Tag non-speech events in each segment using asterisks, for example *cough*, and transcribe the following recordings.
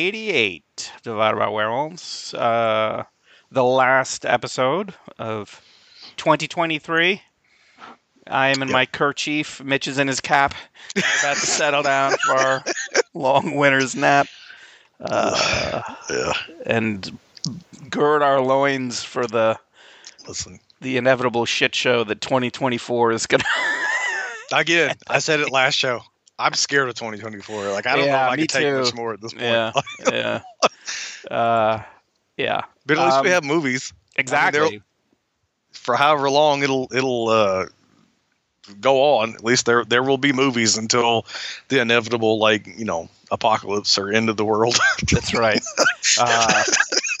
488 divided by werewolves. Uh, the last episode of 2023. I am in my kerchief. Mitch is in his cap. We're about to settle down for our long winter's nap. Uh, Yeah. and gird our loins for the Listen. the inevitable shit show that 2024 is gonna. Again, *laughs* I said it last show. I'm scared of 2024. Like I don't know if I can take much more at this point. yeah, *laughs* yeah, uh, yeah. But at least we Um, have movies. Exactly. For however long it'll it'll uh go on. At least there there will be movies until the inevitable like, you know, apocalypse or end of the world. *laughs* That's right. Uh,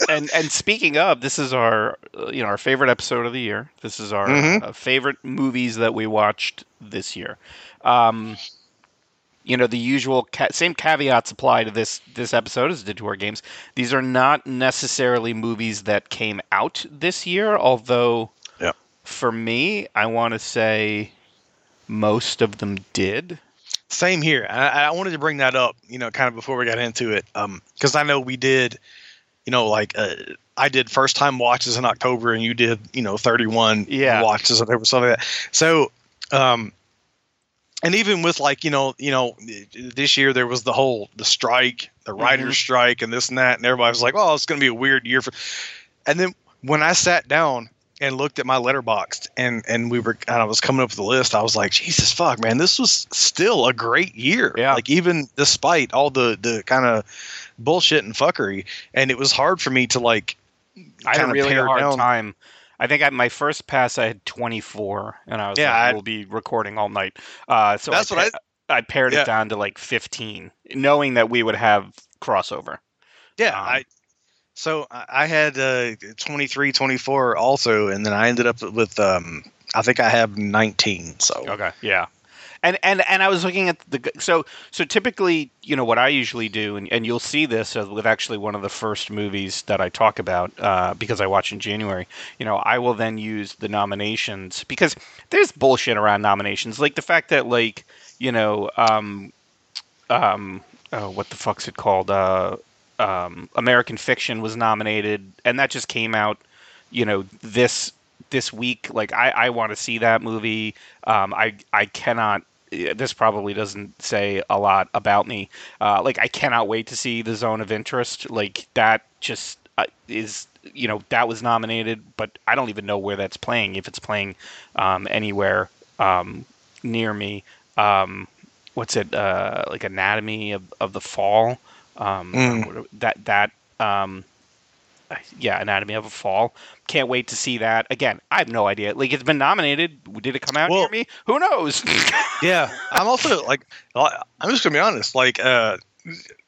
and and speaking of, this is our you know our favorite episode of the year. This is our Mhm. uh, favorite movies that we watched this year. Um, you know the usual ca- same caveats apply to this this episode as did to our games. These are not necessarily movies that came out this year, although Yeah. for me, I want to say most of them did. Same here. I, I wanted to bring that up, you know, kind of before we got into it, because I know we did, you know, like uh, I did first time watches in October, and you did, you know, thirty one Yeah. watches or whatever, something like that. So, um, and even with like you know, you know, this year there was the whole the strike, the writers' Mhm. strike, and this and that, and everybody was like, "Oh, it's going to be a weird year for," and then when I sat down and looked at my Letterboxd and and we were and I was coming up with the list, I was like, Jesus fuck, man, this was still a great year. Yeah. Like even despite all the the kind of bullshit and fuckery, and it was hard for me to like. I had a really hard down- time. I think at my first pass I had 24, and I was Yeah, like, I- "We'll be recording all night." Uh, so That's I, what pa- I pared Yeah. it down to like 15, knowing that we would have crossover. Yeah, Um, I. So I I had uh, 23, 24 also, and then I ended up with um, I think I have 19. So Okay, yeah. And and and I was looking at the so so typically you know what I usually do and, and you'll see this with actually one of the first movies that I talk about uh, because I watch in January. You know I will then use the nominations because there's bullshit around nominations like the fact that like you know um um oh, what the fuck's it called uh um American Fiction was nominated and that just came out you know this this week like I I want to see that movie um, I I cannot. This probably doesn't say a lot about me. Uh, like I cannot wait to see the Zone of Interest. Like that just uh, is you know that was nominated, but I don't even know where that's playing. If it's playing um, anywhere um, near me, um, what's it uh, like? Anatomy of, of the Fall. Um, Mm. That that um, yeah, Anatomy of a Fall. Can't wait to see that again. I have no idea. Like it's been nominated. Did it come out Well- near me? Who knows? *laughs* yeah, I'm also like I'm just gonna be honest. Like uh,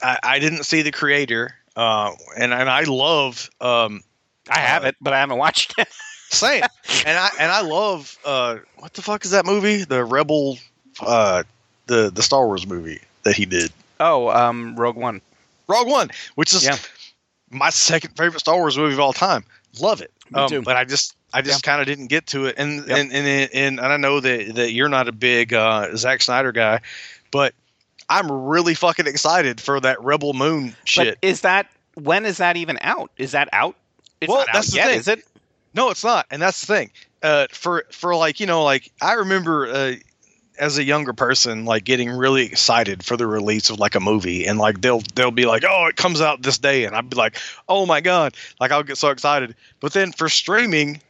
I, I didn't see the creator, uh, and and I love um, I have it, but I haven't watched it. Same. *laughs* and I and I love uh what the fuck is that movie? The Rebel uh the the Star Wars movie that he did. Oh, um, Rogue One. Rogue One, which is Yeah. My second favorite Star Wars movie of all time. Love it. Me Um, too. but I just I just kind of didn't get to it. And, Yep. and and and and I know that that you're not a big uh Zack Snyder guy, but I'm really fucking excited for that Rebel Moon shit. But is that when is that even out? Is that out? It's Well, not that's out the yet, thing. is it? No, it's not, and that's the thing. Uh, for for like you know, like I remember uh, as a younger person, like getting really excited for the release of like a movie, and like they'll they'll be like, oh, it comes out this day, and I'd be like, oh my god, like I'll get so excited. But then for streaming,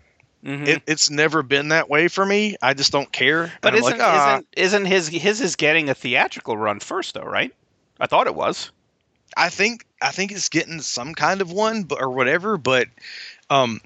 Mhm. it, it's never been that way for me. I just don't care. but isn't like, ah. isn't isn't his his is getting a theatrical run first though, right? I thought it was. I think I think it's getting some kind of one, but or whatever. But um,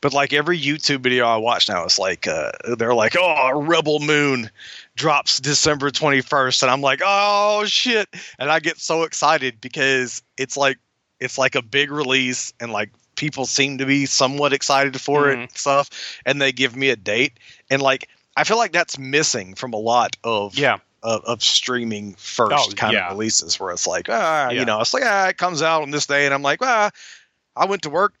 but like every YouTube video I watch now, it's like uh, they're like, oh, Rebel Moon drops December twenty first, and I'm like, oh shit, and I get so excited because it's like it's like a big release, and like people seem to be somewhat excited for it Mhm. and stuff, and they give me a date, and like I feel like that's missing from a lot of Yeah. of, of streaming first Oh, kind yeah. of releases where it's like ah Yeah. you know it's like ah it comes out on this day and I'm like ah I went to work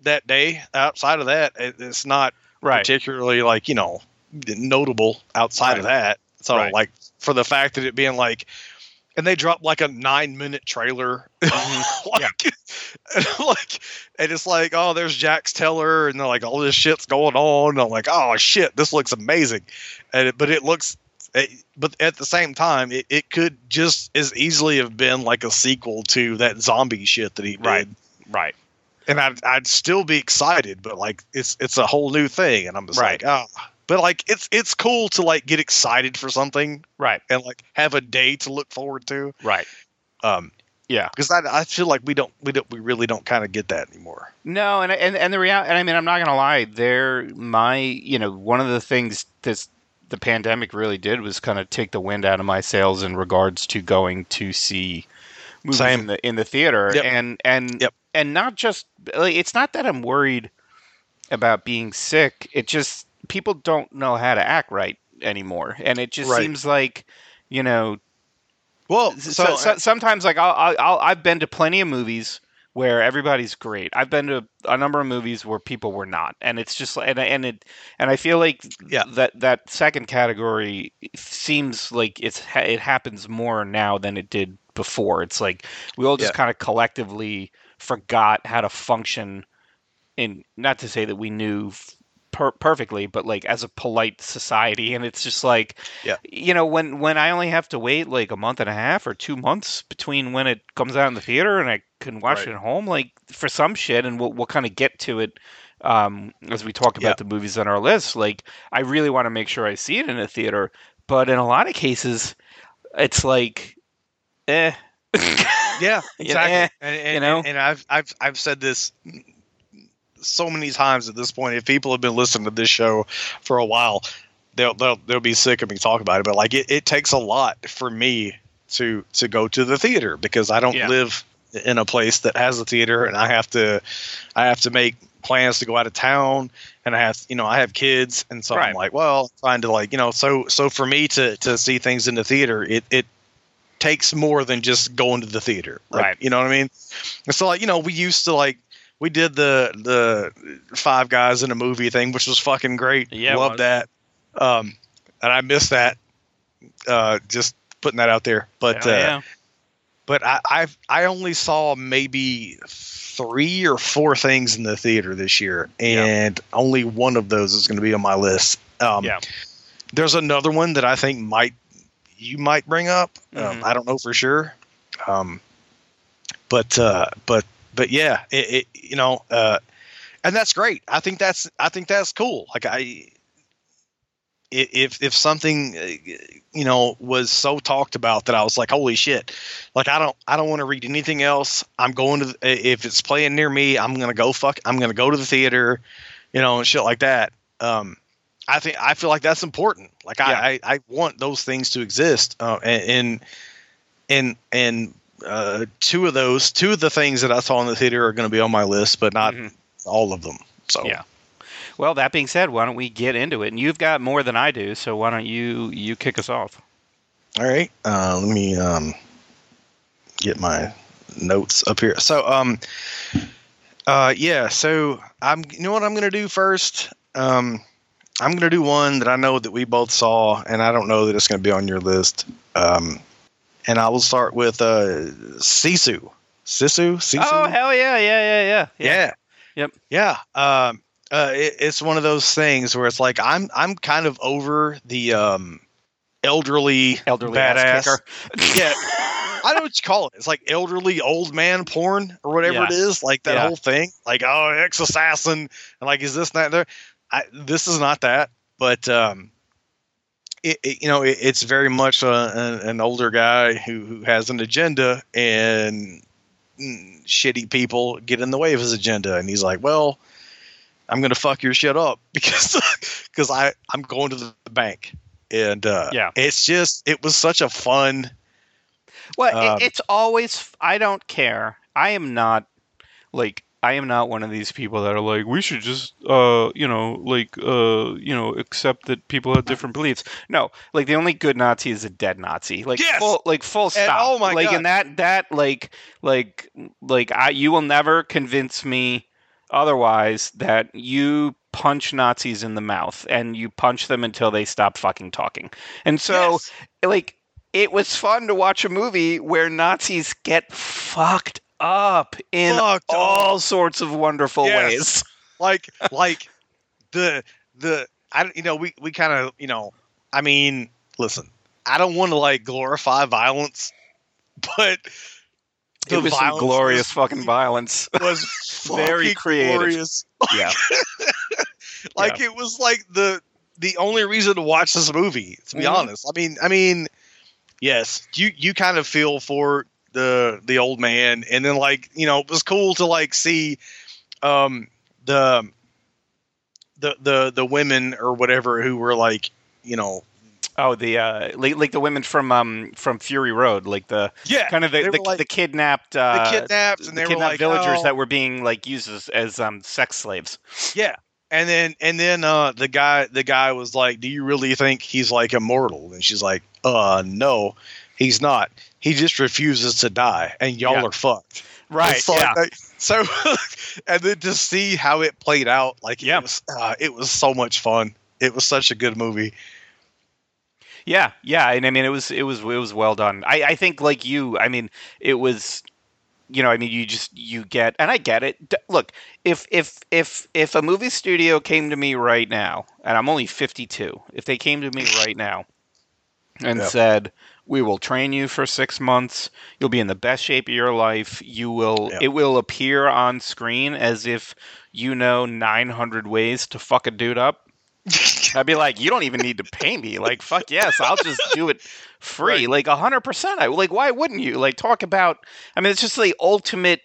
that day outside of that it, it's not Right. particularly like you know notable outside of that so Right. like for the fact that it being like and they drop like a nine minute trailer. Mhm. *laughs* like, *laughs* and I'm like, and it's like, oh, there's Jax Teller, and they're like, all this shit's going on. And I'm like, oh shit, this looks amazing, and it, but it looks. It, but at the same time, it, it could just as easily have been like a sequel to that zombie shit that he did. Right. Right. And I'd, I'd still be excited, but like it's it's a whole new thing, and I'm just Right. like, oh. But like it's it's cool to like get excited for something Right. and like have a day to look forward to. Right. Um, Yeah. because I, I feel like we don't we don't we really don't kind of get that anymore. No, and and and the reality, and I mean, I'm not gonna lie. There, my, you know, one of the things this the pandemic really did was kind of take the wind out of my sails in regards to going to see movies Same. in the in the theater, Yep. and and Yep. and not just like it's not that I'm worried about being sick. It just people don't know how to act right anymore, and it just Right. seems like, you know, Well, so, so, uh, sometimes like I'll, I'll, I've been to plenty of movies where everybody's great. I've been to a number of movies where people were not, and it's just and and it and I feel like Yeah. that that second category seems like it's it happens more now than it did before. It's like we all just Yeah. kind of collectively forgot how to function in not to say that we knew per- perfectly but like as a polite society and it's just like Yeah. you know when when i only have to wait like a month and a half or two months between when it comes out in the theater and i can watch Right. it at home like for some shit and we'll, we'll kind of get to it um as we talk about Yeah. the movies on our list like i really want to make sure i see it in a theater but in a lot of cases it's like eh *laughs* yeah, You- exactly. eh, and, and, you know? and I've I've I've said this so many times at this point. If people have been listening to this show for a while, they'll they'll they'll be sick of me talking about it. But like it, it takes a lot for me to to go to the theater because I don't Yeah. live in a place that has a theater and I have to I have to make plans to go out of town and I have you know I have kids and so Right. I'm like well trying to like you know so so for me to to see things in the theater it it takes more than just going to the theater like, Right. you know what I mean and so like you know we used to like we did the the five guys in a movie thing which was fucking great Yeah, love that um and I missed that uh just putting that out there but Hell uh yeah. but I, I've I only saw maybe three or four things in the theater this year, Yeah. and only one of those is going to be on my list. Um, Yeah. There's another one that I think might you might bring up. Um, Mhm. I don't know for sure, um, but uh, but but yeah, it, it you know, uh, and that's great. I think that's I think that's cool. Like I, if if something uh, you know was so talked about that I was like, holy shit! Like I don't I don't want to read anything else. I'm going to the, if it's playing near me, I'm gonna go fuck. I'm gonna go to the theater, you know, and shit like that. Um, I think I feel like that's important. Like Yeah. I, I I want those things to exist. Uh, and and and uh, two of those two of the things that I saw in the theater are going to be on my list, but not Mhm. all of them. So Yeah. Well, that being said, why don't we get into it? And you've got more than I do, so why don't you you kick us off? All right. Uh, let me um, get my notes up here. So, um, uh, yeah. So I'm. You know what I'm gonna do first? Um, I'm gonna do one that I know that we both saw, and I don't know that it's gonna be on your list. Um, and I will start with uh, Sisu. Sisu. Sisu. Oh hell yeah, yeah, yeah, yeah, Yeah. Yep. Yeah. Um, uh, it, it's one of those things where it's like I'm I'm kind of over the um, elderly Elderly badass. ass kicker. Yeah. I don't know what you call it. It's like elderly old man porn or whatever Yeah. it is. Like that Yeah. whole thing. Like oh, ex assassin, and like is this that there? I, this is not that, but um, it, it you know it, it's very much a, an, older guy who who has an agenda and shitty people get in the way of his agenda, and he's like, well. I'm gonna fuck your shit up *laughs* because because I I'm going to the bank and uh, Yeah. it's just it was such a fun Well, Um, it, it's always. I don't care. I am not like. I am not one of these people that are like, we should just, uh, you know, like, uh, you know, accept that people have different beliefs. No, like the only good Nazi is a dead Nazi. Like, Yes! full, like full stop. oh my like, God. and that, that, like, like, like, I, you will never convince me otherwise that you punch Nazis in the mouth and you punch them until they stop fucking talking. And so, Yes. like it was fun to watch a movie where Nazis get fucked up in Fucked all sorts of wonderful Yes. ways. *laughs* like like the the I you know we we kind of you know I mean listen I don't want to like glorify violence, *laughs* but it was some glorious was- fucking *laughs* violence. was Very creative. glorious. yeah. Like it was like the the only reason to watch this movie. To be Mhm. honest, I mean, I mean, yes, you you kind of feel for the the old man, and then like you know, it was cool to like see um the the the the women or whatever who were like you know Oh, the uh, like, like the women from um from Fury Road, like the yeah kind of the the, like- the kidnapped uh, the kidnapped and the they were kidnapped like villagers oh, that were being like used as, as um sex slaves. Yeah. And then and then uh the guy the guy was like, "Do you really think he's like immortal?" And she's like, "Uh no, he's not. He just refuses to die and y'all Yeah. are fucked." Right. Like- yeah. like- so *laughs* and then to see how it played out, like Yeah. it was uh, it was so much fun. It was such a good movie. Yeah, yeah, and I mean it was it was it was well done. I I think like you, I mean it was, you know, I mean you just you get, and I get it. Look, if if if if a movie studio came to me right now, and I'm only 52, if they came to me right now and Yeah. said, "We will train you for six months. You'll be in the best shape of your life. You will. Yeah. It will appear on screen as if you know 900 ways to fuck a dude up." *laughs* I'd be like, you don't even need to pay me. Like, fuck yes, I'll just do it free. Like, hundred percent. I like, why wouldn't you? Like, talk about. I mean, it's just the ultimate,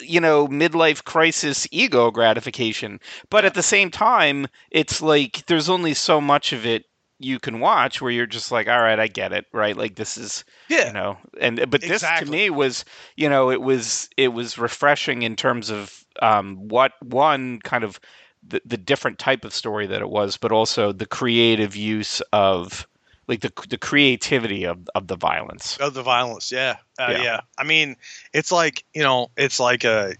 you know, midlife crisis ego gratification. But at the same time, it's like there's only so much of it you can watch where you're just like, all right, I get it, right? Like, this is yeah. you know and but this Exactly. to me was you know it was it was refreshing in terms of um what one kind of the, the different type of story that it was but also the creative use of like the the creativity of of the violence of the violence yeah. Uh, Yeah. yeah i mean it's like you know it's like uh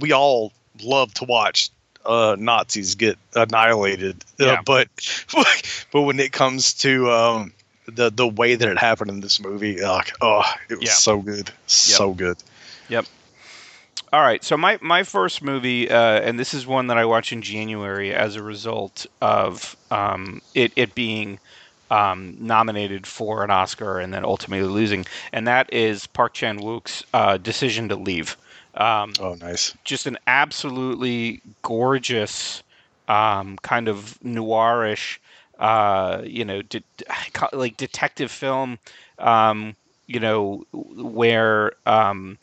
we all love to watch uh nazis get annihilated uh, Yeah. but *laughs* but when it comes to um the the way that it happened in this movie like oh it was Yeah. so good so good Yep. All right, so my my first movie, uh, and this is one that I watched in January as a result of um, it it being um, nominated for an Oscar and then ultimately losing, and that is Park Chan Wook's uh, Decision to Leave. Um, oh nice. just an absolutely gorgeous um, kind of noirish, uh, you know, de- like detective film, um, you know, where um,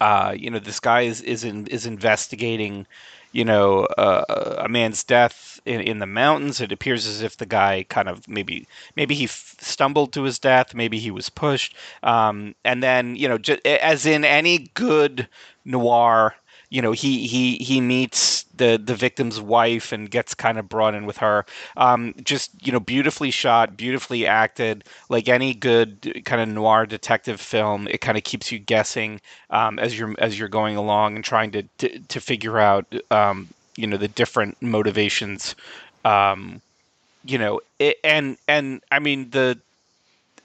uh, you know this guy is is in, is investigating, you know, uh, a man's death in, in the mountains. It appears as if the guy kind of maybe maybe he f- stumbled to his death, maybe he was pushed, um, and then you know, ju- as in any good noir you know he he he meets the the victim's wife and gets kind of brought in with her um just you know beautifully shot beautifully acted like any good kind of noir detective film it kind of keeps you guessing um as you're as you're going along and trying to to, to figure out um you know the different motivations um you know it, and and i mean the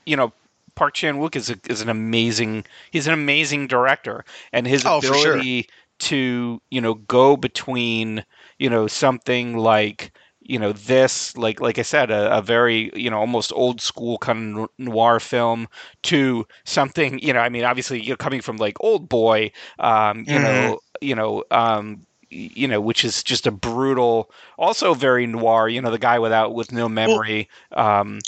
you know Park Chan Wook is a, is an amazing he's an amazing director and his Oh, for sure. ability to you know go between you know something like you know this like like I said a, a very you know almost old school kind of noir film to something you know I mean obviously you're coming from like Old Boy um, you know you know um, you know which is just a brutal also very noir you know the guy without with no memory um,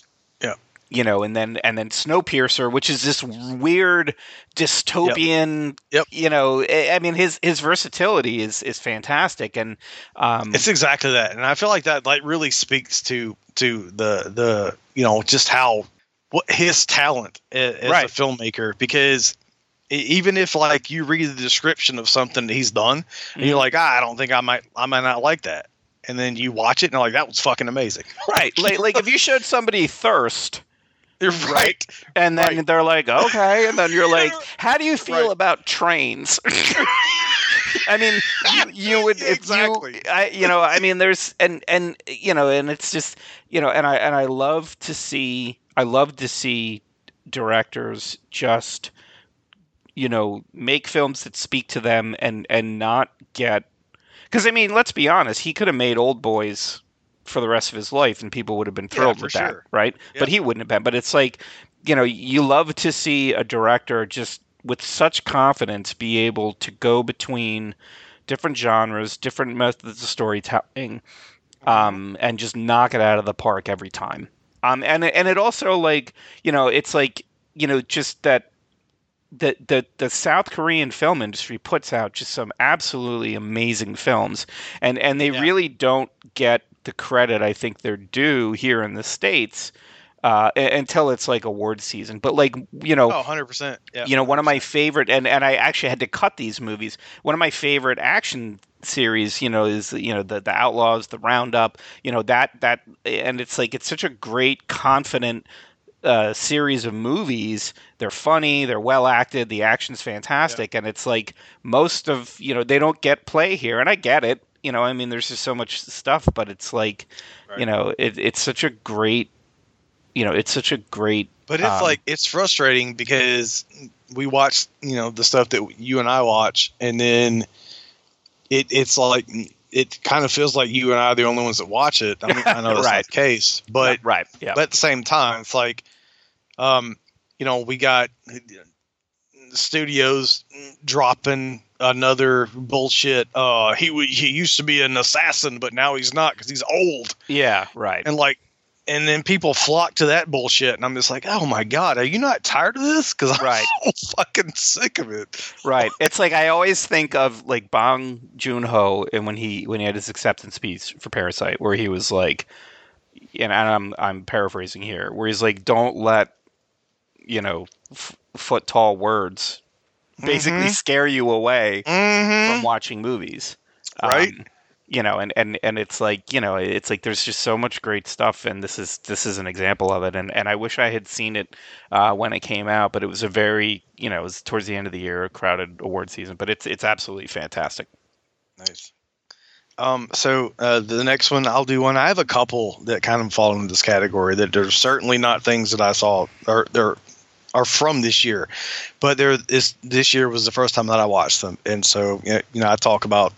Yeah. you know and then and then Snowpiercer which is this weird dystopian Yep. you know I mean his his versatility is is fantastic and um It's exactly that, and I feel like that like really speaks to to the the you know just how what his talent as Right. a filmmaker because even if like you read the description of something that he's done and you're Mhm. like ah, I don't think I might I might not like that and then you watch it and you're like that was fucking amazing *laughs* right like like if you showed somebody thirst you're right and then Right. they're like okay and then you're like *laughs* how do you feel Right. about trains *laughs* I mean, you, you would Exactly. you, I, you know, I mean, there's and and you know, and it's just you know, and I and I love to see I love to see directors just you know make films that speak to them and and not get because I mean let's be honest he could have made Old Boys for the rest of his life and people would have been thrilled for with that right Yeah. but he wouldn't have been but it's like you know you love to see a director just with such confidence be able to go between different genres different methods of storytelling um, and just knock it out of the park every time. Um, and and it also like you know it's like you know just that the the the South Korean film industry puts out just some absolutely amazing films, and and they Yeah. really don't get the credit I think they're due here in the states. Uh, until it's like award season, but like you know, Oh, 100%. Yeah. you know one of my favorite and and i actually had to cut these movies one of my favorite action series you know is you know the the outlaws the roundup you know that that and it's like it's such a great confident uh, series of movies they're funny they're well acted the action's fantastic and it's like most of you know they don't get play here and i get it you know i mean there's just so much stuff but it's like you know it, it's such a great you know it's such a great But it's Um, like it's frustrating because we watch, you know, the stuff that you and I watch, and then it it's like it kind of feels like you and I are the only ones that watch it. I mean, I know that's *laughs* Right. not the case, but right yeah but at the same time, it's like, um, you know, we got studios dropping another bullshit. Uh, he wa- he used to be an assassin, but now he's not because he's old yeah right and like and then people flock to that bullshit and i'm just like oh my god are you not tired of this because i'm Right. *laughs* so fucking sick of it Right. It's like I always think of like Bong Joon Ho and when he when he had his acceptance speech for Parasite, where he was like, and I'm I'm paraphrasing here, where he's like, "Don't let you know f- foot tall words basically Mhm. scare you away from mm-hmm. watching movies." Right. Um, you know, and, and, and it's like you know, it's like there's just so much great stuff, and this is this is an example of it. And, and I wish I had seen it uh, when it came out, but it was a very you know, it was towards the end of the year, a crowded award season. But it's it's absolutely fantastic. nice um so uh the next one i'll do one i have a couple that kind of fall into this category that are certainly not things that i saw or they're are from this year but there is this year was the first time that i watched them and so you know i talk about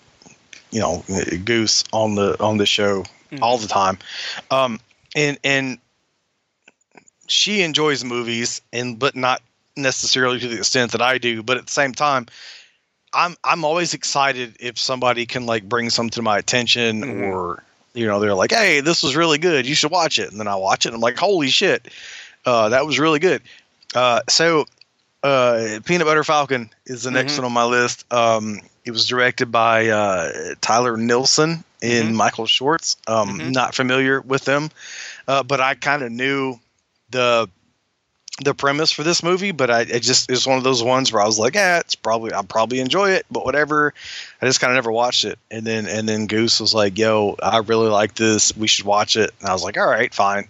you know goose on the on the show all the time. Um, and and she enjoys movies, and but not necessarily to the extent that I do. But at the same time, I'm I'm always excited if somebody can like bring something to my attention, Mhm. or you know they're like, "Hey, this was really good. You should watch it." And then I watch it, and I'm like, "Holy shit, uh, that was really good." Uh, so, uh, Peanut Butter Falcon is the next Mhm. one on my list. Um, it was directed by uh, Tyler Nilson and Mhm. Michael Schwartz. Um, Mhm. Not familiar with them, uh, but I kind of knew the the premise for this movie. But I it just it's one of those ones where I was like, yeah, it's probably I'll probably enjoy it, but whatever. I just kind of never watched it, and then and then Goose was like, yo, I really like this. We should watch it, and I was like, all right, fine.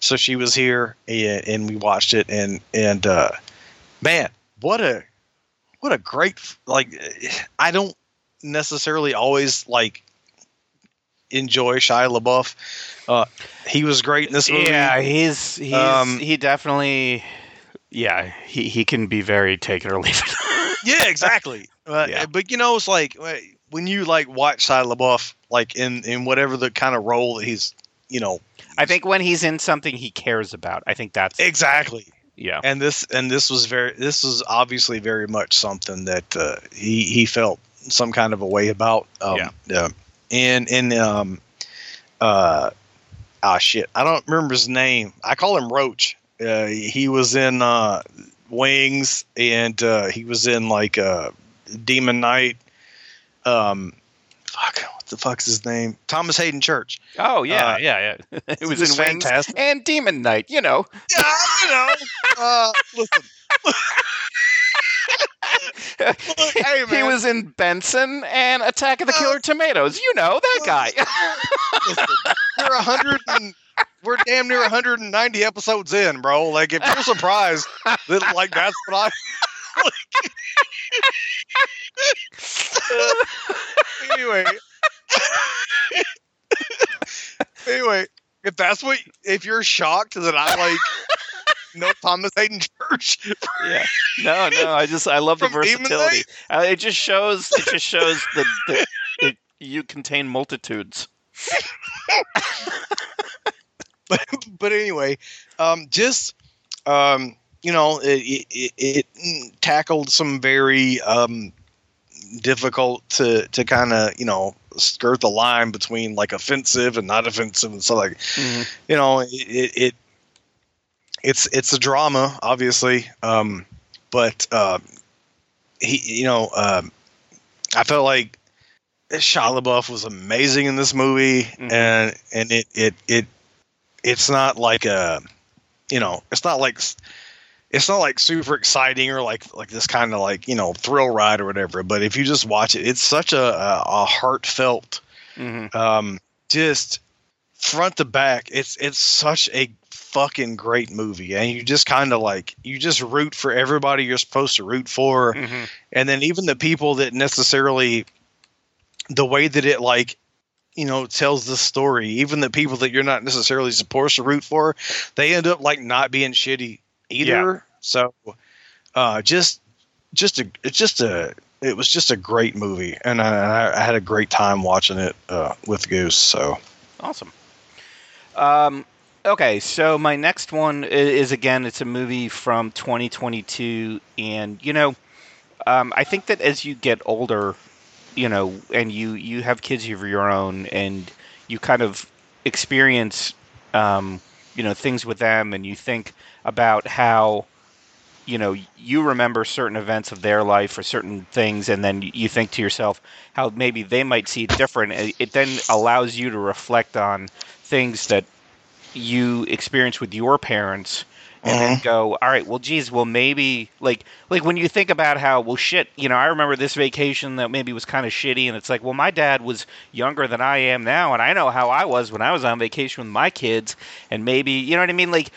So she was here, and, and we watched it, and and uh, man, what a what a great like. I don't necessarily always like enjoy Shia LaBeouf. Uh, he was great in this movie. Yeah, he's he's Um, he definitely. Yeah, he, he can be very take it or leave it. *laughs* Yeah, exactly. Uh, Yeah. But you know, it's like uh, when you like watch Shia LaBeouf, like in in whatever the kind of role that he's, you know, I think when he's in something he cares about, I think that's exactly. Yeah. And this and this was very this was obviously very much something that uh, he he felt some kind of a way about. Um, Yeah. yeah. And and um, uh, ah shit, I don't remember his name. I call him Roach. Uh, he was in uh, Wings, and uh, he was in like uh, Demon Knight. Um, fuck, the fuck's his name? Thomas Haden Church. Oh yeah, uh, yeah, yeah. *laughs* it was was in Wings fantastic. and Demon Knight. You know, Yeah, you know. Uh, listen, *laughs* hey, he was in Benson and Attack of the Killer Tomatoes. You know that guy. listen, we're a hundred and we're damn near 190 episodes in, bro. Like, if you're surprised that like that's what I *laughs* anyway. Anyway, if that's what if you're shocked that I like *laughs* no Thomas Haden Church. yeah. No, no. I just I love the versatility. Uh, it just shows. It just shows that that it, you contain multitudes. but *laughs* but anyway, um, just um, you know, it, it, it tackled some very um, difficult to to kind of you know skirt the line between like offensive and not offensive and stuff like Mhm. you know it, it it's it's a drama obviously um but uh he you know um i felt like Shia LaBeouf was amazing in this movie Mhm. and and it it it it's not like a you know it's not like it's not like super exciting or like like this kind of like you know thrill ride or whatever but if you just watch it it's such a a, a heartfelt Mhm. um just front to back it's it's such a fucking great movie and you just kind of like you just root for everybody you're supposed to root for Mhm. and then even the people that necessarily the way that it like you know tells the story even the people that you're not necessarily supposed to root for they end up like not being shitty either. So uh just just a it's just a it was just a great movie and i, I had a great time watching it uh with goose so. Awesome. Um, okay, so my next one is again, it's a movie from 2022, and you know, um, I think that as you get older, you know, and you you have kids of your own, and you kind of experience, um, you know, things with them, and you think about how. You know, you remember certain events of their life or certain things, and then you think to yourself how maybe they might see it different. It then allows you to reflect on things that you experience with your parents and then mm-hmm. go all right well geez well maybe like like when you think about how well shit you know i remember this vacation that maybe was kind of shitty and it's like well my dad was younger than i am now and i know how i was when i was on vacation with my kids and maybe you know what i mean? Like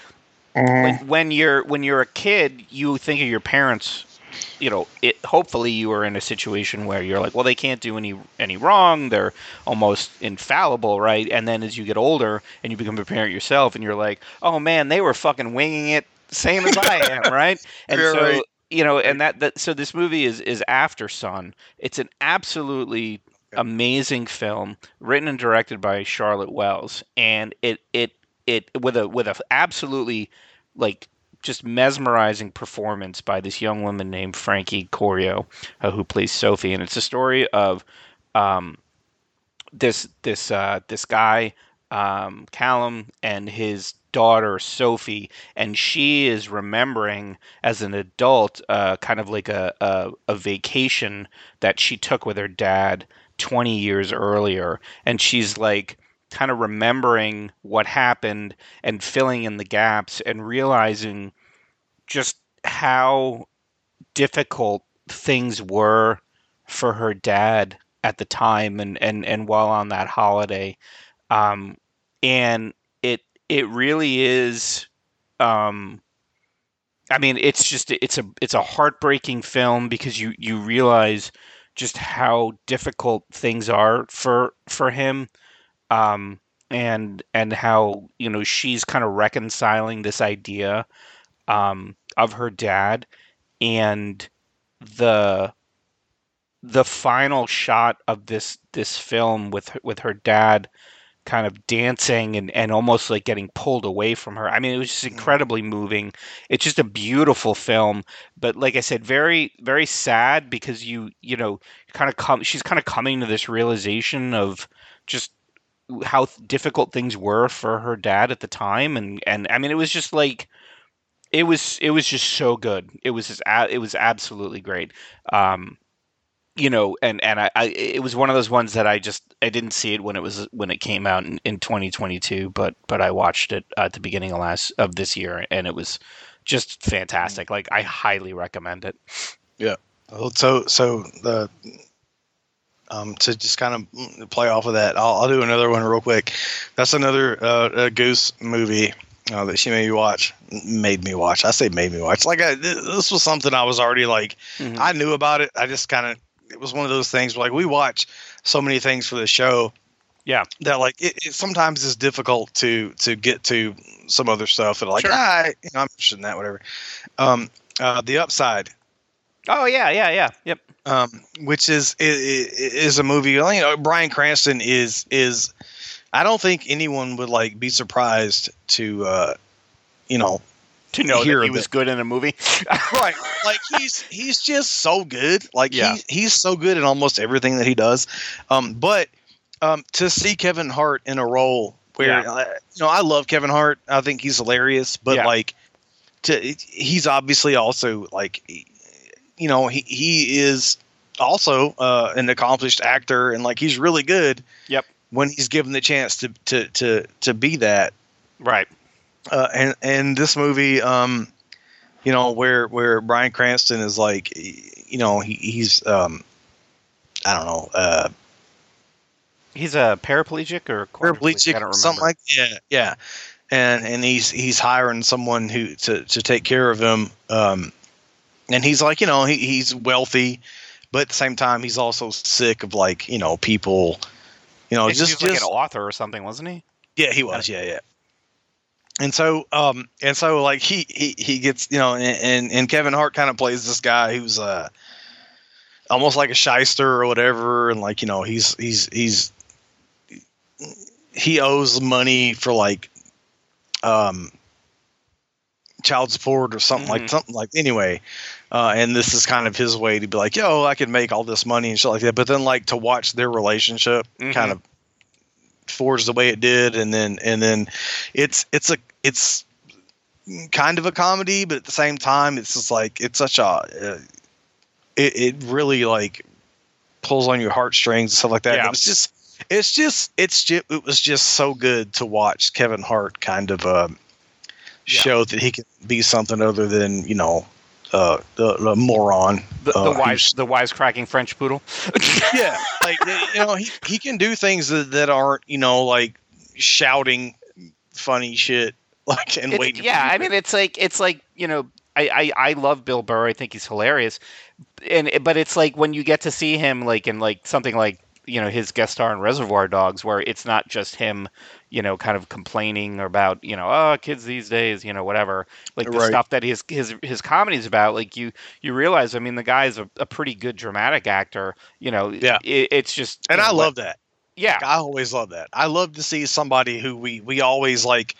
mm-hmm. when, when you're when you're a kid you think of your parents you know it hopefully you are in a situation where you're like well they can't do any any wrong. They're almost infallible right? And then as you get older and you become a parent yourself and you're like oh man they were fucking winging it same as i am *laughs* right? And You're so right. you know and that, that so this movie is is Aftersun it's an absolutely amazing film written and directed by charlotte wells. And it it it with a with a absolutely like just mesmerizing performance by this young woman named Frankie Corio, uh, who plays Sophie, and it's a story of um, this this uh, this guy um, Callum and his daughter Sophie, and she is remembering as an adult, uh, kind of like a, a a vacation that she took with her dad twenty years earlier, and she's like kind of remembering what happened and filling in the gaps and realizing just how difficult things were for her dad at the time and and and while on that holiday. Um and it it really is um I mean it's just it's a it's a heartbreaking film because you you realize just how difficult things are for for him um and and how you know she's kind of reconciling this idea um of her dad and the the final shot of this this film with her- with her dad kind of dancing and, and almost like getting pulled away from her. I mean, it was just incredibly moving. It's just a beautiful film, but like I said, very very sad because you you know kind of come she's kind of coming to this realization of just how difficult things were for her dad at the time and and I mean it was just like it was it was just so good. It was just it was absolutely great. Um, you know, and and I, I it was one of those ones that I just I didn't see it when it was when it came out in, in 2022, but but I watched it at the beginning of last of this year, and it was just fantastic. Like I highly recommend it. Yeah. Well, so so the um to just kind of play off of that, I'll, I'll do another one real quick. That's another uh, a Goose movie uh, that she made me watch. Made me watch. I say made me watch. Like I, th- this was something I was already like Mhm. I knew about it. I just kind of it was one of those things where like we watch so many things for the show, Yeah. that like it, it sometimes is difficult to to get to some other stuff and like Sure. ah, you know, I'm interested in that whatever. Um, uh, the upside, Oh yeah, yeah, yeah. Yep. um, which is i- i- is a movie. You know, Bryan Cranston is is. I don't think anyone would like be surprised to, uh, you know, To know Hear that he was it. good in a movie. *laughs* right? Like he's he's just so good. Like Yeah. he's he's so good in almost everything that he does. Um, but um, to see Kevin Hart in a role where Yeah. uh, you know I love Kevin Hart. I think he's hilarious. But Yeah. like, to he's obviously also like, you know, he he is also uh, an accomplished actor and like he's really good. Yep. When he's given the chance to to to to be that right. uh, and and this movie, um, you know, where where Bryan Cranston is like, you know, he, he's, um, I don't know, uh, He's a paraplegic or quadriplegic? I don't paraplegic, remember. something like, yeah, yeah, and and he's he's hiring someone who to to take care of him, um, and he's like, you know, he, he's wealthy, but at the same time, he's also sick of like, you know, people, you know, And just like just an author or something, wasn't he? Yeah, he was. Yeah, yeah. And so, um, and so, like he he he gets, you know, and and, and Kevin Hart kind of plays this guy who's uh almost like a shyster or whatever, and like you know, he's he's he's he owes money for like um child support or something Mhm. like something like anyway uh, and this is kind of his way to be like yo i can make all this money and shit like that but then like to watch their relationship Mhm. kind of forge the way it did and then and then it's it's a it's kind of a comedy but at the same time it's just like it's such a uh, it, it really like pulls on your heartstrings and stuff like that Yeah. it was just it's just it's just it was just so good to watch kevin hart kind of um Yeah. show that he can be something other than you know uh the, the moron The, uh, the who's- wise, the wisecracking French poodle. *laughs* yeah, like you know, he he can do things that, that aren't you know like shouting funny shit *laughs* like and waiting. yeah, I mean, it's like it's like you know, I, I I love Bill Burr. I think he's hilarious, and but it's like when you get to see him like in like something like you know his guest star in Reservoir Dogs, where it's not just him, you know, kind of complaining about you know, oh, kids these days, you know, whatever, like the Right. stuff that his his his comedy's about. Like you you realize, I mean, the guy's a, a pretty good dramatic actor. You know, Yeah. it, it's just and I know, love that. yeah, I always love that. I love to see somebody who we we always like.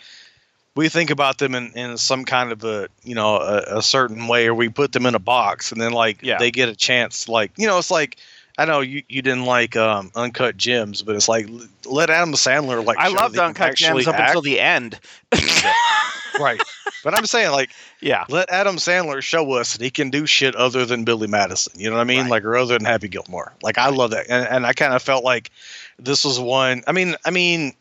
We think about them in, in some kind of a you know a, a certain way, or we put them in a box, and then like Yeah. they get a chance. Like you know, it's like I know you, you didn't like um, Uncut Gems, but it's like let Adam Sandler like. I show loved that he can Uncut Gems up act. until the end. right. But I'm saying like yeah, let Adam Sandler show us that he can do shit other than Billy Madison. You know what I mean? Right. Like or other than Happy Gilmore. Like I love that, and, and I kind of felt like this was one. I mean, I mean,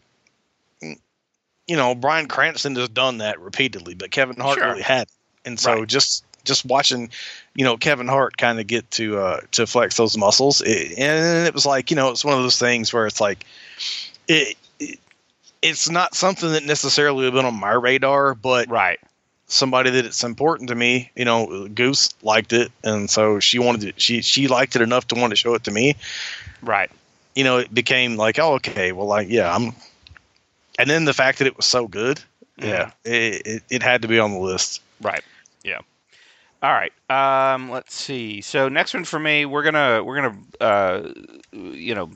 you know, Bryan Cranston has done that repeatedly, but Kevin Hart Sure. really had, and so Right. just just watching, you know, Kevin Hart kind of get to uh to flex those muscles, it, and it was like you know, it's one of those things where it's like it. it it's not something that necessarily would have been on my radar, but right. somebody that it's important to me. You know, Goose liked it, and so she wanted to. She she liked it enough to want to show it to me. Right. You know, it became like, oh, okay, well, like, yeah, I'm. And then the fact that it was so good, yeah, it, it it had to be on the list. Right. All right. Um, let's see. So next one for me, we're gonna we're gonna uh, you know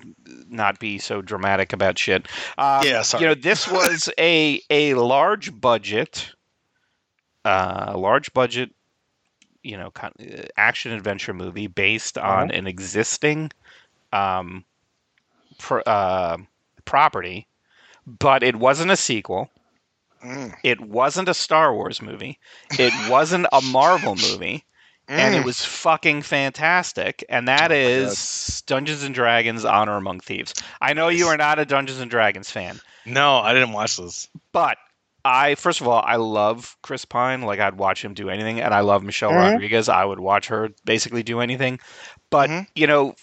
not be so dramatic about shit. Um, Yeah, sorry. You know, this was *laughs* a a large budget, uh, large budget, you know, uh, action adventure movie based on an existing um, pr- uh, property, but it wasn't a sequel. Mm. It wasn't a Star Wars movie. It wasn't a Marvel *laughs* movie. And it Mm. was fucking fantastic. And that Oh is Dungeons and Dragons Honor Among Thieves. I know you are not a Dungeons and Dragons fan, no, I didn't watch this. but I first of all, I love Chris Pine. Like I'd watch him do anything, and I love Michelle Mhm. Rodriguez. I would watch her basically do anything. But Mhm. you know,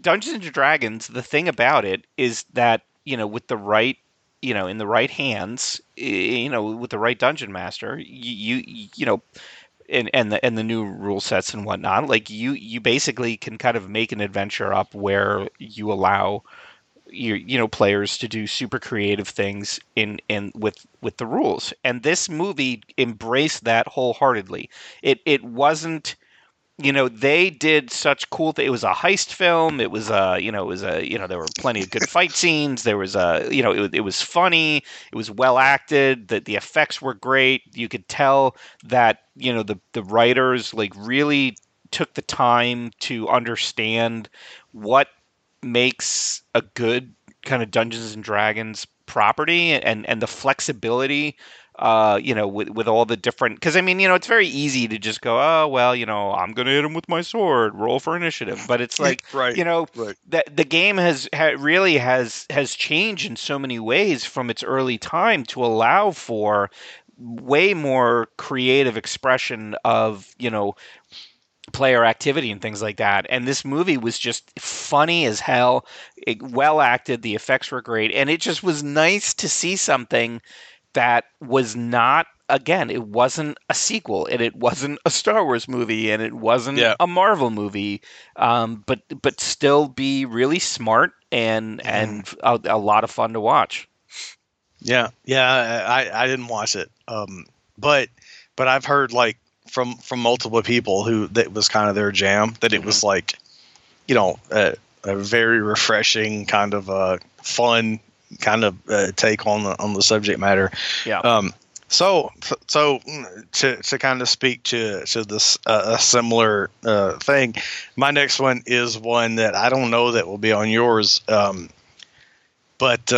Dungeons and Dragons. The thing about it is that you know, with the right, you know, in the right hands, eh, you know, with the right dungeon master, you you, you know. And, and the and the new rule sets and whatnot, like you you basically can kind of make an adventure up where you allow you you know players to do super creative things in in with with the rules and this movie embraced that wholeheartedly it it wasn't you know they did such cool th- it was a heist film it was a you know it was a you know there were plenty of good fight scenes there was a you know it, it was funny it was well acted the, the effects were great you could tell that you know the the writers like really took the time to understand what makes a good kind of Dungeons and Dragons property and and the flexibility uh you know with with all the different cuz I mean you know it's very easy to just go oh well you know I'm going to hit him with my sword roll for initiative but it's like right. you know right. the the game has ha, really has has changed in so many ways from its early time to allow for way more creative expression of you know player activity and things like that. And this movie was just funny as hell, it, well acted, the effects were great, and it just was nice to see something that was not again, it wasn't a sequel and it wasn't a Star Wars movie and it wasn't Yeah. a Marvel movie, um, but but still be really smart and Mm-hmm. and a, a lot of fun to watch. Yeah, yeah, I, I didn't watch it, um, but but I've heard like from from multiple people who that was kind of their jam that it was like, you know, a, a very refreshing kind of uh, fun kind of uh, take on the on the subject matter. Yeah. Um, so so to to kind of speak to to this uh, a similar uh, thing, my next one is one that I don't know that will be on yours, um, but.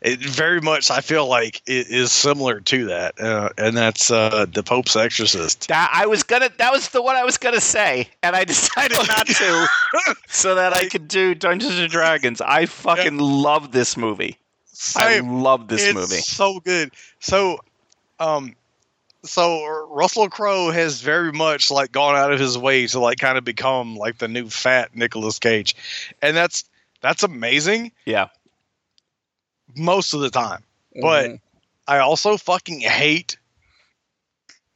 It very much I feel like it is similar to that, uh, and that's uh, the Pope's Exorcist. That I was gonna. That was the one I was gonna say, and I *laughs* decided not to, *laughs* so that I could do Dungeons and Dragons. I fucking love this movie. I love this it's movie. so good. So, um, so Russell Crowe has very much like gone out of his way to like kind of become like the new fat Nicolas Cage, and that's that's amazing Yeah, most of the time. But Mhm. I also fucking hate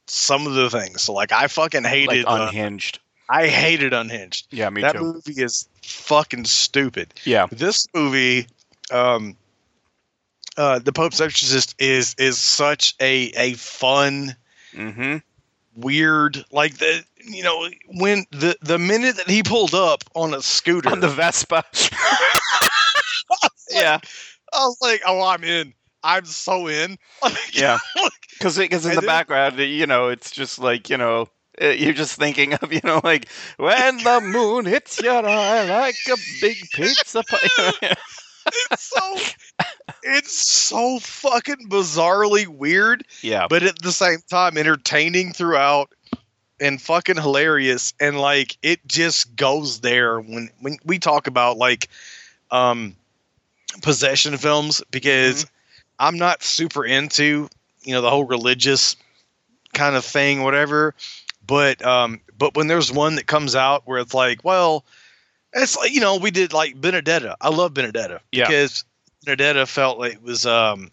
some of the things. So like I fucking like hated. uh, unhinged. I hated Unhinged. Yeah, me that too. That movie is fucking stupid. Yeah, This movie, um, uh, The Pope's Exorcist is is such a a fun, hmm weird like the you know when the the minute that he pulled up on a scooter, on the Vespa. *laughs* yeah, I was like, oh, I'm in. I'm so in. *laughs* Like, Yeah. *laughs* because because in And the then- background, you know, it's just like you know. uh, You're just thinking of, you know, like when the moon hits your eye like a big pizza pie. *laughs* it's so it's so fucking bizarrely weird. yeah, but at the same time entertaining throughout and fucking hilarious and like it just goes there when when we talk about like um possession films because I'm not super into you know the whole religious kind of thing whatever but um but when there's one that comes out where it's like well it's like you know we did like Benedetta I love Benedetta Yeah. because Benedetta felt like it was um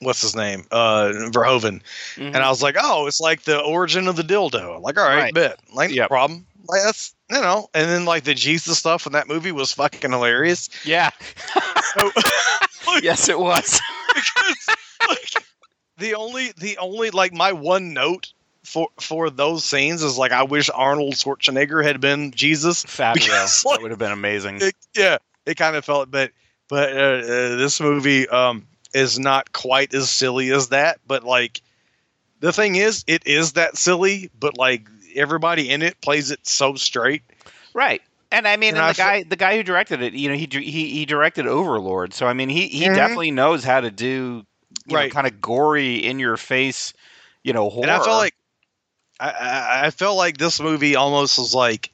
what's his name uh Verhoeven Mhm. and I was like, oh, it's like the origin of the dildo. I'm like, all right, Right. bet. Like, no Yep. problem. Like, that's, you know, and then like the Jesus stuff in that movie was fucking hilarious. yeah, So, *laughs* yes, it was. because, like, the only, the only, like, my one note for, for those scenes is like, I wish Arnold Schwarzenegger had been Jesus. Fabio, Because, that would have been amazing. It, yeah, it kind of felt, but, but uh, uh, this movie um, is not quite as silly as that. But like, the thing is, it is that silly, but like everybody in it plays it so straight. Right. And I mean, And and I the guy, the guy who directed it, you know, he he he directed Overlord, so I mean, he he Mhm. definitely knows how to do, you Right. kind of gory, in your face, you know, horror. And I felt like I, I, felt like this movie almost was like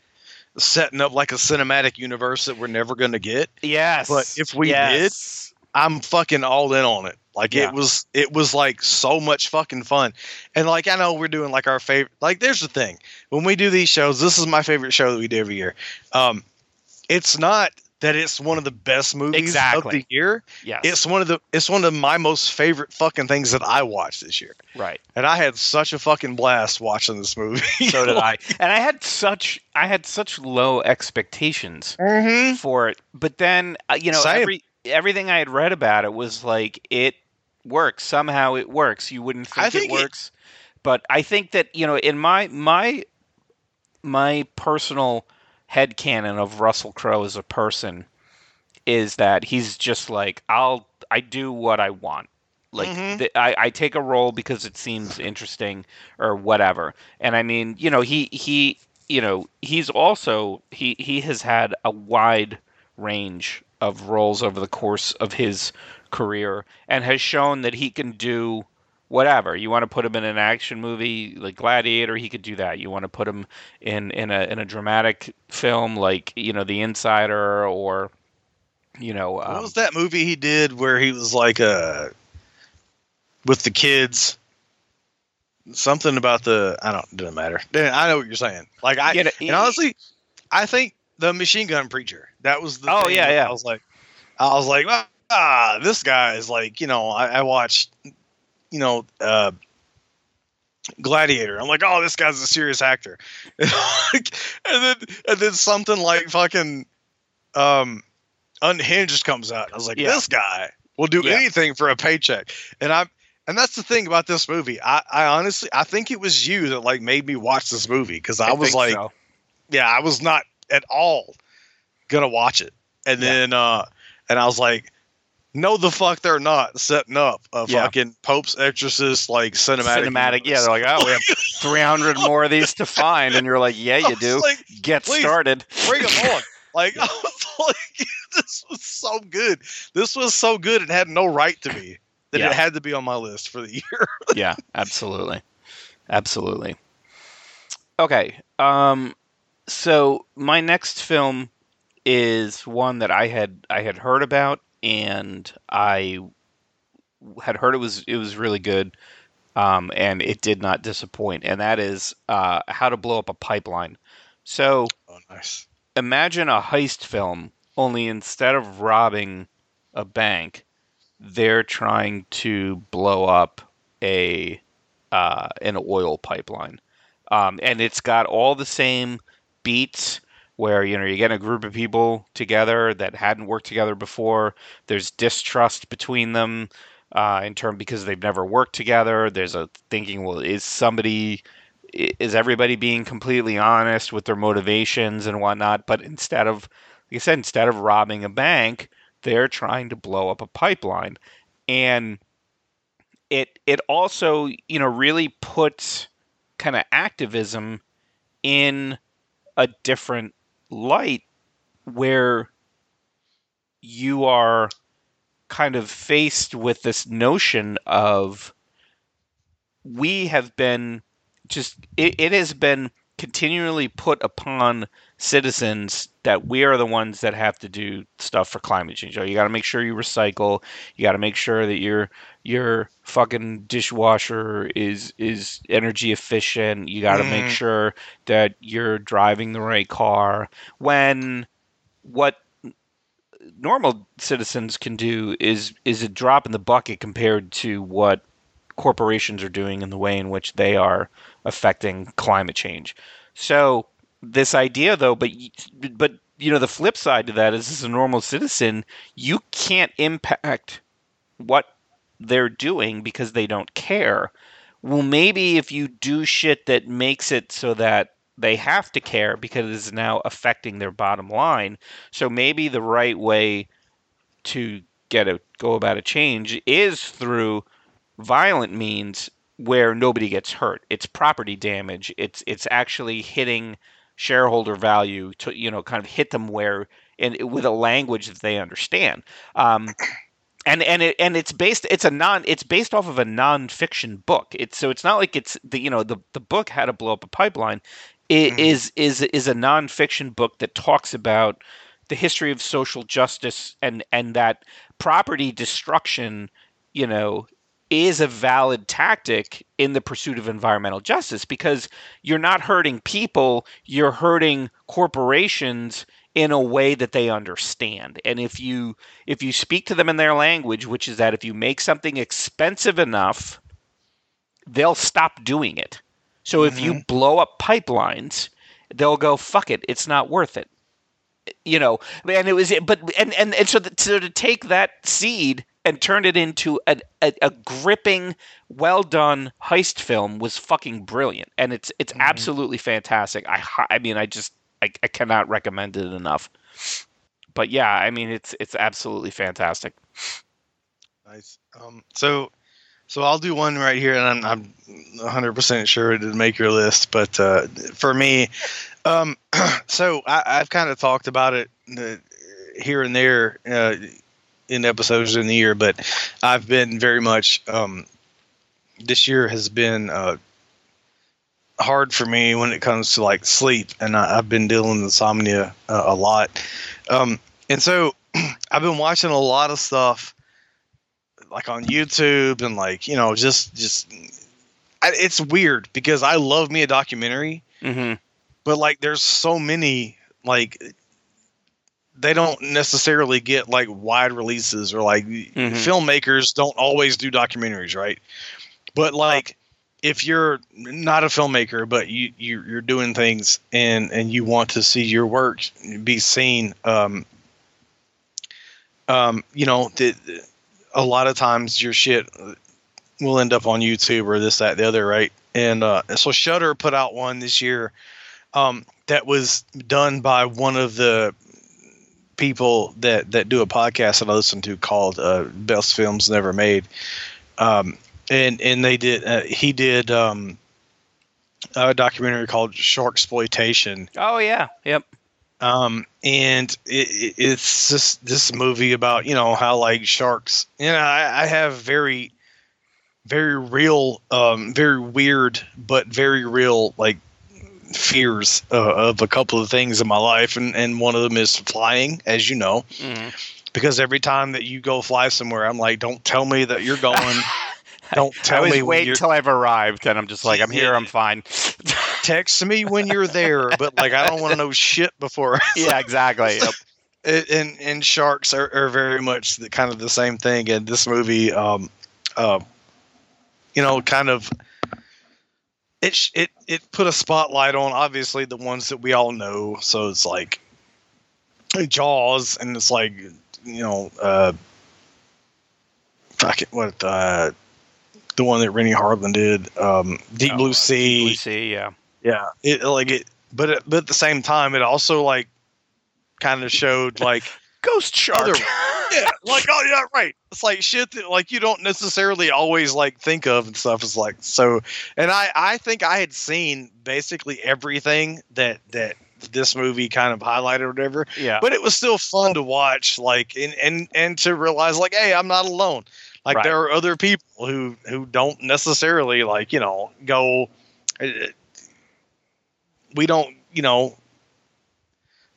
setting up like a cinematic universe that we're never going to get. yes, but if we yes. I'm fucking all in on it. Like Yeah. it was it was like so much fucking fun. And like I know we're doing like our favorite like there's the thing. When we do these shows, this is my favorite show that we do every year. Um it's not that it's one of the best movies Exactly. of the year. Yes. It's one of the it's one of my most favorite fucking things that I watched this year. right. And I had such a fucking blast watching this movie. So did *laughs* I. And I had such I had such low expectations Mhm. for it. But then uh, you know Same. every everything I had read about it was like it works somehow. It works. You wouldn't think, think it it- works, but I think that you know in my my my personal head canon of Russell Crowe as a person is that he's just like I'll I do what I want. Like Mhm. th- I, I take a role because it seems interesting or whatever. And I mean, you know, he he you know he's also he he has had a wide range of roles over the course of his career and has shown that he can do whatever you want to put him in an action movie like gladiator he could do that you want to put him in in a in a dramatic film like you know the insider or you know what um, was that movie he did where he was like uh with the kids? Something about the I don't it doesn't matter. I know what you're saying. Like I Yeah, and honestly, I think the machine gun preacher. That was the Oh, thing yeah, yeah. I was like I was like, ah, this guy is like, you know, I, I watched you know, uh Gladiator. I'm like, oh, this guy's a serious actor. *laughs* and then and then something like fucking um Unhinged comes out. I was like, Yeah. this guy will do Yeah. anything for a paycheck. And I'm, and that's the thing about this movie. I, I honestly I think it was you that like made me watch this movie because I, was like, so. yeah, I was not at all gonna watch it. And Yeah. then uh and I was like, no the fuck they're not setting up a Yeah. fucking Pope's Exorcist like cinematic. cinematic yeah they're like oh we have *laughs* 300 more of these to find and you're like yeah you do like, get started bring them on. *laughs* Like *laughs* I was like, this was so good. This was so good. It had no right to be. That Yeah. it had to be on my list for the year. yeah, absolutely. Absolutely. Okay. Um so my next film is one that I had I had heard about and I had heard it was it was really good. Um and it did not disappoint and that is uh how to blow up a pipeline. So Oh, nice. imagine a heist film only instead of robbing a bank they're trying to blow up a uh, an oil pipeline um, and it's got all the same beats where you know you get a group of people together that hadn't worked together before. There's distrust between them uh, in term because they've never worked together. There's a thinking well is somebody is everybody being completely honest with their motivations and whatnot? But instead of like i said instead of robbing a bank they're trying to blow up a pipeline. And it it also you know really puts kind of activism in a different light where you are kind of faced with this notion of we have been just it, it has been continually put upon citizens that we are the ones that have to do stuff for climate change. You got to make sure you recycle. You got to make sure that your your fucking dishwasher is is energy efficient. You got to make Mhm. sure that you're driving the right car. When what normal citizens can do is is a drop in the bucket compared to what corporations are doing in the way in which they are affecting climate change. So this idea though but but you know the flip side to that is as a normal citizen you can't impact what they're doing because they don't care well maybe if you do shit that makes it so that they have to care because it is now affecting their bottom line so maybe the right way to get a go about a change is through violent means where nobody gets hurt. It's property damage. It's it's actually hitting shareholder value to you know kind of hit them where and with a language that they understand. Um, and and it and it's based it's a non it's based off of a nonfiction book. It's so it's not like it's the you know the the book how to blow up a pipeline. It Mhm. is is is a nonfiction book that talks about the history of social justice and and that property destruction you know is a valid tactic in the pursuit of environmental justice because you're not hurting people you're hurting corporations in a way that they understand. And if you if you speak to them in their language, which is that if you make something expensive enough, they'll stop doing it. So if you mm-hmm. blow up pipelines, they'll go fuck it, it's not worth it. You know, and it was but and and, and so, the, so to take that seed and turned it into a, a, a gripping, well done heist film was fucking brilliant, and it's it's absolutely fantastic. I I mean, I just I, I cannot recommend it enough. But yeah, I mean, it's it's absolutely fantastic. Nice. Um, so, so I'll do one right here, and I'm, I'm 100% sure it didn't make your list, but uh, for me, um, *clears throat* so I, I've kind of talked about it uh, here and there uh, in episodes in the year, but I've been very much. Um, this year has been uh, hard for me when it comes to like sleep, and I, I've been dealing with insomnia uh, a lot. Um, and so *clears throat* I've been watching a lot of stuff like on YouTube and like you know just just I, it's weird because I love me a documentary, Mm-hmm. but like there's so many like they don't necessarily get like wide releases or like filmmakers don't always do documentaries, right? But like if you're not a filmmaker but you, you you're doing things and and you want to see your work be seen um um you know the, a lot of times your shit will end up on YouTube or this that the other right and uh so Shudder put out one this year um that was done by one of the people that that do a podcast that I listen to called uh, Best Films Never Made. Um, and and they did uh, he did um, a documentary called Shark Exploitation. Oh yeah, yep. Um, and it, it, it's just this movie about you know how like sharks. You know, I, I have very very real, um, very weird, but very real like fears uh, of a couple of things in my life, and and one of them is flying, as you know hmm because every time that you go fly somewhere, I'm like, don't tell me that you're going. *laughs* don't I tell always me wait you're I've arrived, and I'm just like, I'm here, I'm fine. *laughs* text me when you're there, but like I don't want to know shit before. *laughs* yeah, exactly. Yep. It- and and sharks are, are very much the, kind of the same thing. And this movie, um, uh, you know, kind of it it it put a spotlight on obviously the ones that we all know. So it's like Jaws, and it's like you know, uh, fuck it, what uh, the one that Renny Harlin did, um, Deep Oh, Blue uh, Sea. Blue Sea, yeah. Yeah, it like it, but it, but at the same time, it also like kind of showed like *laughs* Ghost Shark. Other- *laughs* yeah, like oh yeah, right. It's like shit that like you don't necessarily always like think of and stuff. It's like so, and I I think I had seen basically everything that that this movie kind of highlighted or whatever, yeah. but it was still fun to watch. Like and and and to realize like hey, I'm not alone. Like Right. there are other people who who don't necessarily like you know go. uh, We don't you know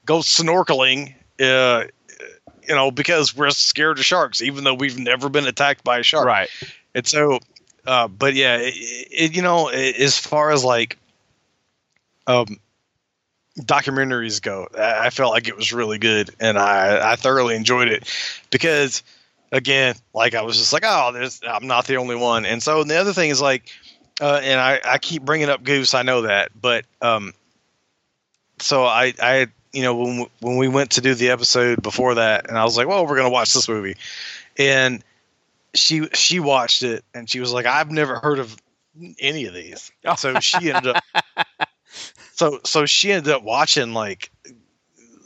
go snorkeling. Uh, you know, because we're scared of sharks, even though we've never been attacked by a shark. Right. And so, uh, but yeah, it, it, you know, a- as far as like um, documentaries go, I I felt like it was really good, and I I thoroughly enjoyed it because, again, like I was just like, oh, there's I'm not the only one, and so the other thing is like, uh, and I I keep bringing up Goose, I know that, but um, so I I you know when when we went to do the episode before that, and I was like, well, we're gonna watch this movie, and she she watched it and she was like, I've never heard of any of these. Oh. So she ended up *laughs* so so she ended up watching like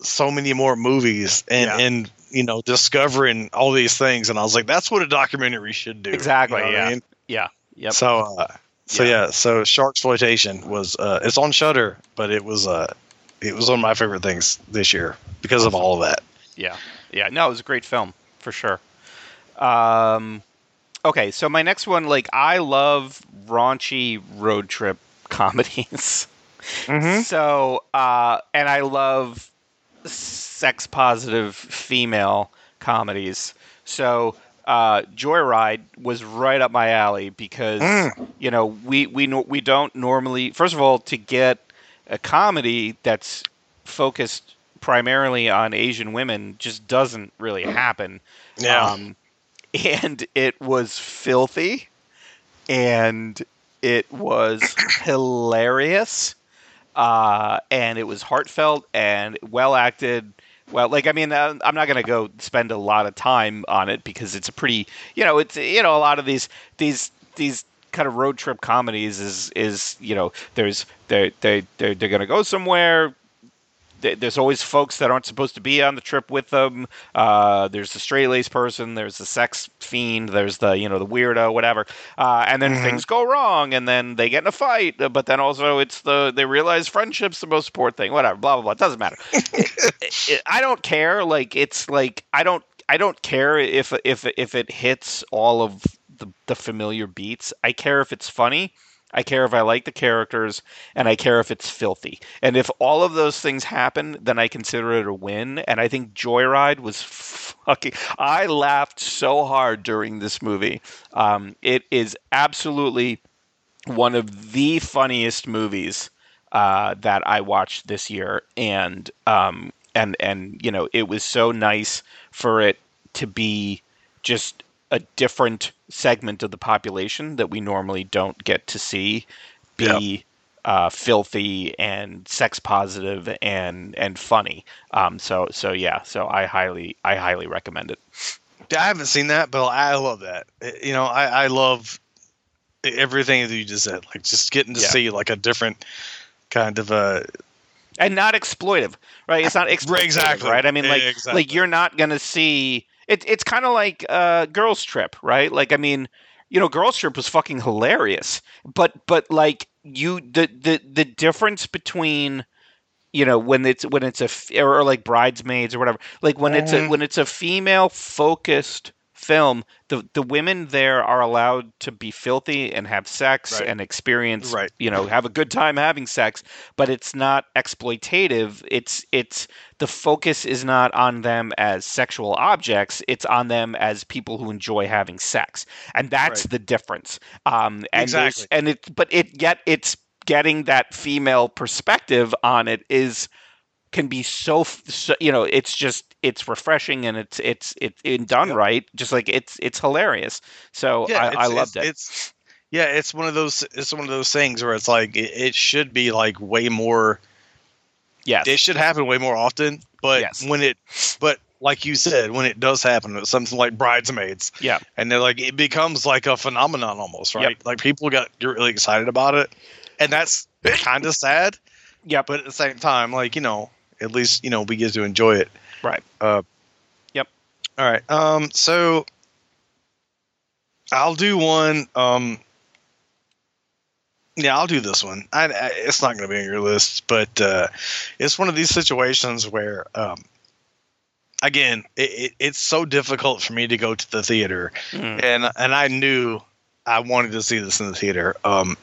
so many more movies and Yeah. and you know discovering all these things and I was like that's what a documentary should do. Exactly, You know what I yeah. mean? Yeah. Yep. So uh so Yeah. yeah. so shark exploitation was uh it's on Shudder, but it was uh it was one of my favorite things this year because of all of that. Yeah, yeah. No, it was a great film for sure. Um, okay, so my next one, like, I love raunchy road trip *laughs* comedies. Mm-hmm. So, uh, and I love sex positive female comedies. So, uh, Joyride was right up my alley because Mm. you know we we no- we don't normally. First of all, to get a comedy that's focused primarily on Asian women just doesn't really happen. Um, and it was filthy and it was *coughs* hilarious uh, and it was heartfelt and well acted well like i mean i'm not going to go spend a lot of time on it because it's a pretty you know it's you know a lot of these these these kind of road trip comedies is is you know there's they they they're, they're going to go somewhere there's always folks that aren't supposed to be on the trip with them. Uh, there's the straight lace person. There's the sex fiend. There's the you know the weirdo, whatever. Uh, and then mm-hmm. things go wrong, and then they get in a fight. But then also it's the they realize friendship's the most important thing. Whatever, blah blah blah. It doesn't matter. *laughs* it, it, I don't care. Like it's like I don't I don't care if if if it hits all of the, the familiar beats. I care if it's funny I care if I like the characters, and I care if it's filthy. And if all of those things happen, then I consider it a win. And I think Joyride was *laughs* fucking. I laughed so hard during this movie. Um, it is absolutely one of the funniest movies uh, that I watched this year, and um, and and you know, it was so nice for it to be just a different segment of the population that we normally don't get to see be uh, filthy and sex positive and and funny. Um, so so yeah, so I highly I highly recommend it. I haven't seen that, but I love that. You know, I, I love everything that you just said. Like just getting to yeah. see like a different kind of a uh, and not exploitive, right? It's not *laughs* exploitive, exactly right. I mean, like exactly. like you're not gonna see it, it's kind of like uh, Girls Trip, right? Like, I mean, you know, Girls Trip was fucking hilarious, but but like you, the the the difference between you know when it's when it's a or, or like bridesmaids or whatever like when mm-hmm. it's a mm-hmm. when it's a female focused film, the the women there are allowed to be filthy and have sex right. and experience, right. you know, have a good time having sex, but it's not exploitative. It's it's the focus is not on them as sexual objects; it's on them as people who enjoy having sex, and that's right. the difference. Um, and exactly. And it, but it yet it's getting that female perspective on it is can be so, so, you know it's just it's refreshing and it's it's it's done yep. right just like it's it's hilarious. So yeah, I, I loved it. it's yeah it's one of those it's one of those things where it's like it, it should be like way more yeah it should happen way more often but yes. when it but like you said when it does happen it's something like bridesmaids. Yeah. And they're like it becomes like a phenomenon almost right? Yep. like people got get really excited about it and that's *laughs* kind of sad yeah but at the same time like you know at least you know we get to enjoy it. Right. Uh, yep. All right. Um. So I'll do one. Um. Yeah, I'll do this one. I, I it's not going to be on your list, but uh, it's one of these situations where, um, again, it, it, it's so difficult for me to go to the theater, mm. and and I knew I wanted to see this in the theater. Um,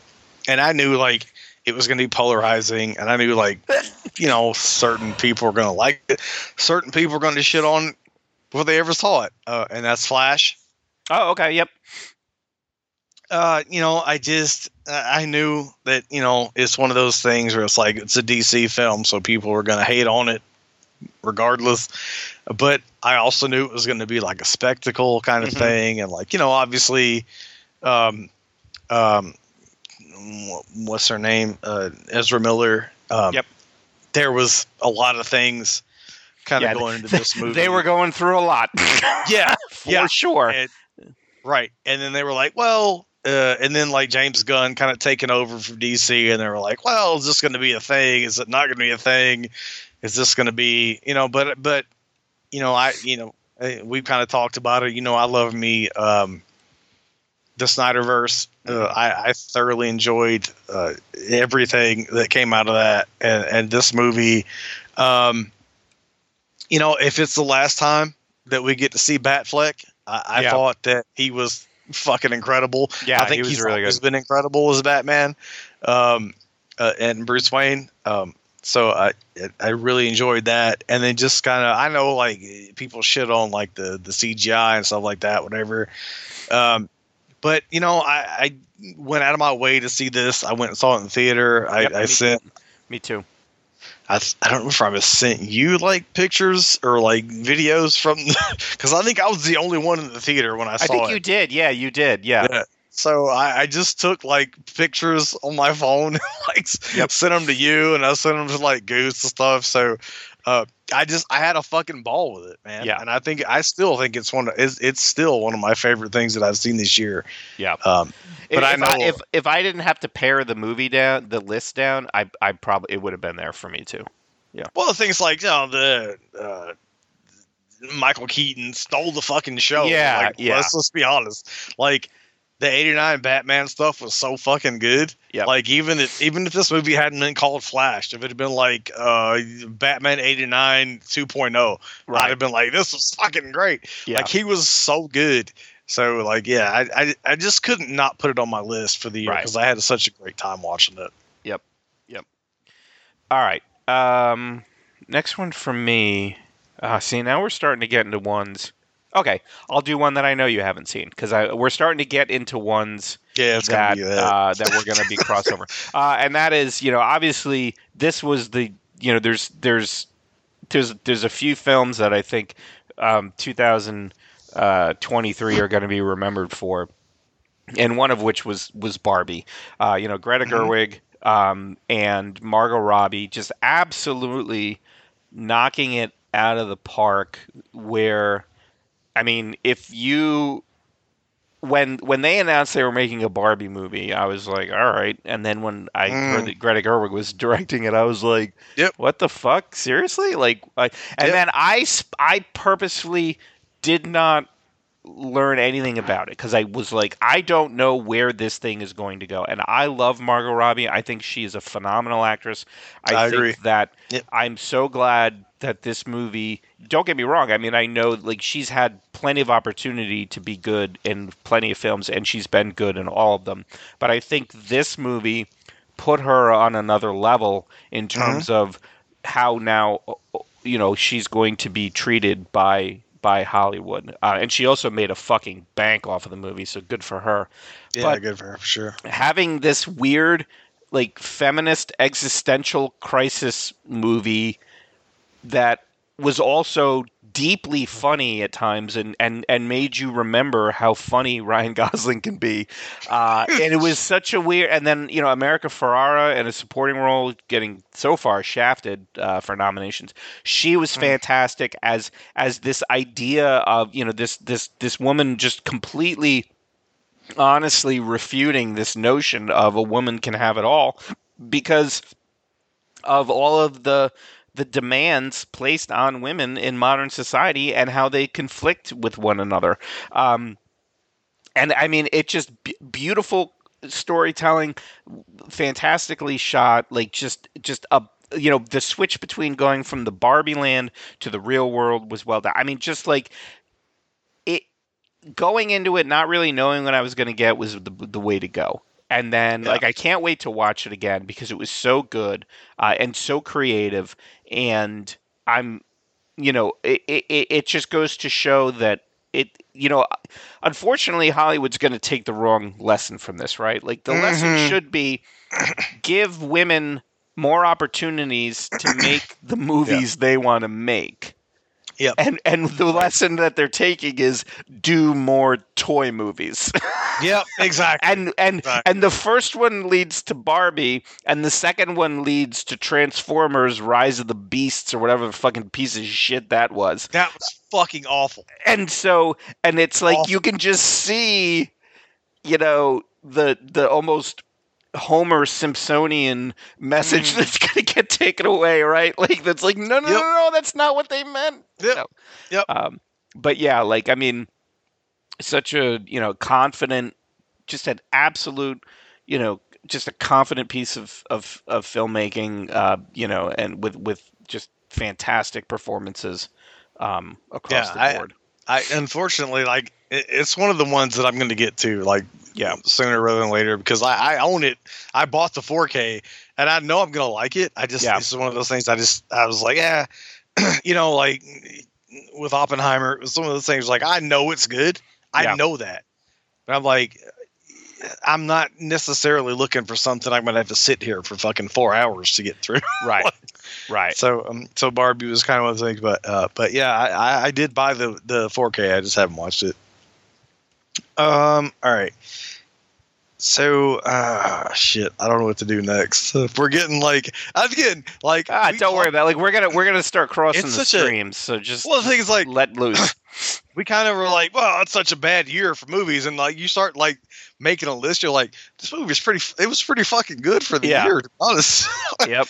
and I knew like it was going to be polarizing, and I knew like *laughs* you know certain people were going to like it, certain people were going to shit on before they ever saw it, uh, and that's Flash. Oh, okay, yep. Uh, you know, I just I knew that you know it's one of those things where it's like it's a DC film, so people were going to hate on it regardless. But I also knew it was going to be like a spectacle kind of mm-hmm. thing, and like you know, obviously, um, um, what's her name, uh, Ezra Miller. Um, yep. There was a lot of things kind of going into this *laughs* movie. They were going through a lot. *laughs* yeah, *laughs* for yeah. sure. And, right, and then they were like, well. Uh, and then like James Gunn kind of taking over from DC, and they were like, "Well, is this going to be a thing? Is it not going to be a thing? Is this going to be, you know?" But but you know, I you know we've kind of talked about it. You know, I love me um, the Snyderverse. Uh, I, I, thoroughly enjoyed uh, everything that came out of that, and, and this movie. Um, you know, if it's the last time that we get to see Batfleck, I, I yeah. thought that he was fucking incredible. Yeah, I think he he's really always good. been incredible as Batman, um, uh, and Bruce Wayne. Um, so I I really enjoyed that, and then just kind of I know like people shit on like the the CGI and stuff like that, whatever. Um, but you know, I, I went out of my way to see this. I went and saw it in the theater. I, yep, I me sent. Too. Me too. I, I don't know if I sent you like pictures or like videos from *laughs* because I think I was the only one in the theater when I saw it. I think it. you did. Yeah, you did. Yeah. Yeah. So I, I just took like pictures on my phone, *laughs* like Yep. sent them to you, and I sent them to like Goose and stuff. So uh, I just I had a fucking ball with it, man. Yeah. And I think I still think it's one. Of, it's, it's still one of my favorite things that I've seen this year. Yeah. Um, But if, I know- if if I didn't have to pare the movie down, the list down, I I probably it would have been there for me too. Yeah. Well, the things like you know the. Uh, Michael Keaton stole the fucking show. Yeah, like, yeah. Let's just be honest. Like the '89 Batman stuff was so fucking good. Yeah. Like even if even if this movie hadn't been called Flash, if it had been like uh Batman '89 2.0, right. I'd have been like, this was fucking great. Yeah. Like he was so good. So like yeah, I I, I just couldn't not put it on my list for the year Right. because I had such a great time watching it. Yep. Yep. All right. Um, next one from me. Uh, see, now we're starting to get into ones. Okay, I'll do one that I know you haven't seen because we're starting to get into ones Yeah, that that. uh, that we're going to be *laughs* crossover, uh, and that is, you know, obviously this was the, you know, there's there's there's there's a few films that I think um, 2023 are going to be remembered for, and one of which was was Barbie. Uh, you know, Greta Mhm. Gerwig um, and Margot Robbie just absolutely knocking it out of the park. Where, I mean, if you when when they announced they were making a Barbie movie, I was like, all right. And then when I Mm. heard that Greta Gerwig was *laughs* directing it, I was like, Yep. what the fuck? Seriously? Like, I, and Yep. then I I purposefully did not learn anything about it because I was like, I don't know where this thing is going to go. And I love Margot Robbie. I think she is a phenomenal actress. I, I think agree. that Yep. I'm so glad that this movie. Don't get me wrong. I mean, I know like she's had plenty of opportunity to be good in plenty of films, and she's been good in all of them. But I think this movie put her on another level in mm-hmm. terms of how now you know she's going to be treated by by Hollywood. Uh, and she also made a fucking bank off of the movie, so good for her. yeah, but- good for her for sure. Having this weird like feminist existential crisis movie that was also deeply funny at times and, and, and made you remember how funny *laughs* Ryan Gosling can be. Uh, *laughs* and it was such a weird. And then, you know, America Ferrera in a supporting role getting so far shafted uh, for nominations. She was Mm. fantastic as as this idea of, you know, this this this woman just completely honestly refuting this notion of a woman can have it all because of all of the the demands placed on women in modern society and how they conflict with one another. Um, and I mean, it just b- beautiful storytelling, fantastically shot. Like just just a you know the switch between going from the Barbie land to the real world was well done. I mean, just like it going into it not really knowing what I was going to get was the the way to go. And then, Yeah. like, I can't wait to watch it again because it was so good uh, and so creative. And I'm, you know, it, it, it just goes to show that it, you know, unfortunately, Hollywood's going to take the wrong lesson from this, right? Like, the lesson Mhm. should be give women more opportunities to *coughs* make the movies they want to make. Yep. And and the lesson that they're taking is do more toy movies. *laughs* Yep, exactly. and and Exactly. and the first one leads to Barbie, and the second one leads to Transformers: Rise of the Beasts or whatever the fucking piece of shit that was. that was fucking awful. And so, and it's like Awful. you can just see, you know, the the almost Homer Simpsonian message Mm. that's *laughs* gonna get taken away, right? *laughs* Like that's like no, no, no, Yep. no, that's not what they meant. Yep. No. Yep. Um, but yeah, like I mean, such a you know confident, just an absolute, you know, just a confident piece of of of filmmaking, uh, you know, and with with just fantastic performances um, across Yeah, the board. I unfortunately like it's one of the ones that I'm going to get to like Yeah. sooner rather than later because I, I own it. I bought the 4K and I know I'm going to like it. I just Yeah. this is one of those things I just I was like yeah, *clears throat* you know like with Oppenheimer it was some of those things like I know it's good. I Yeah. know that, but I'm like I'm not necessarily looking for something I'm gonna have to sit here for fucking four hours to get through. *laughs* Right. right. So um, so Barbie was kind of one of those things, but uh, but yeah, I, I, I did buy the the 4K. I just haven't watched it. Um. All right. So uh shit, I don't know what to do next. *laughs* We're getting like I'm getting like Ah, don't worry about it. Like we're gonna we're gonna start crossing the such a- streams, so just Well, the thing is like let loose. *laughs* we kind of were like, well, it's such a bad year for movies, and like you start like making a list, you're like, this movie's pretty. It was pretty fucking good for the Yeah. year, to be honest. *laughs* yep.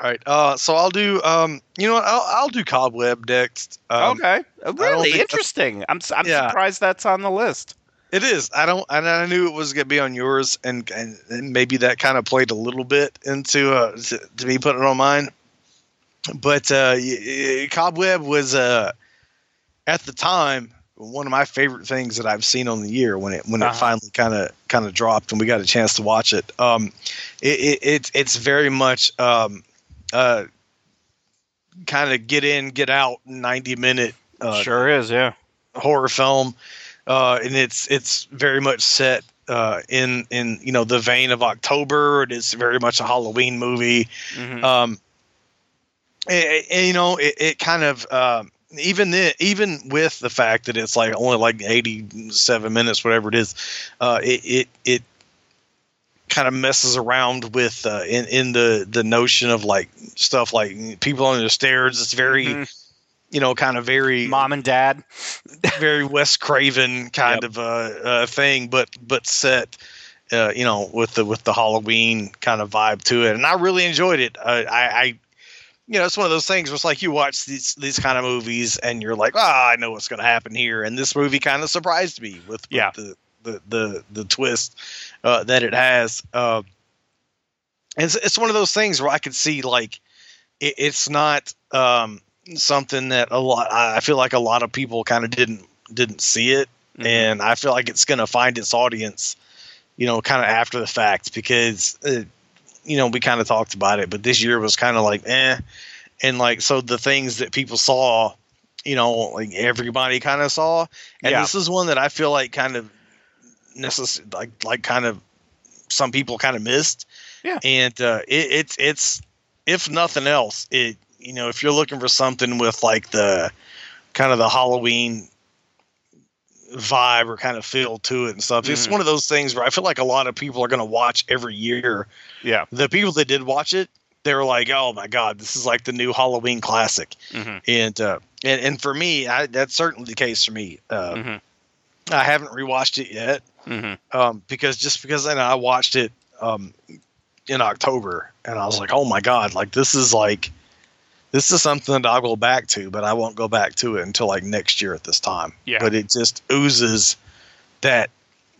All right, uh, so I'll do. Um, you know what? I'll, I'll do Cobweb next. Um, okay. Really interesting. I'm I'm Yeah. surprised that's on the list. It is. I don't. And I knew it was gonna be on yours, and and, and maybe that kind of played a little bit into uh, to, to me putting it on mine. But uh, Cobweb was uh, at the time one of my favorite things that I've seen on the year when it when Uh-huh. it finally kind of kind of dropped and we got a chance to watch it. Um, it, it it's it's very much um, uh, kind of get in get out ninety minute uh, sure is. Yeah. horror film, uh, and it's it's very much set uh, in in you know the vein of October. It is very much a Halloween movie. Mhm. Um, and, and, you know, it, it kind of um, even the, even with the fact that it's like only like eighty seven minutes, whatever it is, uh, it it it kind of messes around with uh, in in the the notion of like stuff like people on the stairs. It's very Mhm. you know kind of very Mom and dad. *laughs* very Wes Craven kind Yep. of uh, uh, thing, but but set, uh, you know, with the with the Halloween kind of vibe to it, and I really enjoyed it. Uh, I, I, you know, it's one of those things where it's like you watch these these kind of movies, and you're like, ah, I know what's going to happen here, and this movie kind of surprised me with, with Yeah. the, the the the twist uh, that it has. Uh, and it's it's one of those things where I could see like it, it's not. Um, something that a lot I feel like a lot of people kind of didn't didn't see it Mhm. and I feel like it's going to find its audience you know kind of after the fact because uh, you know we kind of talked about it but this year was kind of like eh and like so the things that people saw you know like everybody kind of saw and Yeah. this is one that I feel like kind of necess- like like kind of some people kind of missed Yeah. and uh it, it's it's if nothing else it you know if you're looking for something with like the kind of the halloween vibe or kind of feel to it and stuff it's Mhm. one of those things where i feel like a lot of people are going to watch every year Yeah. the people that did watch it they were like oh my god this is like the new halloween classic hmm and uh and, and for me I, that's certainly the case for me uh hmm i haven't rewatched it yet hmm um, because just because then I watched it um, in October and I was like, oh my god, like this is like this is something that I'll go back to, but I won't go back to it until like next year at this time. Yeah. But it just oozes that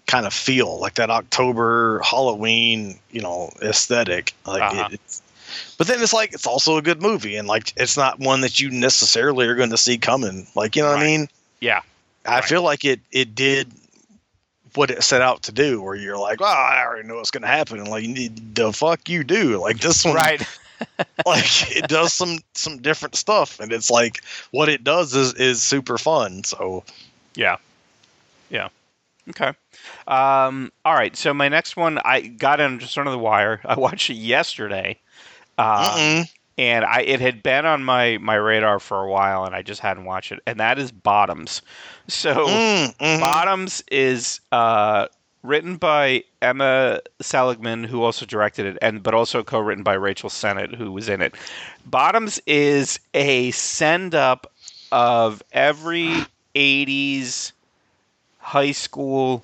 kind of feel, like that October Halloween, you know, aesthetic. Like Uh-huh. it, it's but then it's like it's also a good movie and like it's not one that you necessarily are going to see coming. Like, you know what I mean? Yeah. I Right. feel like it it did what it set out to do, where you're like, oh, I already know what's going to happen, and like, you need the fuck you do, like this one, Right. *laughs* like it does some some different stuff, and it's like what it does is is super fun. So Yeah. Yeah. Okay. Um, all right. So my next one, I got in just under the wire. I watched it yesterday, uh, mm-mm. And I it had been on my my radar for a while, and I just hadn't watched it. And that is Bottoms. *laughs* So Mm, mhm. Bottoms is uh, written by Emma Seligman, who also directed it, and but also co-written by Rachel Sennott, who was in it. Bottoms is a send up of every '80s high school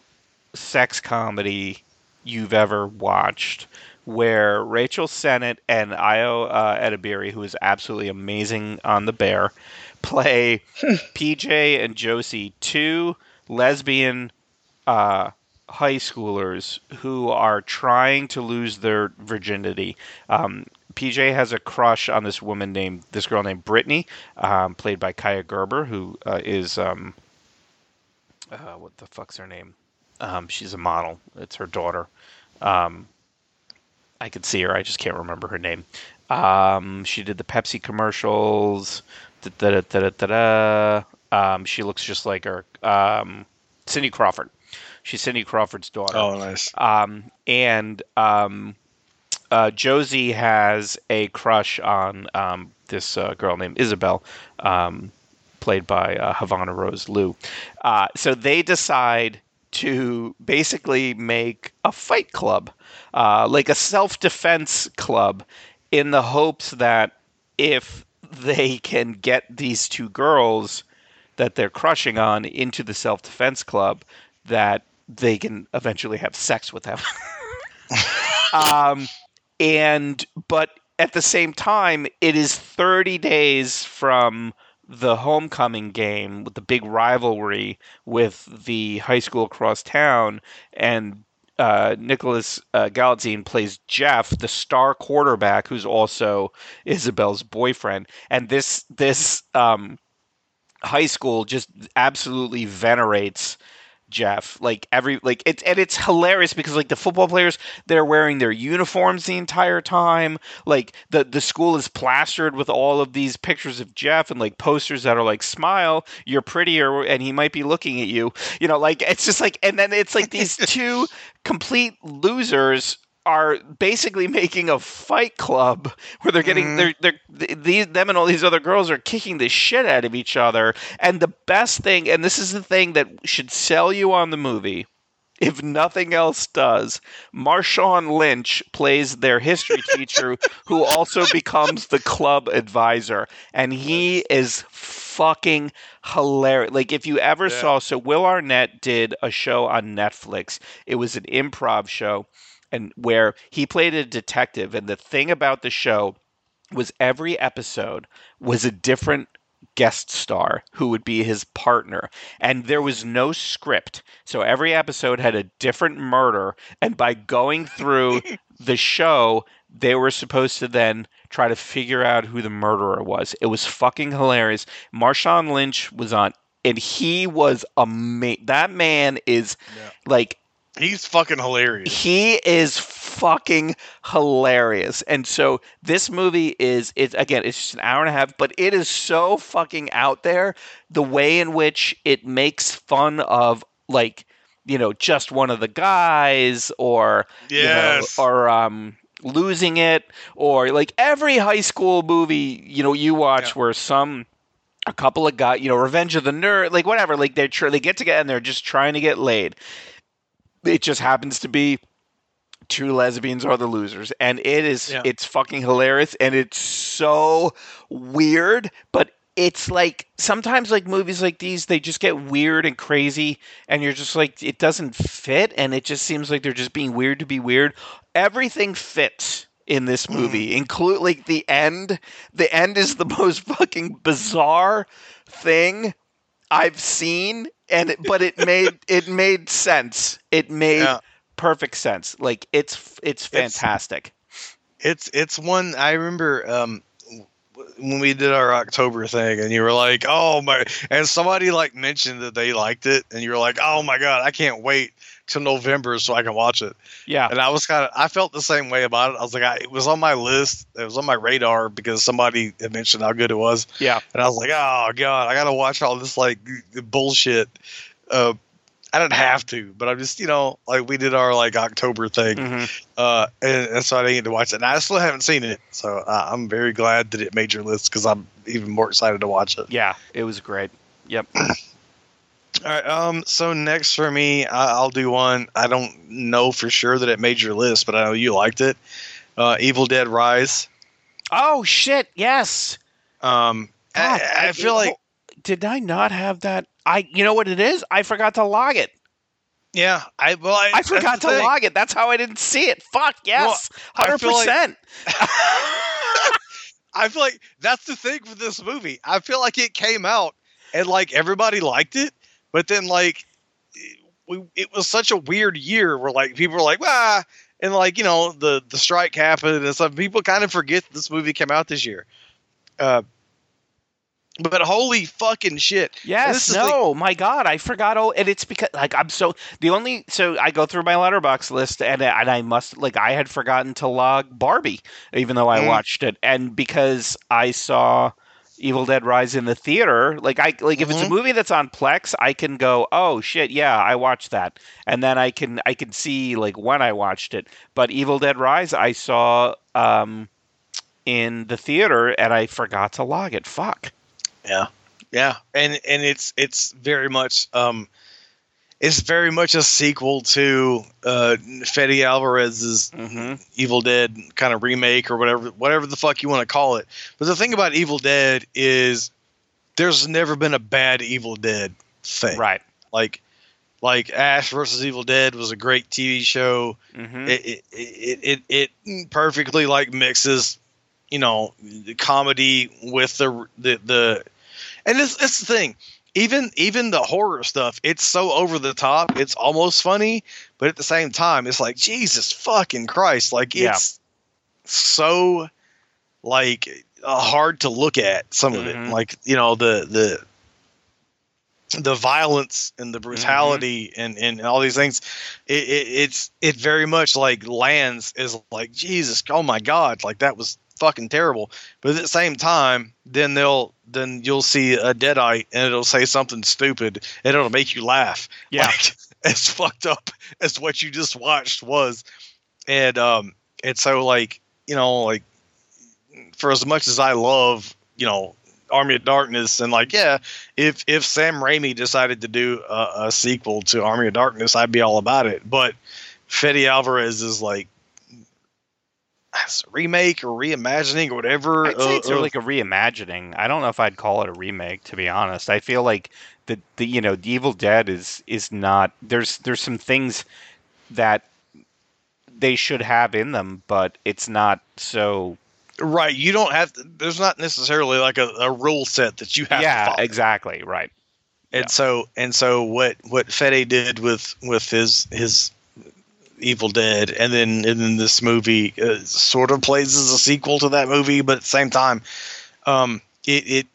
sex comedy you've ever watched. Where Rachel Sennott and Ayo uh, Edebiri, who is absolutely amazing on The Bear, play *laughs* PJ and Josie, two lesbian uh, high schoolers who are trying to lose their virginity. Um, PJ has a crush on this woman named this girl named Brittany, um, played by Kaia Gerber, who uh, is um, uh, what the fuck's her name? Um, she's a model. It's her daughter. Um, I could see her. I just can't remember her name. Um, she did the Pepsi commercials. Da, da, da. Um, she looks just like her. Um, Cindy Crawford. She's Cindy Crawford's daughter. Oh, nice. Um, and um, uh, Josie has a crush on um, this uh, girl named Isabel, um, played by uh, Havana Rose Liu. Uh, so they decide to basically make a fight club, uh, like a self defense club, in the hopes that if they can get these two girls that they're crushing on into the self defense club, that they can eventually have sex with them. *laughs* um, and but at the same time, it is 30 days from the homecoming game with the big rivalry with the high school across town, and uh, Nicholas uh, plays Jeff, the star quarterback, who's also Isabel's boyfriend. And this this um, high school just absolutely venerates Jeff. Like every like it's and it's hilarious because like the football players they're wearing their uniforms the entire time. Like the the school is plastered with all of these pictures of Jeff and like posters that are like smile, you're prettier and he might be looking at you. You know, like it's just like and then it's like these *laughs* two complete losers are basically making a fight club where they're getting Mhm. they're they're these them and all these other girls are kicking the shit out of each other. And the best thing and this is the thing that should sell you on the movie if nothing else does marshawn lynch plays their history *laughs* teacher who also becomes the club advisor. And he is fucking hilarious like if you ever Yeah. saw so will arnett did a show on netflix. It was an improv show and where he played a detective and the thing about the show was every episode was a different guest star who would be his partner and there was no script. So every episode had a different murder and by going through *laughs* the show they were supposed to then try to figure out who the murderer was. It was fucking hilarious. Marshawn lynch was on and he was amazing that man is Yeah. like He's fucking hilarious. he is fucking hilarious. And so this movie is it's again, it's just an hour and a half, but it is so fucking out there. The way in which it makes fun of like, you know, just one of the guys or you know, or um losing it or like every high school movie, you know, you watch Yeah. where some a couple of guys, you know, Revenge of the Nerd, like whatever, like they're tr- they get together and they're just trying to get laid. It just happens to be two lesbians are the losers, and it is Yeah. it's fucking hilarious and it's so weird, but it's like sometimes like movies like these they just get weird and crazy and you're just like it doesn't fit and it just seems like they're just being weird to be weird everything fits in this Mm. movie include like the end the end is the *laughs* most fucking bizarre thing i've seen and it, but it made it made sense it made Yeah. perfect sense like it's it's It's- fantastic It's it's one I remember um when we did our October thing and you were like, "Oh my." And somebody like mentioned that they liked it and you were like, "Oh my god, I can't wait till November so I can watch it." yeah And I was kind of I felt the same way about it. I was like, I, it was on my list. It was on my radar because somebody had mentioned how good it was. yeah And I was like, "Oh god, I got to watch all this like bullshit." Uh I didn't have to, but I'm just, you know, like we did our like October thing, Mhm. uh, and, and so I didn't get to watch it. And I still haven't seen it, so uh, I'm very glad that it made your list because I'm even more excited to watch it. yeah it was great yep All right. Um. So next for me, I, I'll do one. I don't know for sure that it made your list, but I know you liked it. Uh, Evil Dead Rise. oh shit yes Um. I, God, I feel like did I not have that? I you know what it is? I forgot to log it. yeah. I well I, I forgot to thing. log it. That's how I didn't see it. Fuck yes, hundred like- percent. *laughs* I feel like that's the thing with this movie. I feel like it came out and like everybody liked it, but then like it, we, it was such a weird year where like people were like, ah, and like you know the the strike happened and stuff. People kind of forget this movie came out this year. Uh, but holy fucking shit! Yes, This is no, my God, I forgot all, and it's because like I'm so the only so I go through my Letterboxd list and and I must like I had forgotten to log Barbie even though I Mm. watched it and because I saw Evil Dead Rise in the theater, like I like if it's a Mhm. movie that's on Plex, I can go, "Oh shit, yeah, I watched that." And then I can I can see like when I watched it. But Evil Dead Rise I saw um in the theater and I forgot to log it. Fuck. Yeah, yeah, and and it's it's very much um, it's very much a sequel to uh, Fede Alvarez's Mhm. Evil Dead kind of remake or whatever whatever the fuck you want to call it. But the thing about Evil Dead is there's never been a bad Evil Dead thing. Right. Like like Ash versus Evil Dead was a great TV show. Mhm. It it, it it it perfectly like mixes you know the comedy with the the the and it's it's the thing even even the horror stuff it's so over the top it's almost funny but at the same time it's like jesus fucking christ like Yeah. it's so like uh, hard to look at some of Mhm. it like you know the the the violence and the brutality and, and all these things it, it it's it very much like lands is like jesus oh my god like that was fucking terrible. But at the same time then they'll then you'll see a deadite and it'll say something stupid and it'll make you laugh. Yeah. like, *laughs* as fucked up as what you just watched was. And um and so like you know like for as much as i love you know army of darkness and like yeah if if sam raimi decided to do a, a sequel to army of darkness i'd be all about it. But fede alvarez is like remake or reimagining or whatever I'd say uh, it's of- like a reimagining. I don't know if I'd call it a remake, to be honest. I feel like the the you know, the Evil Dead is is not. There's there's some things that they should have in them, but it's not so. right you don't have to, there's not necessarily like a, a rule set that you have to yeah, exactly. Right. and Yeah. so and so what what Fede did with with his his Evil Dead, and then and then this movie uh, sort of plays as a sequel to that movie, but at the same time, um, it, it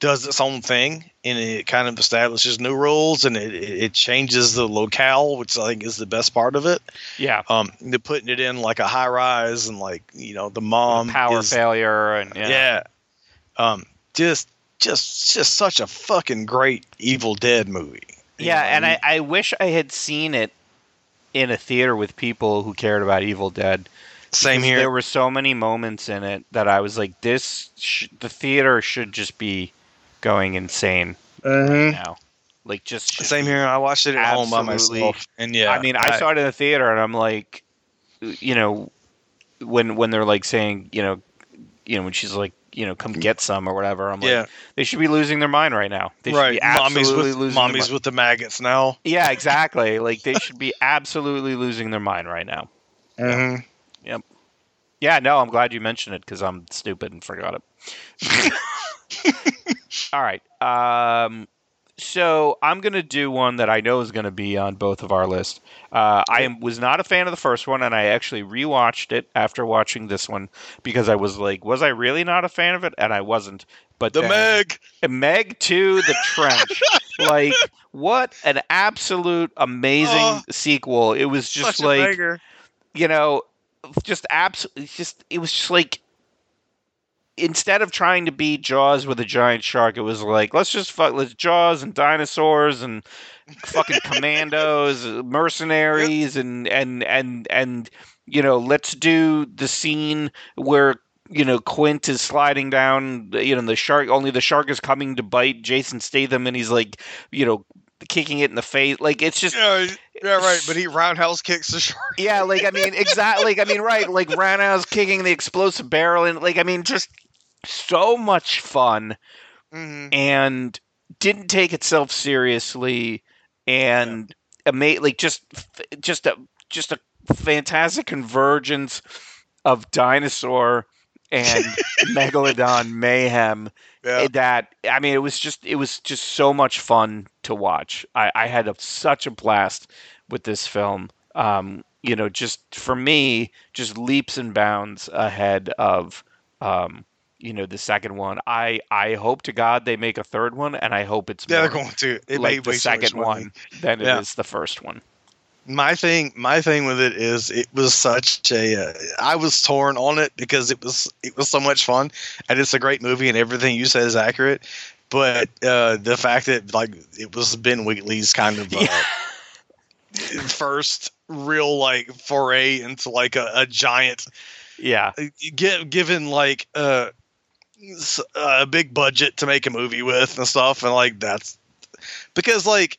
does its own thing and it kind of establishes new rules and it, it it changes the locale, which I think is the best part of it. Yeah. Um, they're putting it in like a high rise and like you know the mom Power is, failure and yeah. yeah. Um, just just just such a fucking great Evil Dead movie. You Yeah, know, and I, I wish I had seen it in a theater with people who cared about Evil Dead. same here. There were so many moments in it that I was like, "This, sh- the theater should just be going insane Mhm. now." Like, just Same here. I watched it at home by myself, and yeah, I mean, I saw it in the theater, and I'm like, you know, when when they're like saying, you know, you know, when she's like, you know, come get some or whatever, I'm like, they should be losing their mind right now. They should right. be Mommy's absolutely with losing their mommy's mind. with the maggots now. Yeah, exactly. like they should be absolutely losing their mind right now. *laughs* Mm-hmm. Yep. Yeah, no, I'm glad you mentioned it because I'm stupid and forgot it. *laughs* *laughs* All right. Um, so I'm gonna do one that I know is gonna be on both of our lists. Uh, I am, was not a fan of the first one, and I actually rewatched it after watching this one because I was like, was I really not a fan of it? And I wasn't. But The then- Meg. Meg to the Trench. *laughs* like, what an absolute amazing Oh, sequel! It was just like you know, just absolutely, just it was just like instead of trying to be Jaws with a giant shark, it was like let's just fuck, let's Jaws and dinosaurs and fucking *laughs* commandos, uh, mercenaries, and and and and you know, let's do the scene where you know Quint is sliding down, you know, the shark. Only the shark is coming to bite Jason Statham, and he's like, you know, kicking it in the face. Like it's just Yeah, yeah, right. But he roundhouse kicks the shark. yeah, like I mean, exactly. Like I mean, right? Like roundhouse kicking the explosive barrel, and like I mean, just so much fun, Mm-hmm. and didn't take itself seriously, and ama- like just just a just a fantastic convergence of dinosaur and *laughs* megalodon mayhem Yeah. that I mean, it was just it was just so much fun to watch. I, I had a, such a blast with this film. Um, you know, just for me, just leaps and bounds ahead of um, you know, the second one. I I hope to God they make a third one, and I hope it's Yeah, they're going to. It like the way too much second one than it is the first one. my thing my thing with it is it was such a uh, I was torn on it because it was it was so much fun and it's a great movie and everything you said is accurate but uh the fact that like it was Ben Wheatley's kind of uh, Yeah. first real like foray into like a, a giant Yeah. gi- given like uh a big budget to make a movie with and stuff and like that's because like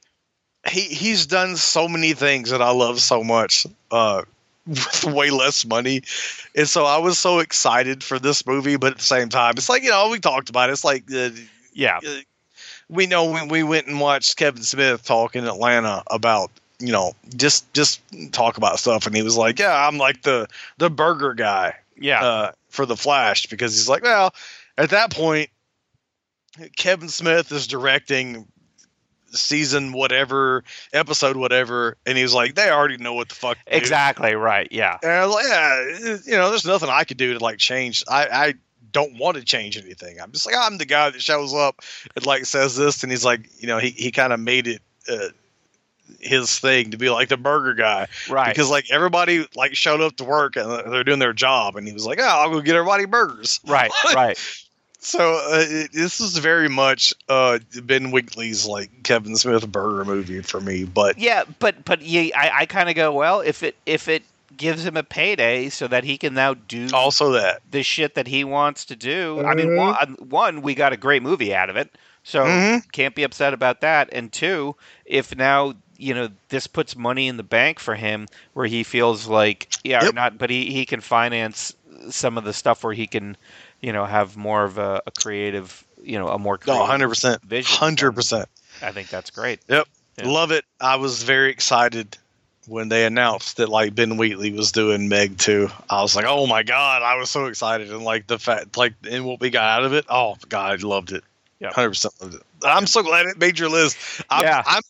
he he's done so many things that I love so much uh *laughs* with way less money and so I was so excited for this movie but at the same time it's like you know we talked about it it's like uh, Yeah. we know when we went and watched Kevin Smith talk in Atlanta about you know just just talk about stuff and he was like yeah I'm like the the burger guy Yeah. uh, for the Flash because he's like, well, at that point, Kevin Smith is directing season whatever, episode whatever, and he's like, they already know what the fuck. to do. exactly. Right. Yeah. And I was like, yeah, you know, there's nothing I could do to like change. I, I don't want to change anything. I'm just like, I'm the guy that shows up and like says this, and he's like, you know, he he kind of made it. Uh, his thing to be like the burger guy Right. because like everybody like showed up to work and they're doing their job and he was like oh i'll go get everybody burgers right. *laughs* Right. So uh, it, this is very much uh ben Wheatley's like kevin smith burger movie for me but Yeah, but but yeah, I, I kind of go well if it if it gives him a payday so that he can now do also that the shit that he wants to do. I mean, one, one we got a great movie out of it, so Mhm. can't be upset about that. And two, if now you know this puts money in the bank for him, where he feels like yeah, Yep. not, but he he can finance some of the stuff where he can, you know, have more of a, a creative, you know, a more no creative 100% vision. 100% I think that's great. yep Yeah. love it i was very excited when they announced that like ben wheatley was doing meg 2 i was like oh my god i was so excited and like the fact like and what we got out of it oh god i loved it Yeah. 100% loved it i'm so glad it made your list i'm, Yeah. I'm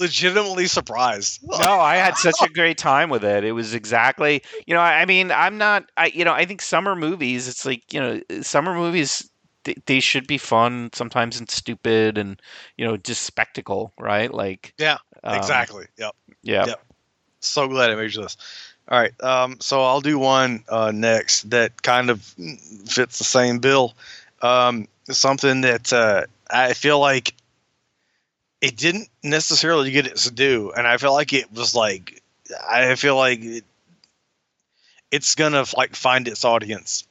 legitimately surprised no, I had such a great time with it. It was exactly, you know, I I mean, I'm not, I, you know, I think summer movies, it's like, you know, summer movies, they, they should be fun sometimes and stupid and, you know, just spectacle, right? Like, Yeah, um, exactly yep Yeah. Yep. so glad I made your list. All right, um, so I'll do one uh, next that kind of fits the same bill. Um, something that uh, I feel like it didn't necessarily get its due, and I feel like it was like I feel like it, it's gonna like find its audience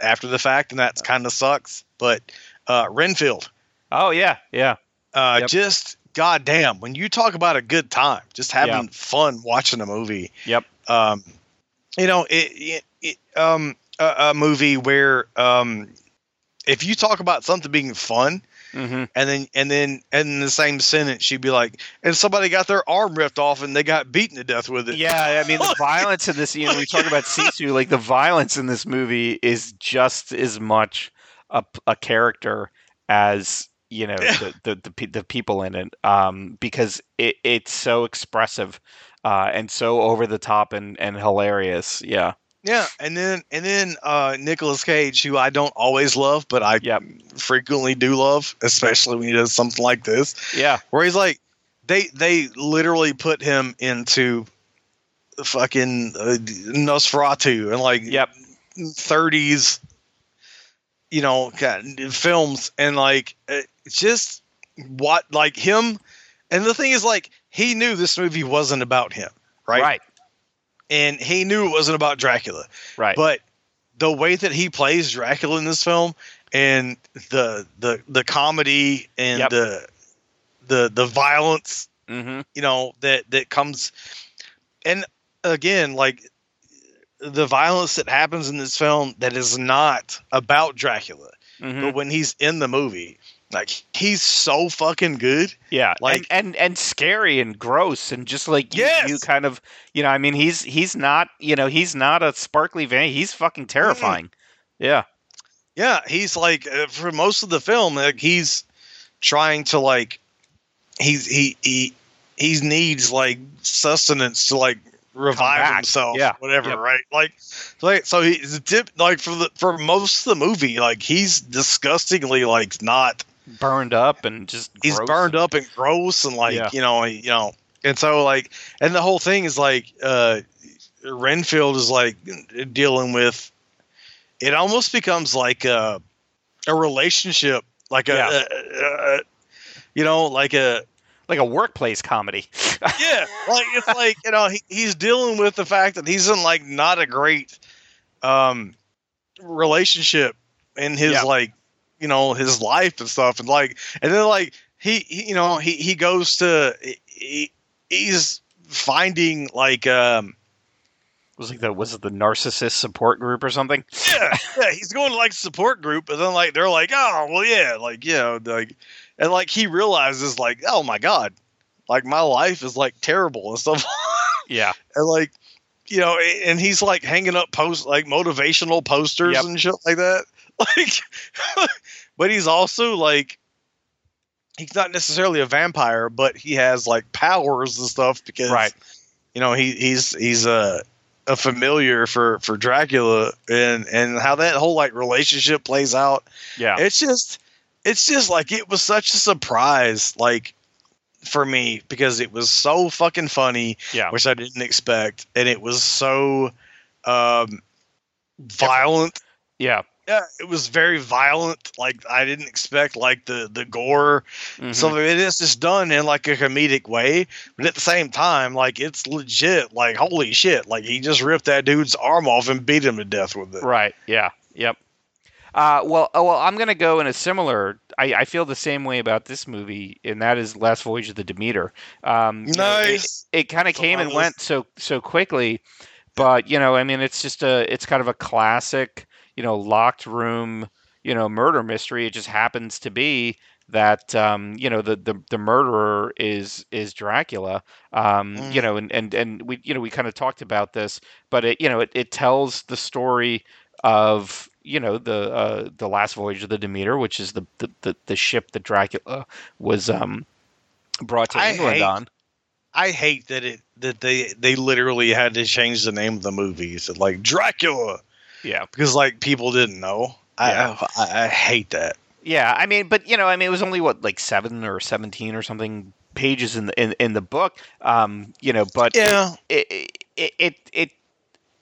after the fact, and that kind of sucks. But uh, Renfield, Oh, yeah. Yeah. uh, Yep. just goddamn, when you talk about a good time, just having Yeah. fun watching a movie. Yep. Um, you know, it, it, it um, a, a movie where um, if you talk about something being fun, hmm and then and then and in the same sentence she'd be like, and somebody got their arm ripped off and they got beaten to death with it. Yeah. I mean, the *laughs* violence in this, you know, we talk about Sisu, like the violence in this movie is just as much a, a character as you know the, the the the people in it um because it it's so expressive uh and so over the top and and hilarious yeah Yeah, and then and then uh Nicolas Cage, who I don't always love, but I Yep. frequently do love, especially when he does something like this. yeah where he's like they they literally put him into fucking uh, Nosferatu and like yep 30s you know films and like uh, just what like him and the thing is like he knew this movie wasn't about him right, right and he knew it wasn't about Dracula. Right. But the way that he plays Dracula in this film and the the the comedy and Yep. the the the violence hmm you know that that comes and again like the violence that happens in this film that is not about Dracula hmm but when he's in the movie like he's so fucking good. Yeah like- and, and and scary and gross and just like you, Yes! you kind of you know i mean he's he's not you know he's not a sparkly van. He's fucking terrifying. Yeah. Yeah he's like uh, for most of the film like he's trying to like he's he he he needs like sustenance to like revive himself Yeah. whatever Yep. right? Like like so he's a tip like for the for most of the movie like he's disgustingly like not burned up and just he's gross. burned up and gross and like Yeah. you know you know and so like, and the whole thing is like, uh, Renfield is like dealing with. It almost becomes like a a relationship, like a, Yeah. a- a- a- you know, like a like a workplace comedy. *laughs* yeah, like it's like you know he, he's dealing with the fact that he's in like not a great um relationship in his Yeah. like you know his life and stuff and like and then like he, he you know he he goes to he, he's finding like um was like the was it the narcissist support group or something? yeah yeah he's going to like support group and then like they're like oh well yeah like you know like and like he realizes like oh my god like my life is like terrible and stuff *laughs* Yeah. and like you know and he's like hanging up post like motivational posters Yep. and shit like that like *laughs* but he's also like he's not necessarily a vampire but he has like powers and stuff because Right. you know he he's he's a a familiar for for Dracula and and how that whole like relationship plays out Yeah. it's just it's just like it was such a surprise like for me because it was so fucking funny Yeah. which i didn't expect and it was so um violent Yeah. Yeah it was very violent like i didn't expect like the the gore Mhm. so it is just done in like a comedic way but at the same time like it's legit like holy shit like he just ripped that dude's arm off and beat him to death with it Right. Yeah. Yep. Uh, well, oh, well, I'm going to go in a similar. I, I feel the same way about this movie, and that is Last Voyage of the Demeter. Um, you know, it- nice it, kind of came and list. went so so quickly, but you know, I mean, it's just a it's kind of a classic, you know, locked room, you know, murder mystery. It just happens to be that um, you know the, the the murderer is is Dracula. Um, You Mm. know, and and and we you know we kind of talked about this, but it you know it, it tells the story of you know the uh, the last voyage of the Demeter, which is the the, the, the ship that Dracula was um, brought to I England hate- on. I hate that it that they they literally had to change the name of the movies. Like Dracula Yeah. because like people didn't know. I, Yeah. I I hate that. Yeah, I mean, but you know, I mean, it was only what like seven or seventeen or something pages in the in, in the book. Um, you know, but Yeah, it, it it it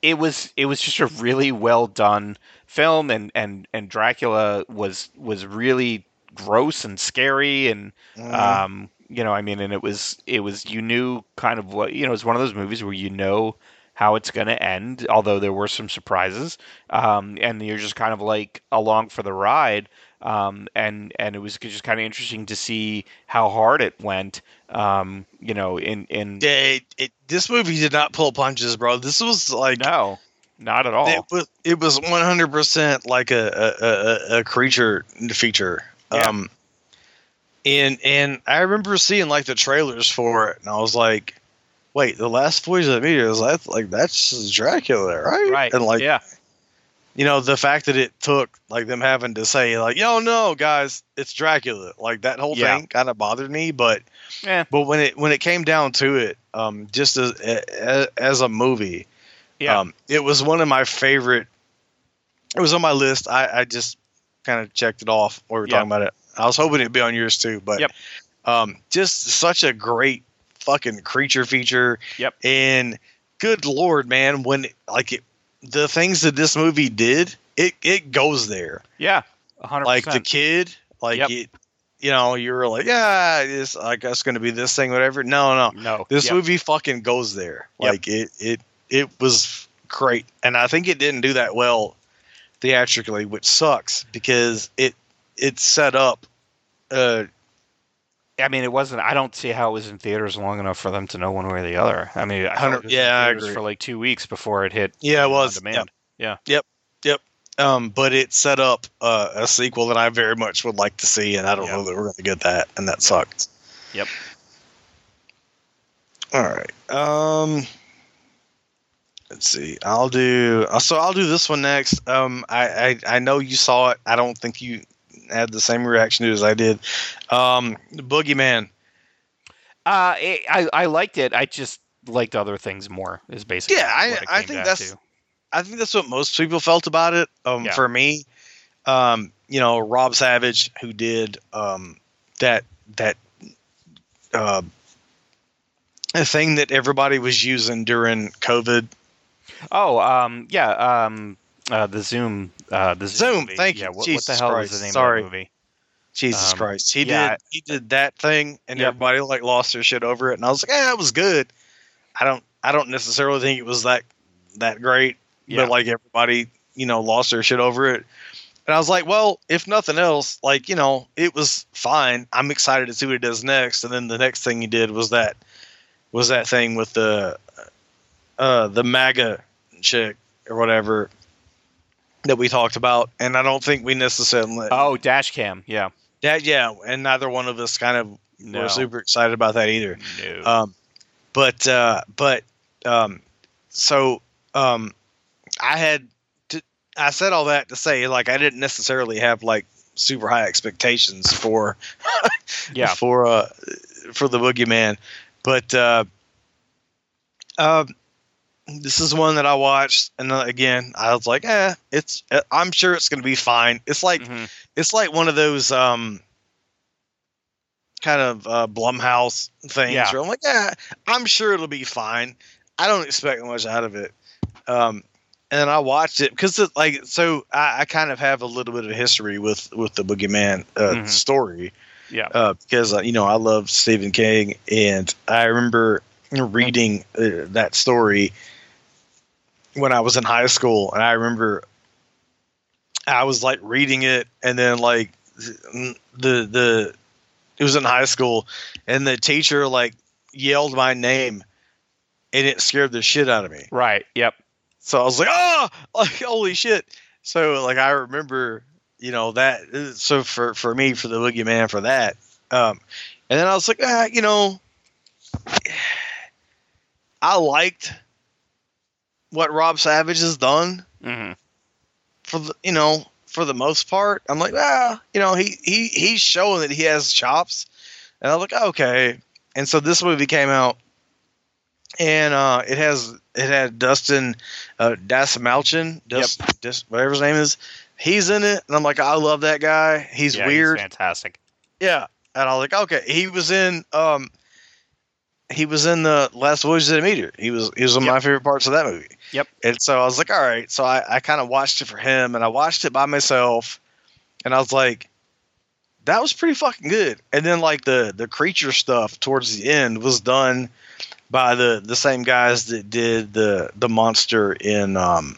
it was it was just a really well done film, and and and Dracula was was really gross and scary, and Mm. um, you know, I mean, and it was it was you knew kind of what you know, it's one of those movies where you know how it's going to end, although there were some surprises, um, and you're just kind of like along for the ride. Um, and and it was just kind of interesting to see how hard it went. Um, you know, in in it, it, this movie did not pull punches, bro. This was like no, not at all. it was it was one hundred percent like a a, a a creature feature. Yeah. Um, and and I remember seeing like the trailers for it, and I was like, "Wait, the last voyage of the meteor is that like that's Dracula, right?" right? And like yeah, you know the fact that it took like them having to say like yo no guys it's dracula like that whole Yeah. thing kind of bothered me but Yeah. but when it when it came down to it um just as as, as a movie yeah, um it was one of my favorite it was on my list i i just kind of checked it off while we were Yeah. talking about it i was hoping it'd be on yours too but Yep. um just such a great fucking creature feature Yep. and good lord man when like it the things that this movie did, it it goes there. yeah, a hundred Like the kid, like Yep. it, you know, you were like, yeah, it's I guess going to be this thing, whatever. No, no, No, this yep. movie fucking goes there. Yep. Like it, it, it was great, and I think it didn't do that well theatrically, which sucks because it it set up. Uh, I mean, it wasn't. I don't see how it was in theaters long enough for them to know one way or the other. I mean, I thought it was in Yeah, I agree. for like two weeks before it hit. yeah, it was. demand. Yep. Yeah. Yep. Yep. Um, but it set up uh, a sequel that I very much would like to see, and I don't Yeah. know that we're going to get that, and that sucked. Yep. All right. Um, let's see. I'll do. So I'll do this one next. Um, I I, I know you saw it. I don't think you had the same reaction to it as I did. Um, Boogeyman. Uh, it, I I liked it. I just liked other things more. Is basically Yeah, I- I think that's- to. I think that's what most people felt about it. Um, Yeah. for me, um, you know, Rob Savage, who did um, that that uh, a thing that everybody was using during COVID? Oh, um, yeah, um, uh, the Zoom, uh, the Zoom, movie. thank you. Yeah, what, what the hell Christ, is the name sorry. of the movie? Jesus Um, Christ, he yeah. did he did that thing, and Yep. everybody like lost their shit over it, and I was like, yeah, it was good. I don't I don't necessarily think it was that that great, Yeah. but like everybody you know lost their shit over it. And I was like, well, if nothing else, like, you know, it was fine. I'm excited to see what he does next. And then the next thing he did was that was that thing with the uh the MAGA chick or whatever that we talked about. And I don't think we necessarily Oh, dash cam. Yeah. that yeah, and neither one of us kind of No. were super excited about that either. No. Um, but uh, but um, so um, I had to, I said all that to say like I didn't necessarily have like super high expectations for *laughs* yeah. for uh for the boogeyman, but uh, um. This is one that I watched, and uh, again, I was like, "Eh, it's. uh, I'm sure it's going to be fine." It's like Mhm. it's like one of those um kind of uh Blumhouse things Yeah. where I'm like, yeah, I'm sure it'll be fine. I don't expect much out of it. Um and I watched it because like so I, I kind of have a little bit of history with with the Boogeyman uh, Mhm. story Yeah. uh, because uh, you know I love Stephen King and I remember reading uh, that story when I was in high school and I remember I was like reading it and then like the the it was in high school and the teacher like yelled my name and it scared the shit out of me. Right. Yep. So I was like, oh, *laughs* like holy shit. So like I remember, you know, that so for for me for the boogeyman for that. Um and then I was like, ah, you know, *sighs* I liked what Rob Savage has done hmm for the you know, for the most part. I'm like, ah, you know, he he he's showing that he has chops. And I'm like, okay. And so this movie came out and uh, it has it had Dustin uh, Dasamalchin, Dust, Dis- whatever his name is. He's in it, and I'm like, I love that guy. He's Yeah, weird, fantastic. yeah. And I was like, okay. He was in um, he was in the Last Voyage of the Meteor. He was he was one of Yep. my favorite parts of that movie. Yep. And so I was like, all right. So I I kind of watched it for him, and I watched it by myself, and I was like. That was pretty fucking good. And then like the the creature stuff towards the end was done by the the same guys that did the the monster in um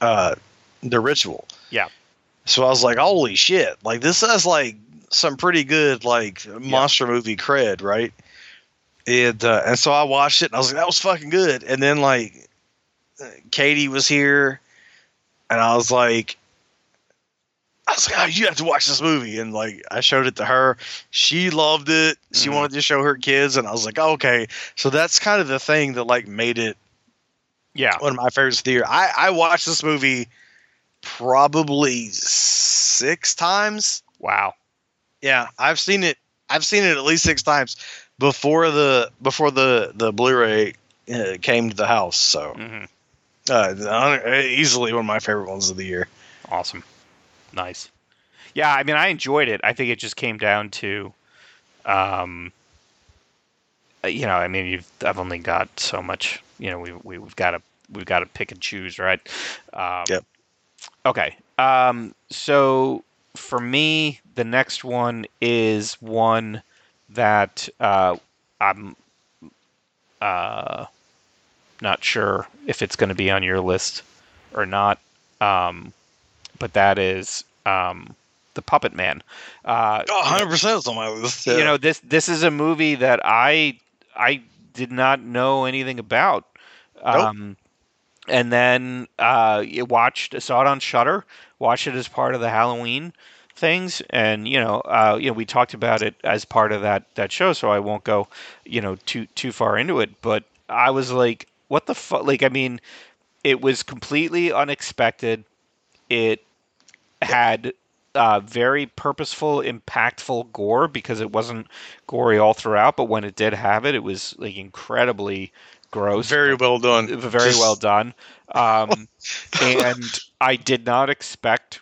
uh the ritual. Yeah. So I was like, holy shit! Like this has like some pretty good like monster movie cred, right? And uh, and so I watched it and I was like, that was fucking good. And then like Katie was here, and I was like. I was like, oh, you have to watch this movie. And like, I showed it to her. She loved it. She Mhm. wanted to show her kids. And I was like, okay. So that's kind of the thing that like made it Yeah. one of my favorites of the year. I, I watched this movie probably six times. Wow. Yeah, I've seen it. I've seen it at least six times before the before the the Blu-ray uh, came to the house. So hmm uh, easily one of my favorite ones of the year. Awesome. Nice. Yeah, I mean, I enjoyed it. I think it just came down to, um, uh, you know, I mean, you've I've only got so much. You know, we, we we've got to we've got to pick and choose, right? Um, Yep. Okay. Um, so for me, the next one is one that uh, I'm uh, not sure if it's going to be on your list or not. Um, but that is um, the Puppet Man. Uh, Oh, 100 percent is on my list. you know this this is a movie that I I did not know anything about. Um, and then uh, watched saw it on Shudder, watched it as part of the Halloween things, and you know uh, you know we talked about it as part of that that show, so I won't go you know too too far into it. But I was like, what the fuck? Like, I mean, it was completely unexpected. It had uh, very purposeful, impactful gore because it wasn't gory all throughout, but when it did have it, it was like incredibly gross. very well done. very Just- well done. Um, *laughs* and I did not expect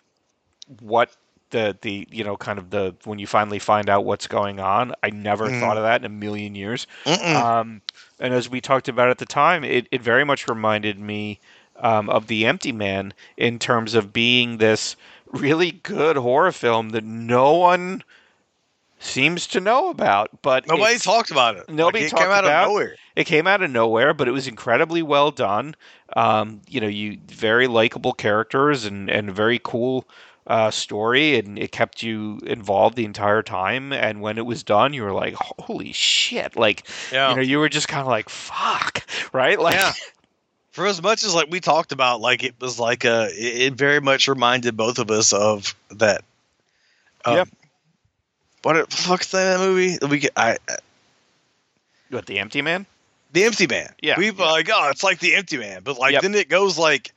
what the the you know kind of the when you finally find out what's going on. I never Mhm. thought of that in a million years. Um, and as we talked about at the time, it, it very much reminded me um, of The Empty Man in terms of being this really good horror film that no one seems to know about. But Nobody talked about it. nobody like, it talked came out about- of nowhere. it came out of nowhere, but it was incredibly well done. Um, you know, you very likable characters and and very cool uh, story, and it kept you involved the entire time. And when it was done, you were like, "Holy shit!" Like, Yeah. you know, you were just kind of like, "Fuck," *laughs* right? Like, yeah. For as much as like we talked about, like it was like a, it, very much reminded both of us of that. Um, Yep. What the fuck's that movie? We get, I, what the Empty Man? the Empty Man. Yeah, we yeah. like, oh, it's like the Empty Man, but like Yep. then it goes like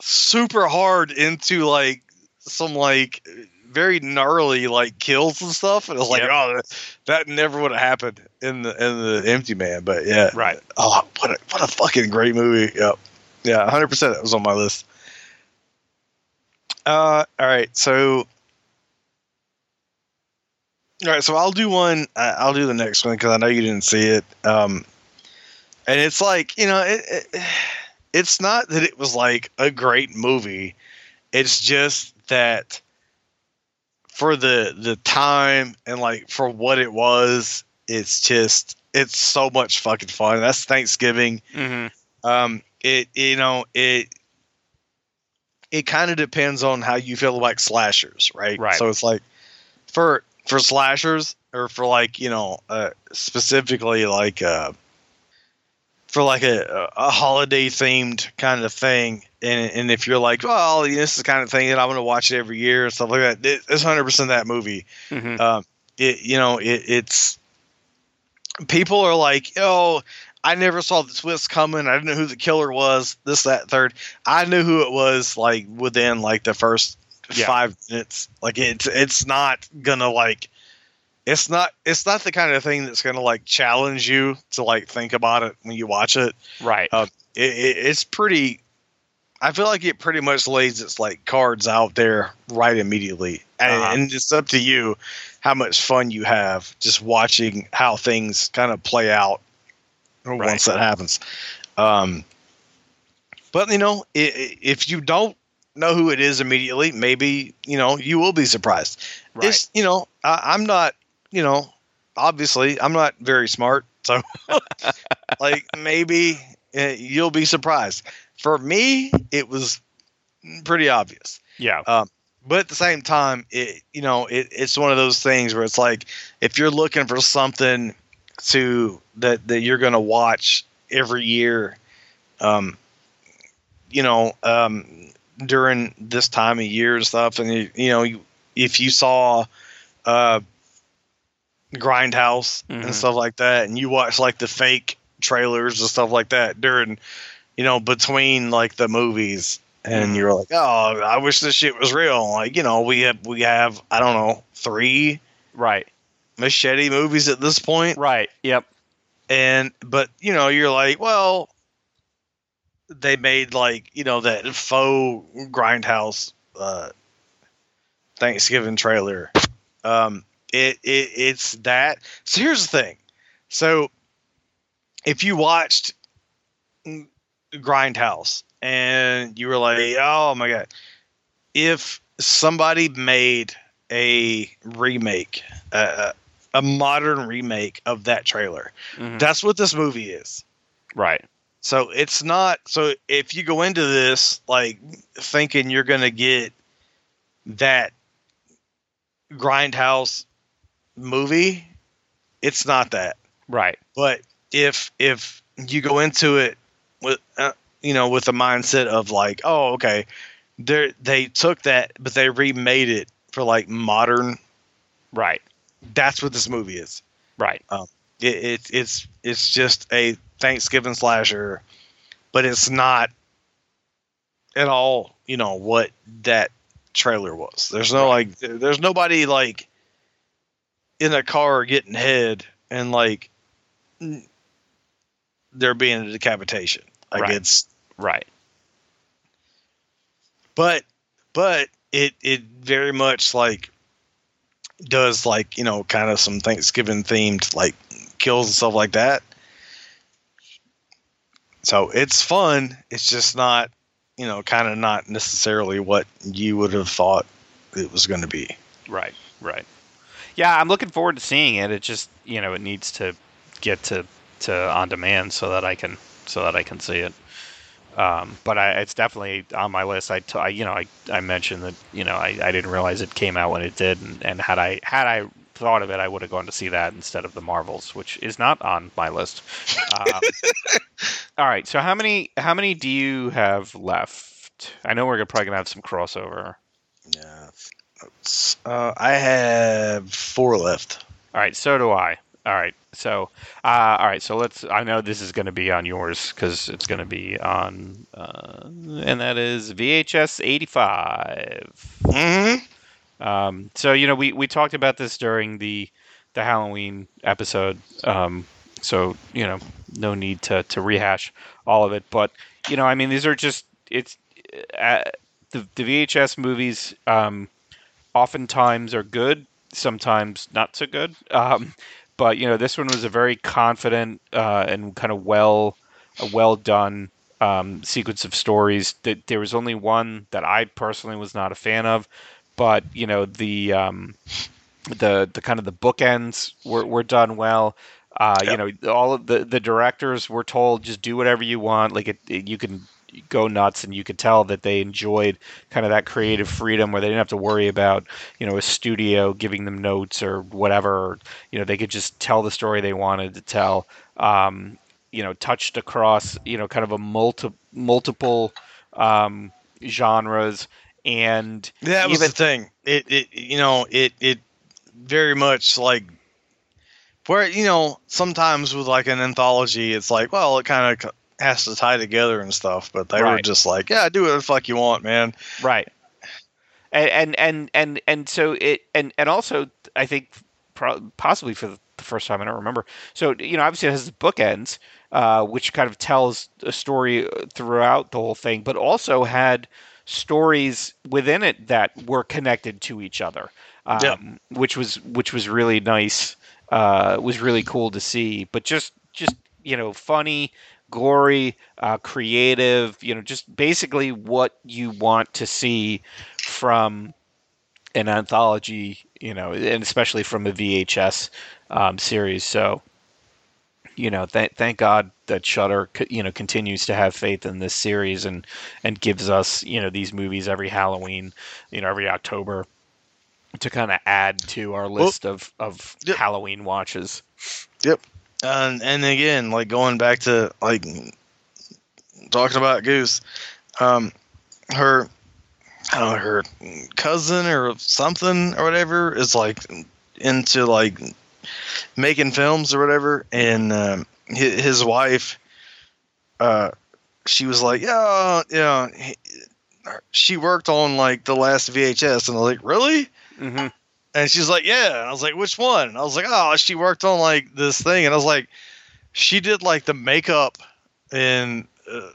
super hard into like some like very gnarly like kills and stuff, and it's like, Yep. oh, that, that never would have happened in the in the Empty Man, but yeah, Right. Oh, what a what a fucking great movie. Yep. Yeah, hundred percent. That was on my list. Uh, all right. So, all right. So I'll do one. I'll do the next one because I know you didn't see it. Um, and it's like you know, it, it, it's not that it was like a great movie. It's just that for the the time and like for what it was, it's just it's so much fucking fun. That's Thanksgiving. Mm-hmm. Um, it you know it it kind of depends on how you feel about slashers, right? Right. So it's like for for slashers or for like you know uh, specifically like uh, for like a, a holiday themed kind of thing. And, and if you're like, well, this is the kind of thing that I'm going to watch it every year and stuff like that, it, it's 100% that movie Mm-hmm. um, it you know it, it's people are like oh i never saw the twist coming i didn't know who the killer was this that third i knew who it was like within like the first Yeah. five minutes like it's it's not gonna like it's not it's not the kind of thing that's gonna like challenge you to like think about it when you watch it right. uh, it, it, it's pretty i feel like it pretty much lays its like cards out there right immediately and, Uh-huh. and it's up to you how much fun you have just watching how things kind of play out once that happens um but you know i- i- if you don't know who it is immediately maybe you know you will be surprised right. it's you know I, i'm not you know obviously i'm not very smart so *laughs* like maybe uh, you'll be surprised for me it was pretty obvious yeah. but at the same time it you know it, it's one of those things where it's like if you're looking for something to that that you're going to watch every year um you know um during this time of year and stuff and you, you know you, if you saw uh grindhouse Mhm. and stuff like that and you watch like the fake trailers and stuff like that during you know between like the movies and Mhm. you're like oh i wish this shit was real like you know we have we have i don't know three right. machete movies at this point Right. Yep. and but you know you're like well they made like you know that faux grindhouse uh thanksgiving trailer um it, it it's that so here's the thing so if you watched grindhouse and you were like oh my god if somebody made a remake uh, a modern remake of that trailer Mhm. that's what this movie is. Right. So it's not so if you go into this like thinking you're going to get that grindhouse movie, it's not that. Right. But if if you go into it with uh, you know with the mindset of like, oh okay, they they took that but they remade it for like modern, Right. that's what this movie is. Right. it, it it's it's just a Thanksgiving slasher, but it's not at all you know what that trailer was. There's no like there's nobody like in a car getting head and like there being a decapitation. Like Right. it's Right. but but it it very much like does like you know kind of some Thanksgiving themed like kills and stuff like that. So it's fun. It's just not you know kind of not necessarily what you would have thought it was going to be. Right, right. Yeah, I'm looking forward to seeing it. It just you know it needs to get to to on demand so that I can so that I can see it. Um, but I, it's definitely on my list. I, t- I you know, I, I mentioned that you know I, I didn't realize it came out when it did, and, and had I had I thought of it, I would have gone to see that instead of the Marvels, which is not on my list. Um, *laughs* all right, so how many how many do you have left? I know we're probably gonna have some crossover. Yeah, uh, I have four left. All right, so do I. All right. So, uh, all right. So let's. I know this is going to be on yours because it's going to be on, uh, and that is VHS eighty five. Mm-hmm. Um, so you know, we we talked about this during the the Halloween episode. Um, so you know, no need to to rehash all of it. But you know, I mean, these are just it's uh, the the VHS movies. Um, oftentimes are good, sometimes not so good. Um, but you know this one was a very confident uh, and kind of well a well done um, sequence of stories. That there was only one that I personally was not a fan of, but you know the um, the the kind of the bookends were, were done well. Uh, yep. You know, all of the the directors were told just do whatever you want. Like it, it, you can go nuts and you could tell that they enjoyed kind of that creative freedom where they didn't have to worry about you know a studio giving them notes or whatever. You know they could just tell the story they wanted to tell. Um, you know touched across you know kind of a multi- multiple um, genres. And that was even, the thing. It, it you know it it very much like where you know sometimes with like an anthology it's like well it kind of has to tie together and stuff. But they right. were just like, yeah, do whatever the fuck you want, man. Right. And and and and, and so it and and also I think pro- possibly for the first time I don't remember. So you know, obviously it has the bookends, uh, which kind of tells a story throughout the whole thing, but also had stories within it that were connected to each other, um, yeah. which was which was really nice. Uh, was really cool to see, but just just you know funny gory, uh, creative, you know, just basically what you want to see from an anthology, you know, and especially from a VHS um, series. So, you know, th- thank God that Shudder, you know, continues to have faith in this series and and gives us, you know, these movies every Halloween, you know, every October to kind of add to our list well, of of yep. Halloween watches. Yep. And and again, like going back to like talking about Goose, um, her, I don't know, her cousin or something or whatever is like into like making films or whatever, and um, his, his wife, uh, she was like, yeah, yeah, she worked on like the last VHS, and I was like, really? Mm-hmm. And she's like, yeah. And I was like, which one? And I was like, oh, she worked on like this thing. And I was like, she did like the makeup and uh,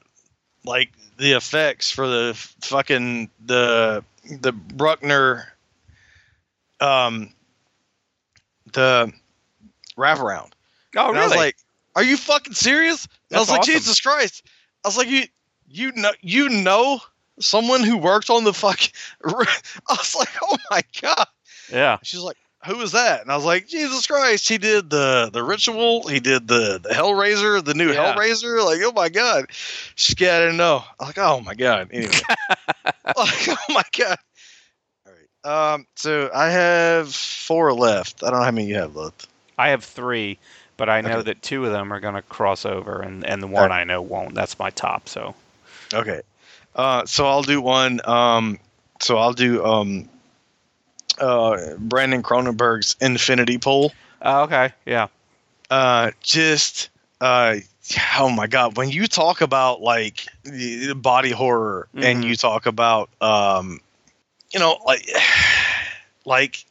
like the effects for the fucking the the Bruckner um the wraparound. Oh, and really? I was like, "Are you fucking serious?" I was like, awesome. "Jesus Christ!" I was like, "You, you know, you know someone who worked on the fuck." *laughs* I was like, "Oh my god!" Yeah. She's like, who is that? And I was like, Jesus Christ, he did the the ritual, he did the the Hellraiser, the new yeah. Hellraiser. Like, oh my god, she's I didn't know. I'm like, oh my god. Anyway, *laughs* *laughs* like, oh my god. All right. Um. So I have four left. I don't know how many you have left. I have three, but I know okay. that two of them are going to cross over, and and the one right. I know won't. That's my top. So. Okay. Uh. So I'll do one. Um. So I'll do um uh, Brandon Cronenberg's Infinity Pool. Oh, okay, yeah. Uh, just uh, oh my god, when you talk about like body horror mm-hmm. and you talk about um, you know, like *sighs* like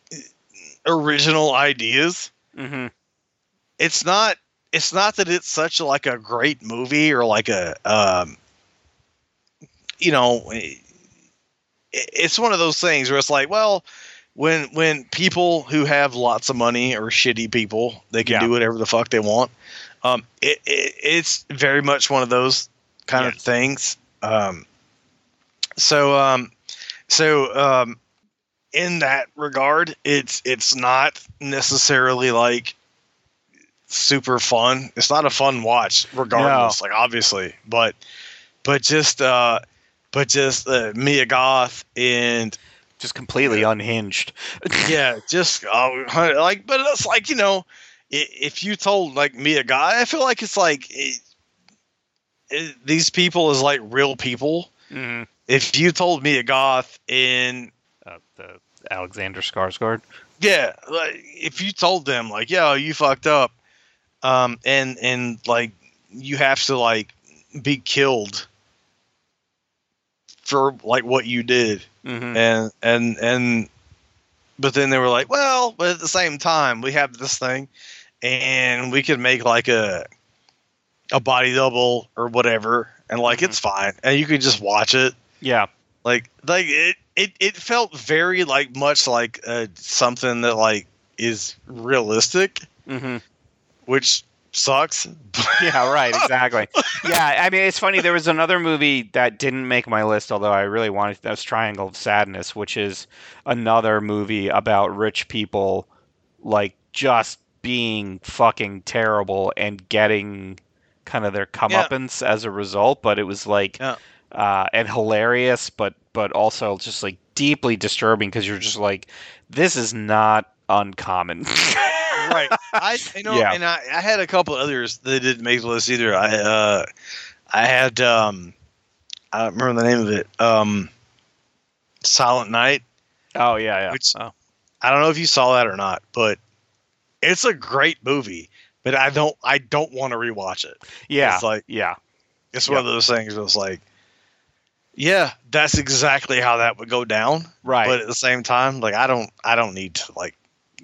original ideas, mm-hmm. it's not it's not that it's such like a great movie or like a um, you know it, it's one of those things where it's like, well, when when people who have lots of money or shitty people, they can Yeah. do whatever the fuck they want. Um, it, it it's very much one of those kind of things. Um, so um, so um, in that regard, it's it's not necessarily like super fun. It's not a fun watch, regardless. Like obviously, but but just uh, but just uh, Mia Goth and Just completely unhinged. *laughs* yeah, just uh, like, but it's like you know, if you told like me a guy, I feel like it's like it, it, these people is like real people. hmm If you told Mia Goth in Uh, the Alexander Skarsgård. Yeah, like if you told them like, "Yo, you fucked up," um, and and like you have to like be killed for like what you did, hmm and and and, but then they were like, "Well, but at the same time, we have this thing, and we could make like a a body double or whatever, and like Mhm. it's fine, and you could just watch it." Yeah. like like it it, it felt very like much like uh, something that like is realistic mm-hmm. which sucks *laughs* Yeah, right, exactly. *laughs* yeah, I mean, it's funny. There was another movie that didn't make my list, although I really wanted. That was Triangle of Sadness, which is another movie about rich people, like just being fucking terrible and getting kind of their comeuppance as a result. But it was like, Yeah. uh, and hilarious, but but also just like deeply disturbing because you're just like, this is not uncommon. *laughs* right i you know Yeah. and I, I had a couple others that didn't make the list either i uh i had um i don't remember the name of it um silent night Oh yeah, yeah. Which- oh. i don't know if you saw that or not but it's a great movie but i don't i don't want to rewatch it yeah, it's like yeah, It's one of those things it's like, yeah, that's exactly how that would go down. right. But at the same time, like I don't, I don't need to like,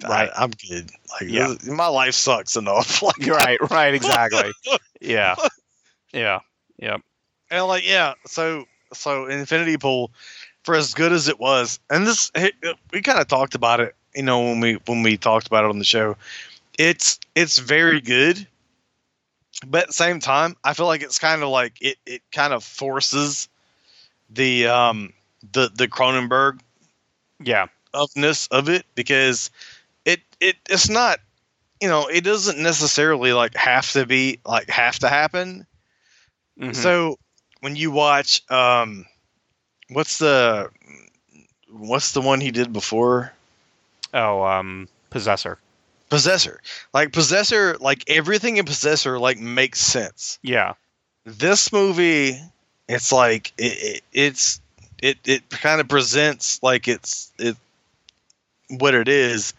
Right. I, I'm good. Like, Yeah. this- my life sucks enough. *laughs* Like, right, right, exactly. *laughs* Yeah, yeah, yeah. and like, yeah. So, so Infinity Pool, for as good as it was, and this it, it- we kind of talked about it, you know, when we when we talked about it on the show. It's it's very good, but at the same time, I feel like it's kind of like it it kind of forces the um the the Cronenberg Yeah, ofness of it because it it it's not you know it doesn't necessarily like have to be like have to happen. Mhm. so when you watch um what's the what's the one he did before? Oh, um, Possessor. possessor. Like possessor like everything in possessor like makes sense. Yeah, this movie it's like it, it it's it it kind of presents like it's it what it is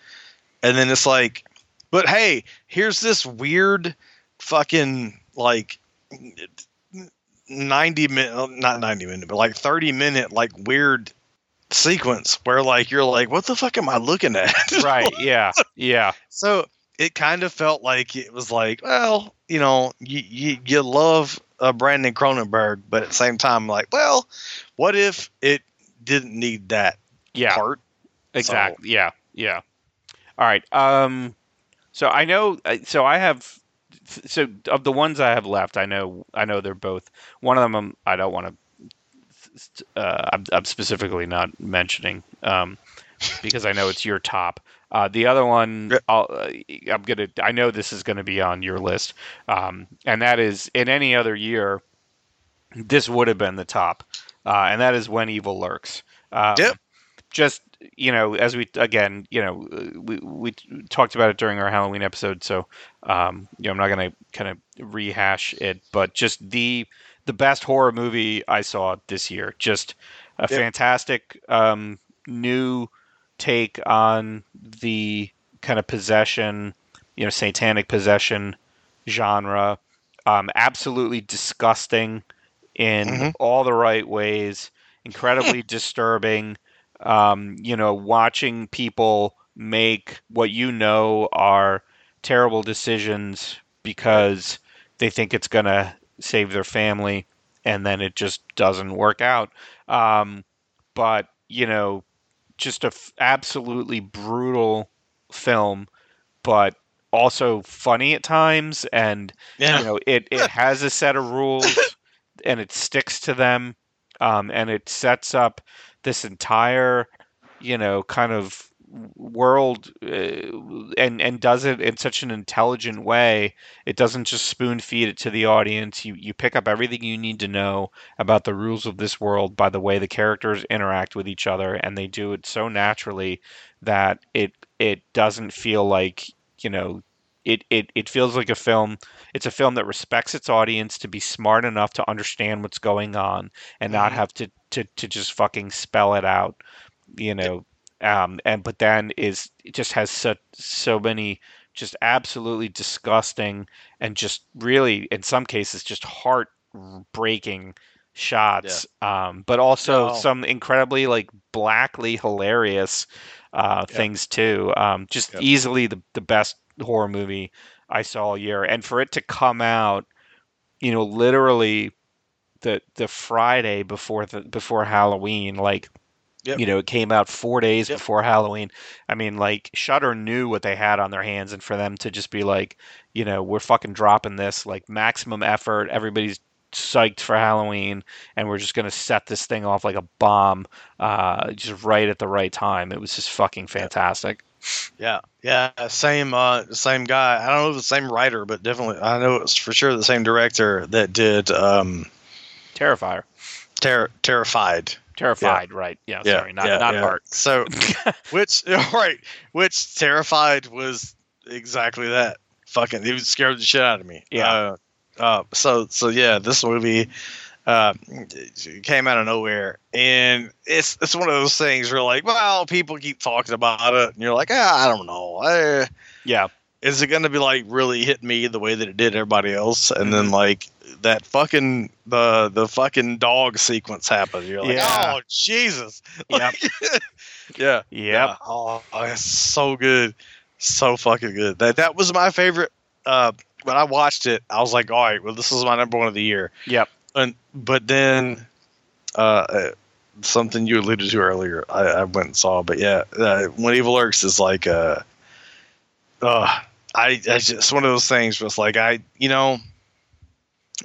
and then it's like but hey here's this weird fucking like 90 minute not 90 minute but like 30 minute like weird sequence where like you're like what the fuck am i looking at *laughs* right. Yeah, yeah, so it kind of felt like it was like, well, you know, you you, you love uh, Brandon Cronenberg, but at the same time, like, well, what if it didn't need that yeah. part? Exactly. Yeah, yeah. All right. Um, so I know. uh, So I have. So of the ones I have left, I know. I know they're both. One of them um, I don't want to. Uh, I'm, I'm specifically not mentioning um, because I know it's your top. Uh, the other one, I'll, uh, I'm gonna. I know this is gonna be on your list, um, and that is in any other year, this would have been the top, uh, and that is when evil lurks. Um, Yep. Just you know, as we again, you know, we we talked about it during our Halloween episode, so um, you know, I'm not gonna kind of rehash it, but just the the best horror movie I saw this year. Just a Yep. fantastic um, new take on the kind of possession, you know, satanic possession genre. Um, absolutely disgusting in Mhm. all the right ways. Incredibly disturbing. Um, you know, watching people make what you know are terrible decisions because they think it's going to save their family and then it just doesn't work out. Um, but you know, just a f- absolutely brutal film, but also funny at times, and Yeah. you know, it it has a set of rules, *laughs* and it sticks to them, um, and it sets up this entire, you know, kind of world uh, and and does it in such an intelligent way it doesn't just spoon feed it to the audience. You you pick up everything you need to know about the rules of this world by the way the characters interact with each other and they do it so naturally that it it doesn't feel like you know it, it, it feels like a film it's a film that respects its audience to be smart enough to understand what's going on and not Mhm. have to, to, to just fucking spell it out you know um, and but then is it just has so so many just absolutely disgusting and just really in some cases just heart breaking shots um, but also No. some incredibly like blackly hilarious uh, Yep. things too um, just Yep. easily the, the best horror movie I saw all year and for it to come out you know literally the the Friday before the before Halloween like Yep. you know it came out 4 days Yep. before Halloween I mean like Shudder knew what they had on their hands and for them to just be like you know we're fucking dropping this like maximum effort everybody's psyched for Halloween and we're just going to set this thing off like a bomb uh just right at the right time it was just fucking fantastic Yeah, yeah, same, uh, same guy. I don't know if the same writer, but definitely, I know it's for sure the same director that did um, Terrifier Ter- Terrified. Terrified right yeah, Yeah, sorry not yeah, not yeah. Heart So, *laughs* which *laughs* right, which Terrified was exactly that. Fucking, it scared the shit out of me. Yeah. Uh, uh, so, so yeah, this movie uh, came out of nowhere, and it's it's one of those things where like, well, people keep talking about it, and you're like, ah, I don't know. Eh, yeah. is it going to be like really hit me the way that it did everybody else? And then like that fucking the the fucking dog sequence happened you're like Yeah. oh jesus. *laughs* Yep. yeah. Yeah. oh it's so good. So fucking good. That that was my favorite uh when i watched it i was like all right well this is my number one of the year Yep. and but then uh, uh something you alluded to earlier i, I went and saw but yeah uh, when evil lurks is like uh uh I, I just one of those things where it's like I you know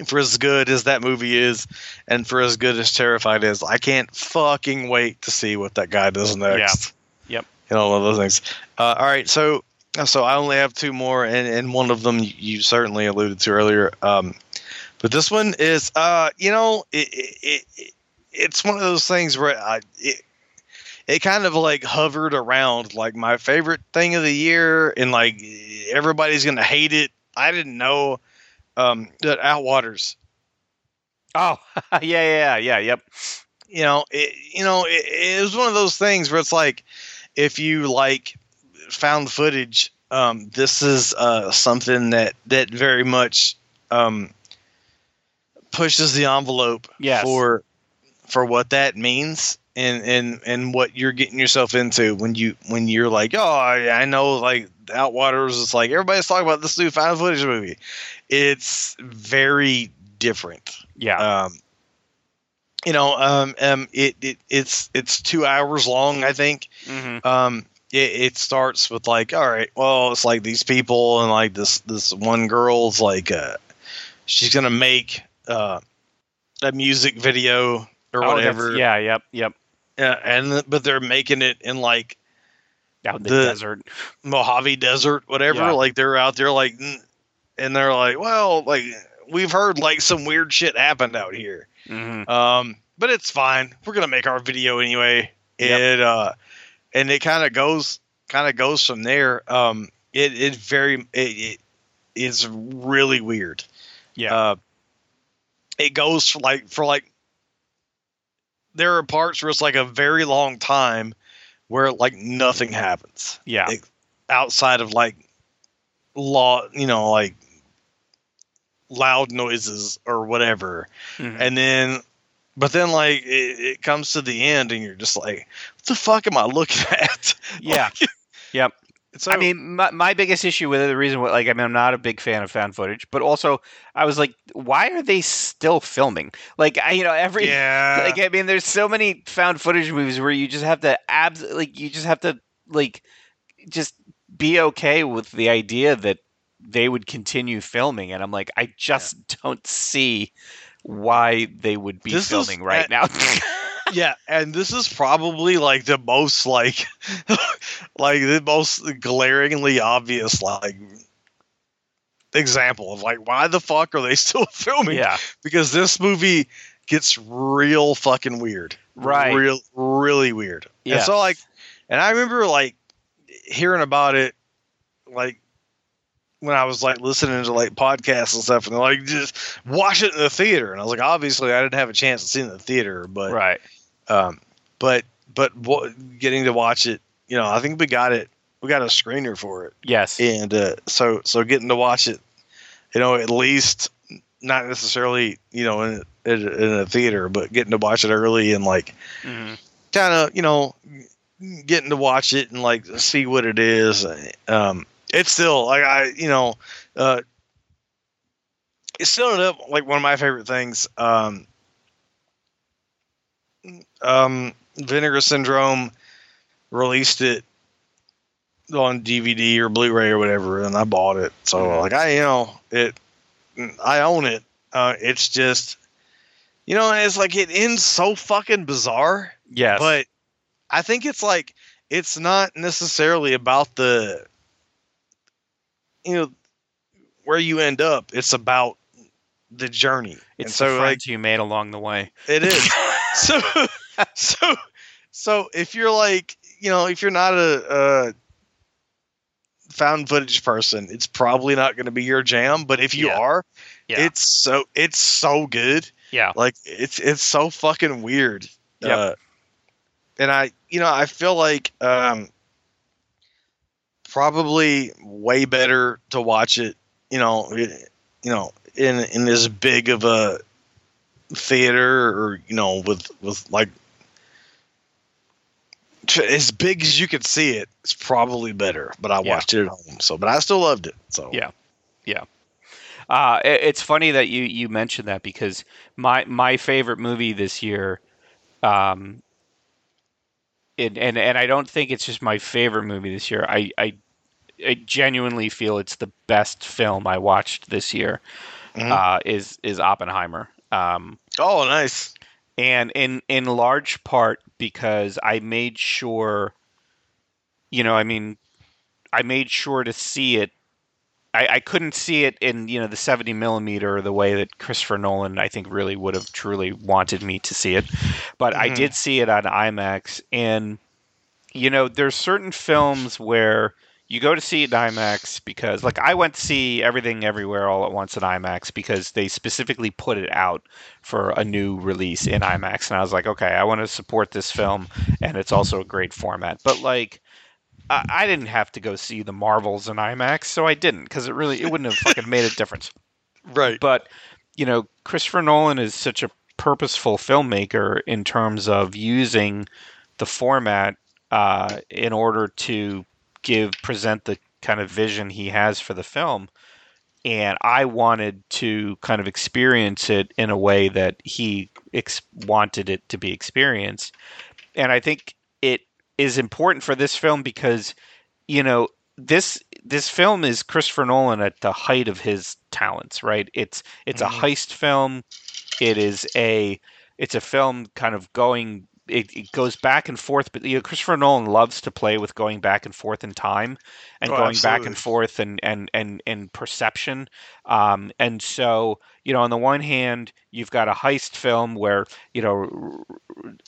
for as good as that movie is and for as good as terrified is i can't fucking wait to see what that guy does next Yep. you know one of those things uh, all right so so i only have two more and, and one of them you certainly alluded to earlier um but this one is uh you know it, it, it it's one of those things where i it, it kind of like hovered around like my favorite thing of the year and like everybody's gonna hate it i didn't know um that outwaters Oh, *laughs* yeah, yeah, yeah, yep. you know it you know it, it was one of those things where it's like if you like found footage um this is uh something that that very much um pushes the envelope Yes. for for what that means and and and what you're getting yourself into when you when you're like oh I, I know like Outwaters is like everybody's talking about this new found footage movie it's very different Yeah. um you know um um it, it it's it's two hours long i think hmm um it, it starts with like all right well it's like these people and like this this one girl's like uh she's gonna make uh a music video or Oh, whatever yeah, yep, yep. yeah and but they're making it in like Out in the, The- desert. mojave desert whatever Yeah. like they're out there like and they're like well like we've heard like some weird shit happened out here hmm Um, but it's fine. We're gonna make our video anyway. Yep. It uh, and it kind of goes kind of goes from there. Um, it it very it, it is really weird. Yeah. Uh, it goes for like for like there are parts where it's like a very long time where like nothing happens yeah. it- outside of like law, you know, like loud noises or whatever Mhm. and then but then like it, it comes to the end and you're just like the fuck am i looking *laughs* at Yeah. Like, Yep. So, I mean, my, my biggest issue with it, the reason, why- like, I mean, I'm not a big fan of found footage, but also I was like, why are they still filming? Like, I, you know, every yeah, like, I mean, there's so many found footage movies where you just have to abs, like, you just have to like, just be okay with the idea that they would continue filming, and I'm like, I just don't see why they would be This is- filming right uh, now. *laughs* yeah, and this is probably like the most like, *laughs* like the most glaringly obvious like example of like why the fuck are they *laughs* still filming? yeah, because this movie gets real fucking weird. Right. Real really weird. Yeah. And so like and I remember like hearing about it like when I was like listening to like podcasts and stuff and they're like just watch it in the theater and I was like obviously I didn't have a chance to see it in the theater but right. Um but but wa- getting to watch it you know I think we got it we got a screener for it Yes. and uh, so so getting to watch it, you know, at least not necessarily you know in in, in a theater, but getting to watch it early and like Mhm. kind of you know getting to watch it and like see what it is. Um, it's still like I you know uh, it's still ended up like one of my favorite things. Um, um, Vinegar Syndrome released it on DVD or Blu-ray or whatever, and I bought it. So Mhm. like I, you know, it, I own it. Uh, it's just, you know, it's like it ends so fucking bizarre, Yes. but I think it's like it's not necessarily about the, you know, where you end up. It's about the journey. it's and so the like you made along the way. it is *laughs* so *laughs* so so if you're like you know if you're not a, a found footage person it's probably not going to be your jam but if you Yeah. are Yeah. it's so it's so good Yeah. like it's it's so fucking weird Yep. uh, and i you know i feel like um probably way better to watch it you know it- you know in in as big of a theater or you know with with like as big as you could see it it's probably better but i Yeah. watched it at home so but i still loved it so Yeah. Yeah. Uh, it- it's funny that you, you mentioned that because my my favorite movie this year, um, and, and and I don't think it's just my favorite movie this year. I, I I genuinely feel it's the best film I watched this year. Mhm. Uh, is is Oppenheimer. Um, oh nice and in in large part because I made sure, you know, I mean, I made sure to see it. I, I couldn't see it in you know the 70 millimeter the way that Christopher Nolan I think really would have truly wanted me to see it, but I Mhm. did see it on IMAX, and you know, there's certain films where you go to see it in IMAX because, like, I went to see Everything Everywhere All at Once in IMAX because they specifically put it out for a new release in IMAX, and I was like, okay, I want to support this film, and it's also a great format. But like, I, I didn't have to go see the Marvels in IMAX, so I didn't because it really it wouldn't have fucking made a difference. *laughs* right But you know, Christopher Nolan is such a purposeful filmmaker in terms of using the format uh, in order to give present the kind of vision he has for the film. And I wanted to kind of experience it in a way that he ex- wanted it to be experienced. And I think it is important for this film because, you know, this this film is Christopher Nolan at the height of his talents, right? It's it's Mhm. a heist film. It is a it's a film kind of going it, it goes back and forth, but you know, Christopher Nolan loves to play with going back and forth in time and Oh, going back and forth and and and and perception. Um, and so, you know, on the one hand, you've got a heist film where you know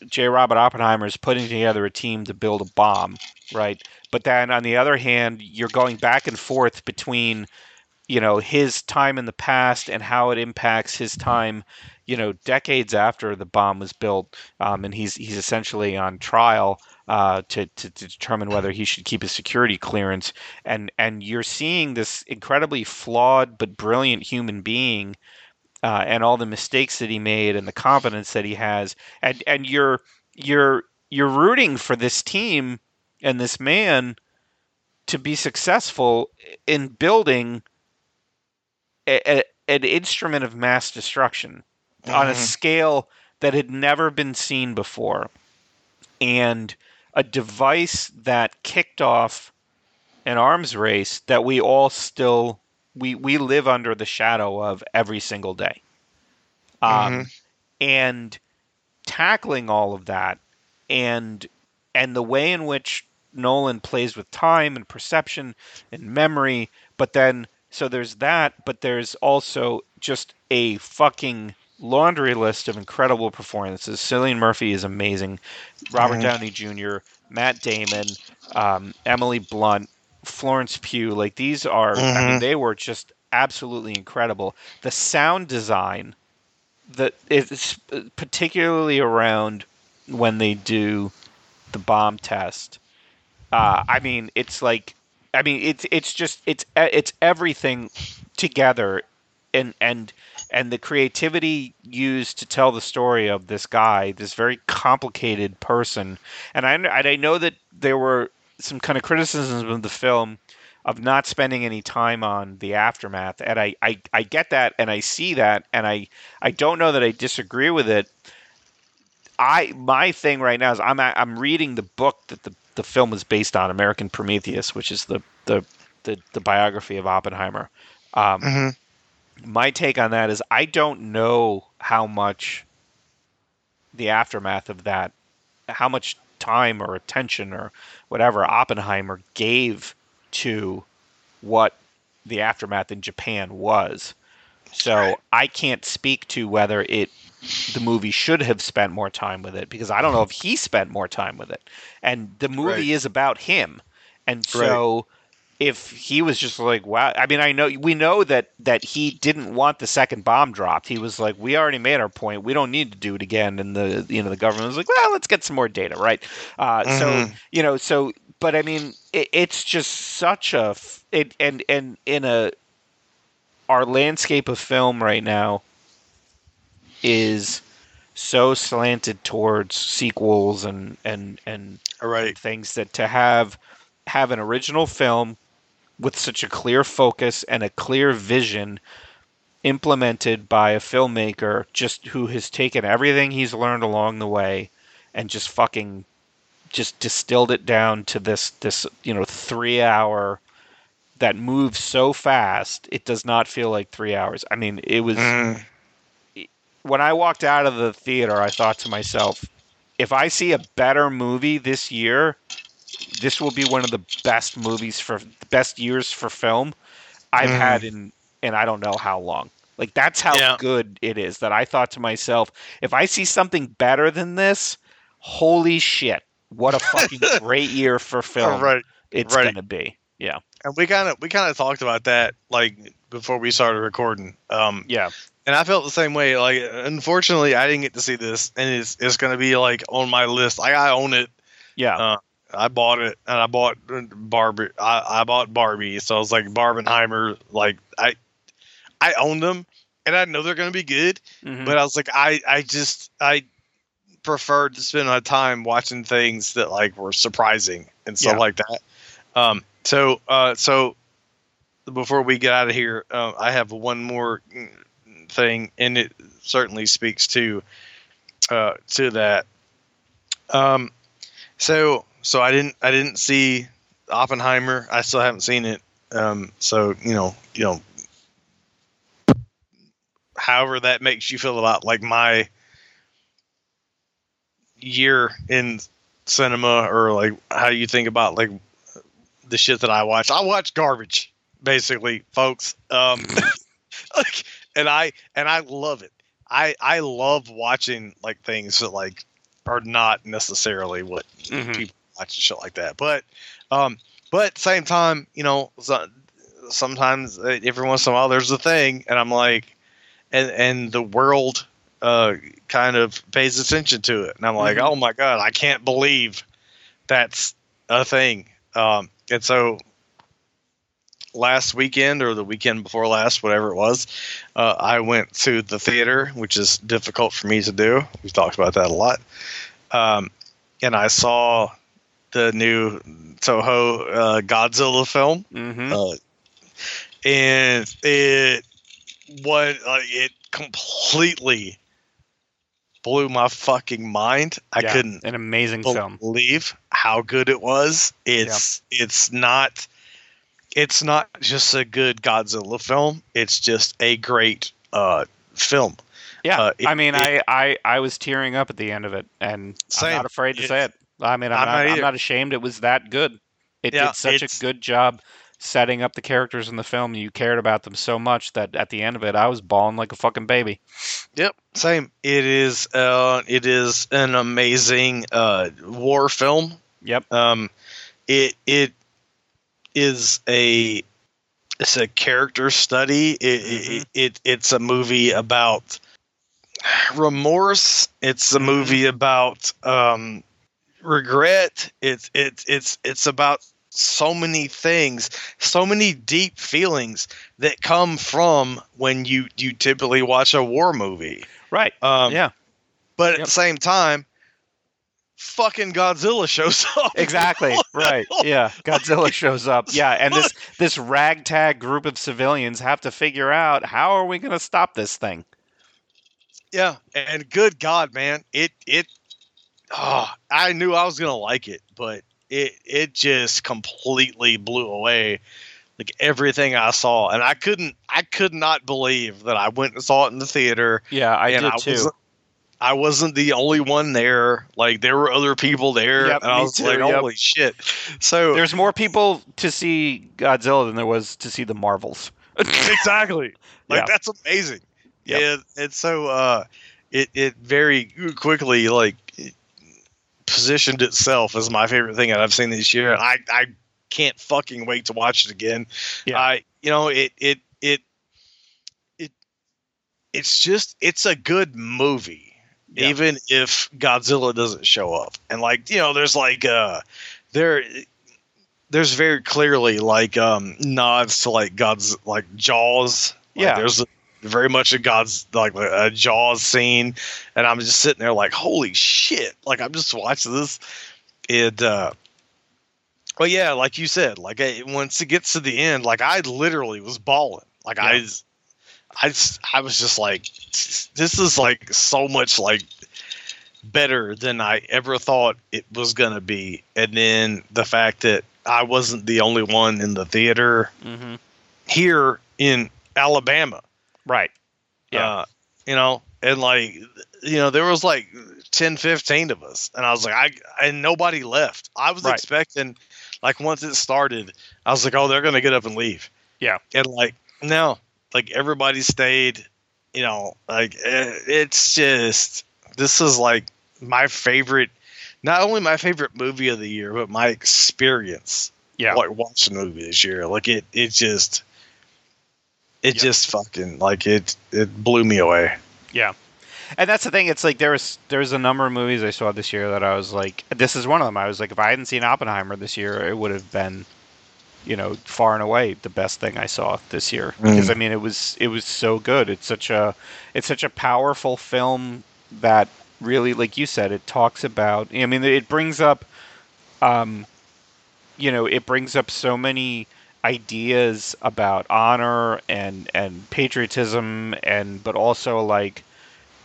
J. Robert Oppenheimer is putting together a team to build a bomb, right? But then on the other hand, you're going back and forth between, you know, his time in the past and how it impacts his time, you know, decades after the bomb was built, um, and he's he's essentially on trial uh, to, to to determine whether he should keep his security clearance, and and you're seeing this incredibly flawed but brilliant human being. Uh, and all the mistakes that he made, and the confidence that he has, and and you're you're you're rooting for this team and this man to be successful in building a, a, an instrument of mass destruction on a Mhm. scale that had never been seen before. And a device that kicked off an arms race that we all still we we live under the shadow of every single day. Um, and tackling all of that and and the way in which Nolan plays with time and perception and memory but then so there's that but there's also just a fucking laundry list of incredible performances Cillian Murphy is amazing Robert Mhm. Downey Jr. Matt Damon um, Emily Blunt Florence Pugh like these are I mean Mhm. they were just absolutely incredible the sound design that is particularly around when they do the bomb test. Uh, I mean, it's like, I mean, it's it's just it's it's everything together, and and and the creativity used to tell the story of this guy, this very complicated person. And I I know that there were some kind of criticisms of the film of not spending any time on the aftermath, and I I, I get that, and I see that, and I I don't know that I disagree with it. I my thing right now is I'm I'm reading the book that the, the film is based on, American Prometheus, which is the the the, the biography of Oppenheimer. Um, Mhm. my take on that is I don't know how much the aftermath of that, how much time or attention or whatever Oppenheimer gave to what the aftermath in Japan was. So Right. I can't speak to whether it the movie should have spent more time with it because I don't know if he spent more time with it. And the movie Right. is about him. And so if he was just like wow i mean i know we know that that he didn't want the second bomb dropped he was like we already made our point we don't need to do it again and the you know the government was like well let's get some more data right uh, so Mhm. you know so but i mean it, it's just such a it, and and in a our landscape of film right now is so slanted towards sequels and and and right. things that to have have an original film with such a clear focus and a clear vision implemented by a filmmaker just who has taken everything he's learned along the way and just fucking just distilled it down to this this you know 3 hour that moves so fast it does not feel like 3 hours i mean it was Mhm. When I walked out of the theater, I thought to myself, if I see a better movie this year, this will be one of the best movies for the best years for film I've Mhm. had in and I don't know how long. Like that's how Yeah. good it is that I thought to myself, if I see something better than this, holy shit, what a fucking *laughs* great year for film right. it's right. going to be. Yeah. And we kind of we kind of talked about that like before we started recording. Um, Yeah. And I felt the same way. Like, unfortunately, I didn't get to see this, and it's it's gonna be like on my list. Like, I own it. Yeah. Uh, I bought it, and I bought Barbie. I, I bought Barbie, so I was like Barbenheimer. Like, I I own them, and I know they're gonna be good. Mhm. But I was like, I I just I preferred to spend my time watching things that like were surprising and stuff Yeah. like that. Um, so uh, so before we get out of here, uh, I have one more mm, thing, and it certainly speaks to uh, to that. Um, so so I didn't I didn't see Oppenheimer. I still haven't seen it. Um, so you know you know however that makes you feel about like my year in cinema or like how you think about like the shit that I watch. I watch garbage basically, folks. Um *laughs* like and I and I love it. I I love watching like things that like are not necessarily what Mhm. people watch and shit like that. But um but same time, you know, so, sometimes uh, every once in a while there's a thing and I'm like and and the world uh kind of pays attention to it and i'm like Mhm. oh my god i can't believe that's a thing um and so last weekend or the weekend before last whatever it was uh, i went to the theater which is difficult for me to do we've talked about that a lot um and i saw the new Toho uh, Godzilla film, hmm uh, and it what uh, it completely blew my fucking mind. I Yeah, couldn't An amazing film. believe how good it was. It's it's not it's not just a good Godzilla film. It's just a great uh, film. Yeah, Uh, it- I mean, it- I, I I was tearing up at the end of it, and I'm not afraid to It- say it. I mean, I'm, I'm not, not I'm not ashamed. It was that good. It Yeah, did such a good job setting up the characters in the film. You cared about them so much that at the end of it, I was bawling like a fucking baby. Yep, same. It is uh, it is an amazing uh, war film. Yep. Um, it it is a it's a character study. It, Mhm. it, it it's a movie about remorse. It's a Mhm. movie about um, regret. It's it's it's it's about so many things, so many deep feelings that come from when you you typically watch a war movie. Right. Um, yeah. But at Yep. the same time, fucking Godzilla shows up. *laughs* Exactly. right. Yeah. *laughs* Godzilla shows up. Yeah, and this this ragtag group of civilians have to figure out how are we going to stop this thing. Yeah, and good God, man, it it. Oh, I knew I was gonna like it, but it it just completely blew away like everything I saw, and I couldn't I could not believe that I went and saw it in the theater. Yeah, I did I too. wasn't I wasn't the only one there. Like there were other people there, Yep, and I was too, like, yep. "Holy shit!" So There's more people to see Godzilla than there was to see the Marvels. *laughs* exactly. Like Yeah. that's amazing. Yep. Yeah, and so uh, it it very quickly like it positioned itself as my favorite thing that I've seen this year. I I can't fucking wait to watch it again. Yeah. I you know it it it it it's just it's a good movie. Yeah. Even if Godzilla doesn't show up, and like you know, there's like uh, there, there's very clearly like um nods to like God's like Jaws. Like, Yeah. there's very much a God's like a Jaws scene, and I'm just sitting there like, holy shit! Like I'm just watching this, and uh, well, yeah, like you said, like I, once it gets to the end, like I literally was bawling. Like I, Yeah. was- I, just, I was just like, this is like so much like better than I ever thought it was gonna be, and then the fact that I wasn't the only one in the theater hmm here in Alabama. Right. Yeah. Uh, you know, and like, you know, there was like 10, 15 of us. And I was like, I, and nobody left. I was Right. expecting, like, once it started, I was like, oh, they're going to get up and leave. Yeah. And like, no, like, everybody stayed, you know, like, eh, it's just, this is like my favorite, not only my favorite movie of the year, but my experience Yeah. like watching the movie this year. Like it, it just, it Yep. just fucking like it, it blew me away. Yeah. And that's the thing. It's like there was there was a number of movies I saw this year that I was like, this is one of them. I was like, if I hadn't seen Oppenheimer this year, it would have been, you know, far and away the best thing I saw this year. Mm. Because I mean, it was it was so good. It's such a it's such a powerful film that really, like you said, it talks about. I mean, it brings up, um, you know, it brings up so many ideas about honor and and patriotism and but also like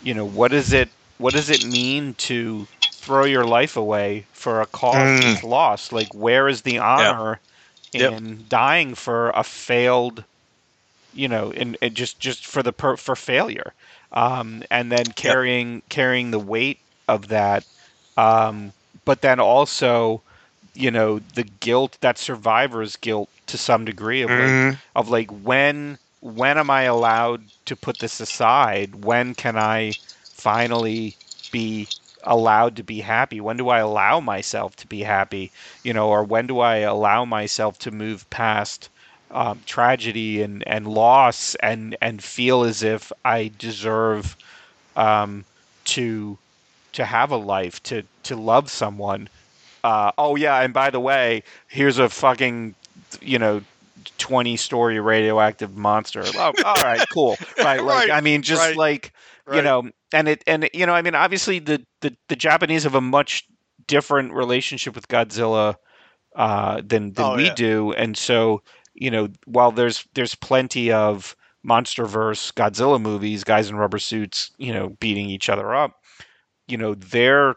you know what is it what does it mean to throw your life away for a cause Mm. that's lost like where is the honor Yep. in dying for a failed you know in just just for the per, for failure um and then carrying carrying the weight of that um but then also you know the guilt that survivor's guilt to some degree of like, Mhm. of like when when am I allowed to put this aside? When can I finally be allowed to be happy? When do I allow myself to be happy? You know, or when do I allow myself to move past um, tragedy and, and loss and and feel as if I deserve um, to to have a life to to love someone? Uh, oh yeah, and by the way, here's a fucking you know 20 story radioactive monster. Oh, all right, cool. *laughs* Right. Like, Right, I mean, just right, like, you know, and it, and, you know, I mean, obviously the, the, the Japanese have a much different relationship with Godzilla uh, than than Oh, we yeah. do, and so you know, while there's there's plenty of MonsterVerse Godzilla movies, guys in rubber suits, you know, beating each other up, you know, they're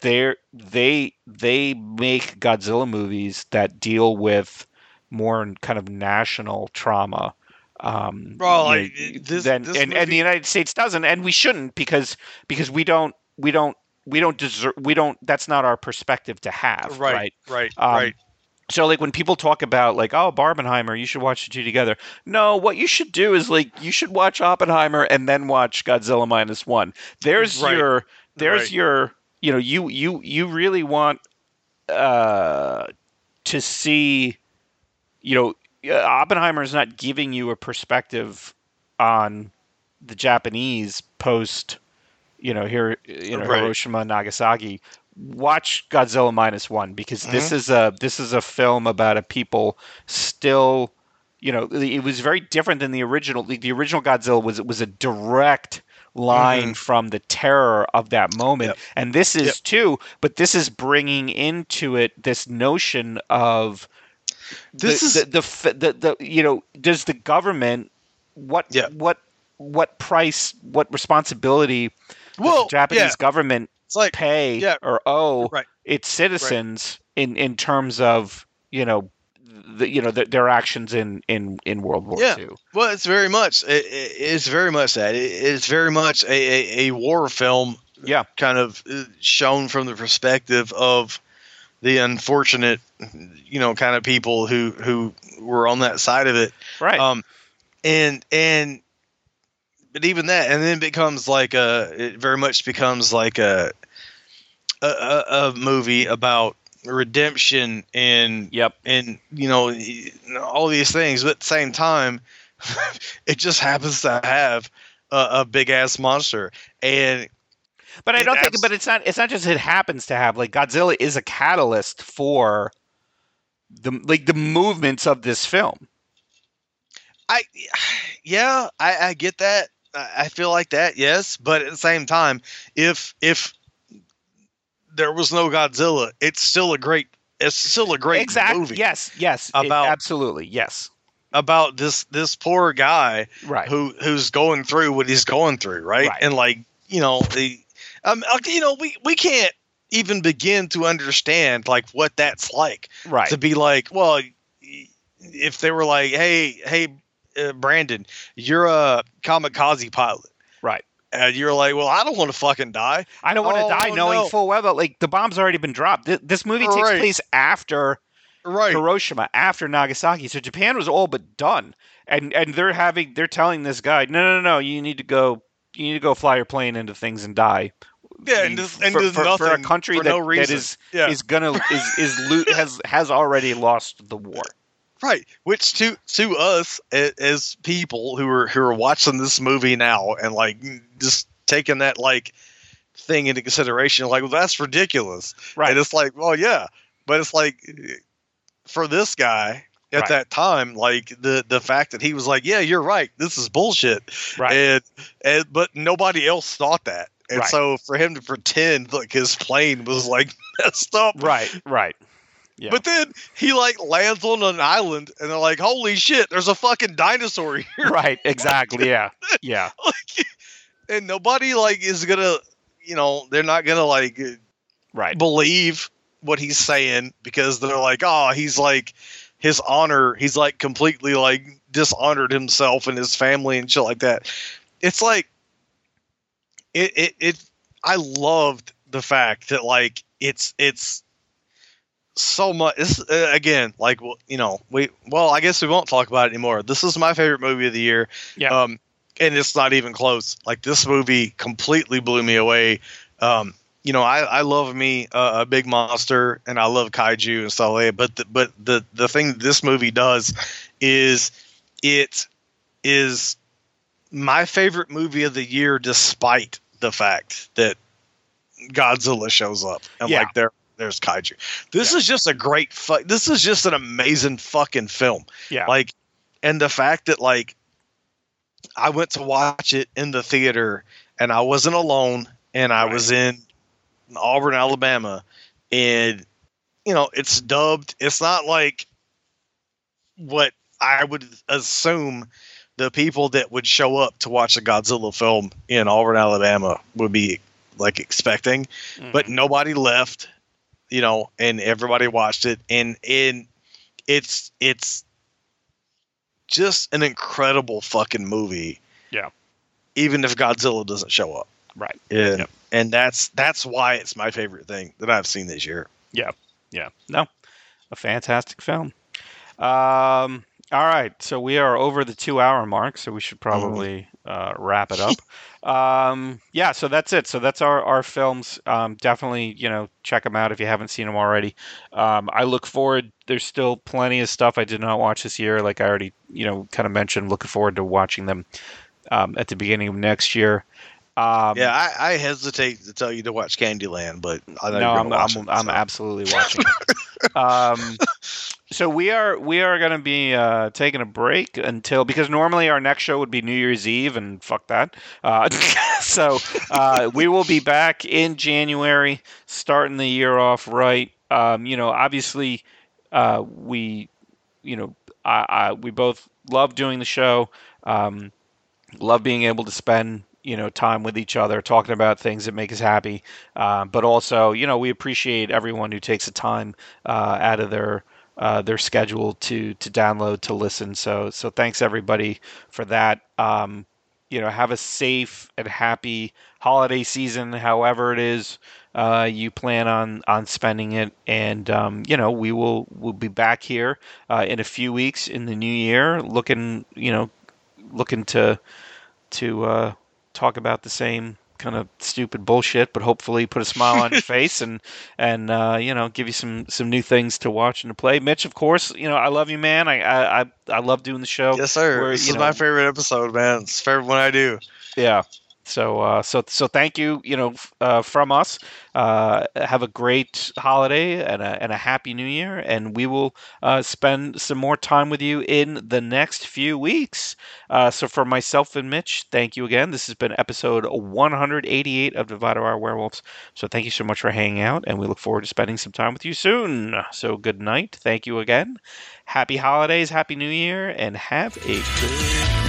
they're they they make Godzilla movies that deal with more kind of national trauma. Um, you like, this- than- this and, and the United States doesn't, and we shouldn't because because we don't we don't we don't deserve we don't that's not our perspective to have right, right right, Um, right. so like when people talk about like oh Barbenheimer you should watch the two together no what you should do is like you should watch Oppenheimer and then watch Godzilla minus one there's Right. your there's Right. your you know you you you really want uh to see you know uh, Oppenheimer is not giving you a perspective on the Japanese post you know here you know Right. Hiroshima Nagasaki watch Godzilla minus one because Mm-hmm. this is a this is a film about a people still you know it was very different than the original the, the original Godzilla was it was a direct line Mhm. from the terror of that moment Yep. and this is Yep. too but this is bringing into it this notion of This the, is- the, the, the the you know does the government what Yeah. what what price what responsibility does Well, the Japanese yeah, government it's like pay yeah. or owe Right. its citizens in in terms of you know the, you know the, their actions in in in World War Yeah. II. Well, it's very much. It, it- it's very much that. It, it's very much a, a, a war film, Yeah, kind of uh, shown from the perspective of the unfortunate, you know, kind of people who who were on that side of it. right. Um, and and but even that, and then it becomes like a. It very much becomes like a a, a, a movie about redemption and yep. and you know all these things but at the same time *laughs* it just happens to have a, a big ass monster and But I don't think. But it's not. It's not just it happens to have like Godzilla is a catalyst for the like the movements of this film. i yeah i, I get that I, feel like that yes but at the same time if if there was no godzilla it's still a great it's still a great exactly. movie Yes. Yes. it- About- absolutely. Yes. about this this poor guy Right. who who's going through what he's going through, right? Right. And like you know the, um, you know we we can't even begin to understand like what that's like right. to be like, well, if they were like, hey, hey, uh, Brandon, you're a kamikaze pilot. Right. And you're like, well, I don't want to fucking die. I don't want to Oh, die knowing no. full well that like the bomb's already been dropped. Th- This movie takes Right. place after Right. Hiroshima, after Nagasaki. So Japan was all but done, and and they're having they're telling this guy, no, no, no, no, you need to go, you need to go fly your plane into things and die. Yeah, and mean, there's- and for, there's for, for a country for that, no that reason. is Yeah. is gonna is is lo- has has already lost the war. Right, which to to us as people who are who are watching this movie now and like just taking that like thing into consideration, like well, that's ridiculous. Right. And it's like, well, yeah, but it's like for this guy at Right. that time, like the the fact that he was like, yeah, you're right, this is bullshit, Right. and and but nobody else thought that. And Right. so for him to pretend like his plane was like *laughs* messed up, right. Right. Yeah. but then he like lands on an island, and they're like, "Holy shit! There's a fucking dinosaur here!" *laughs* Right. Exactly. Yeah. *laughs* Yeah. like, and nobody like is gonna, you know, they're not gonna like uh, Right. believe what he's saying because they're like, "Oh, he's like his honor. He's like completely like dishonored himself and his family and shit like that." It's like it it, it I loved the fact that like it's it's so much this uh, again like well, you know we well i guess we won't talk about it anymore. This is my favorite movie of the year. Yeah. um and it's not even close. Like this movie completely blew me away. Um you know i i love me uh, a big monster and i love kaiju and stuff like that but the, but the the thing this movie does is it is my favorite movie of the year despite the fact that Godzilla shows up and Yeah. like there there's kaiju. This is just a great fu- this is just an amazing fucking film. Yeah. Like and the fact that like I went to watch it in the theater and I wasn't alone and I Right. was in Auburn, Alabama and you know it's dubbed. It's not like what I would assume the people that would show up to watch a Godzilla film in Auburn, Alabama would be like expecting, Mm. but nobody left, you know, and everybody watched it and and it's it's just an incredible fucking movie. Yeah. Even if Godzilla doesn't show up. right. And Yep. and that's that's why it's my favorite thing that I've seen this year. Yeah. Yeah. No, a fantastic film. Um, all right. So we are over the two hour mark, so we should probably uh, wrap it up. *laughs* um, yeah. So that's it. So that's our, our films. Um, definitely, you know, check them out if you haven't seen them already. Um, I look forward. There's still plenty of stuff I did not watch this year. Like I already, you know, kind of mentioned, looking forward to watching them um, at the beginning of next year. Um, yeah, I, I hesitate to tell you to watch Candyland, but I know no, I'm I'm, I'm absolutely watching it. *laughs* Um, so we are we are going to be uh, taking a break until because normally our next show would be New Year's Eve and fuck that. Uh, *laughs* so uh, we will be back in January, starting the year off right. Um, you know, obviously uh, we you know I, I we both love doing the show. Um, love being able to spend you know time with each other talking about things that make us happy uh, but also you know we appreciate everyone who takes the time uh, out of their uh, their schedule to to download to listen. So so thanks everybody for that. Um, you know have a safe and happy holiday season however it is uh, you plan on on spending it. And um, you know we will we'll be back here uh, in a few weeks in the new year looking you know looking to to uh, talk about the same kind of stupid bullshit, but hopefully put a smile on your *laughs* face and and uh, you know give you some some new things to watch and to play. Mitch, of course, you know I love you, man. I I I, I love doing the show. Yes, sir. Where, this is know- my favorite episode, man. It's favorite one I do. Yeah. So uh, so so thank you, you know, uh, from us. Uh, have a great holiday and a, and a happy new year, and we will uh, spend some more time with you in the next few weeks. Uh, so for myself and Mitch, thank you again. This has been episode 188 of Divided by Werewolves. So thank you so much for hanging out, and we look forward to spending some time with you soon. So good night. Thank you again. Happy holidays, happy new year, and have a good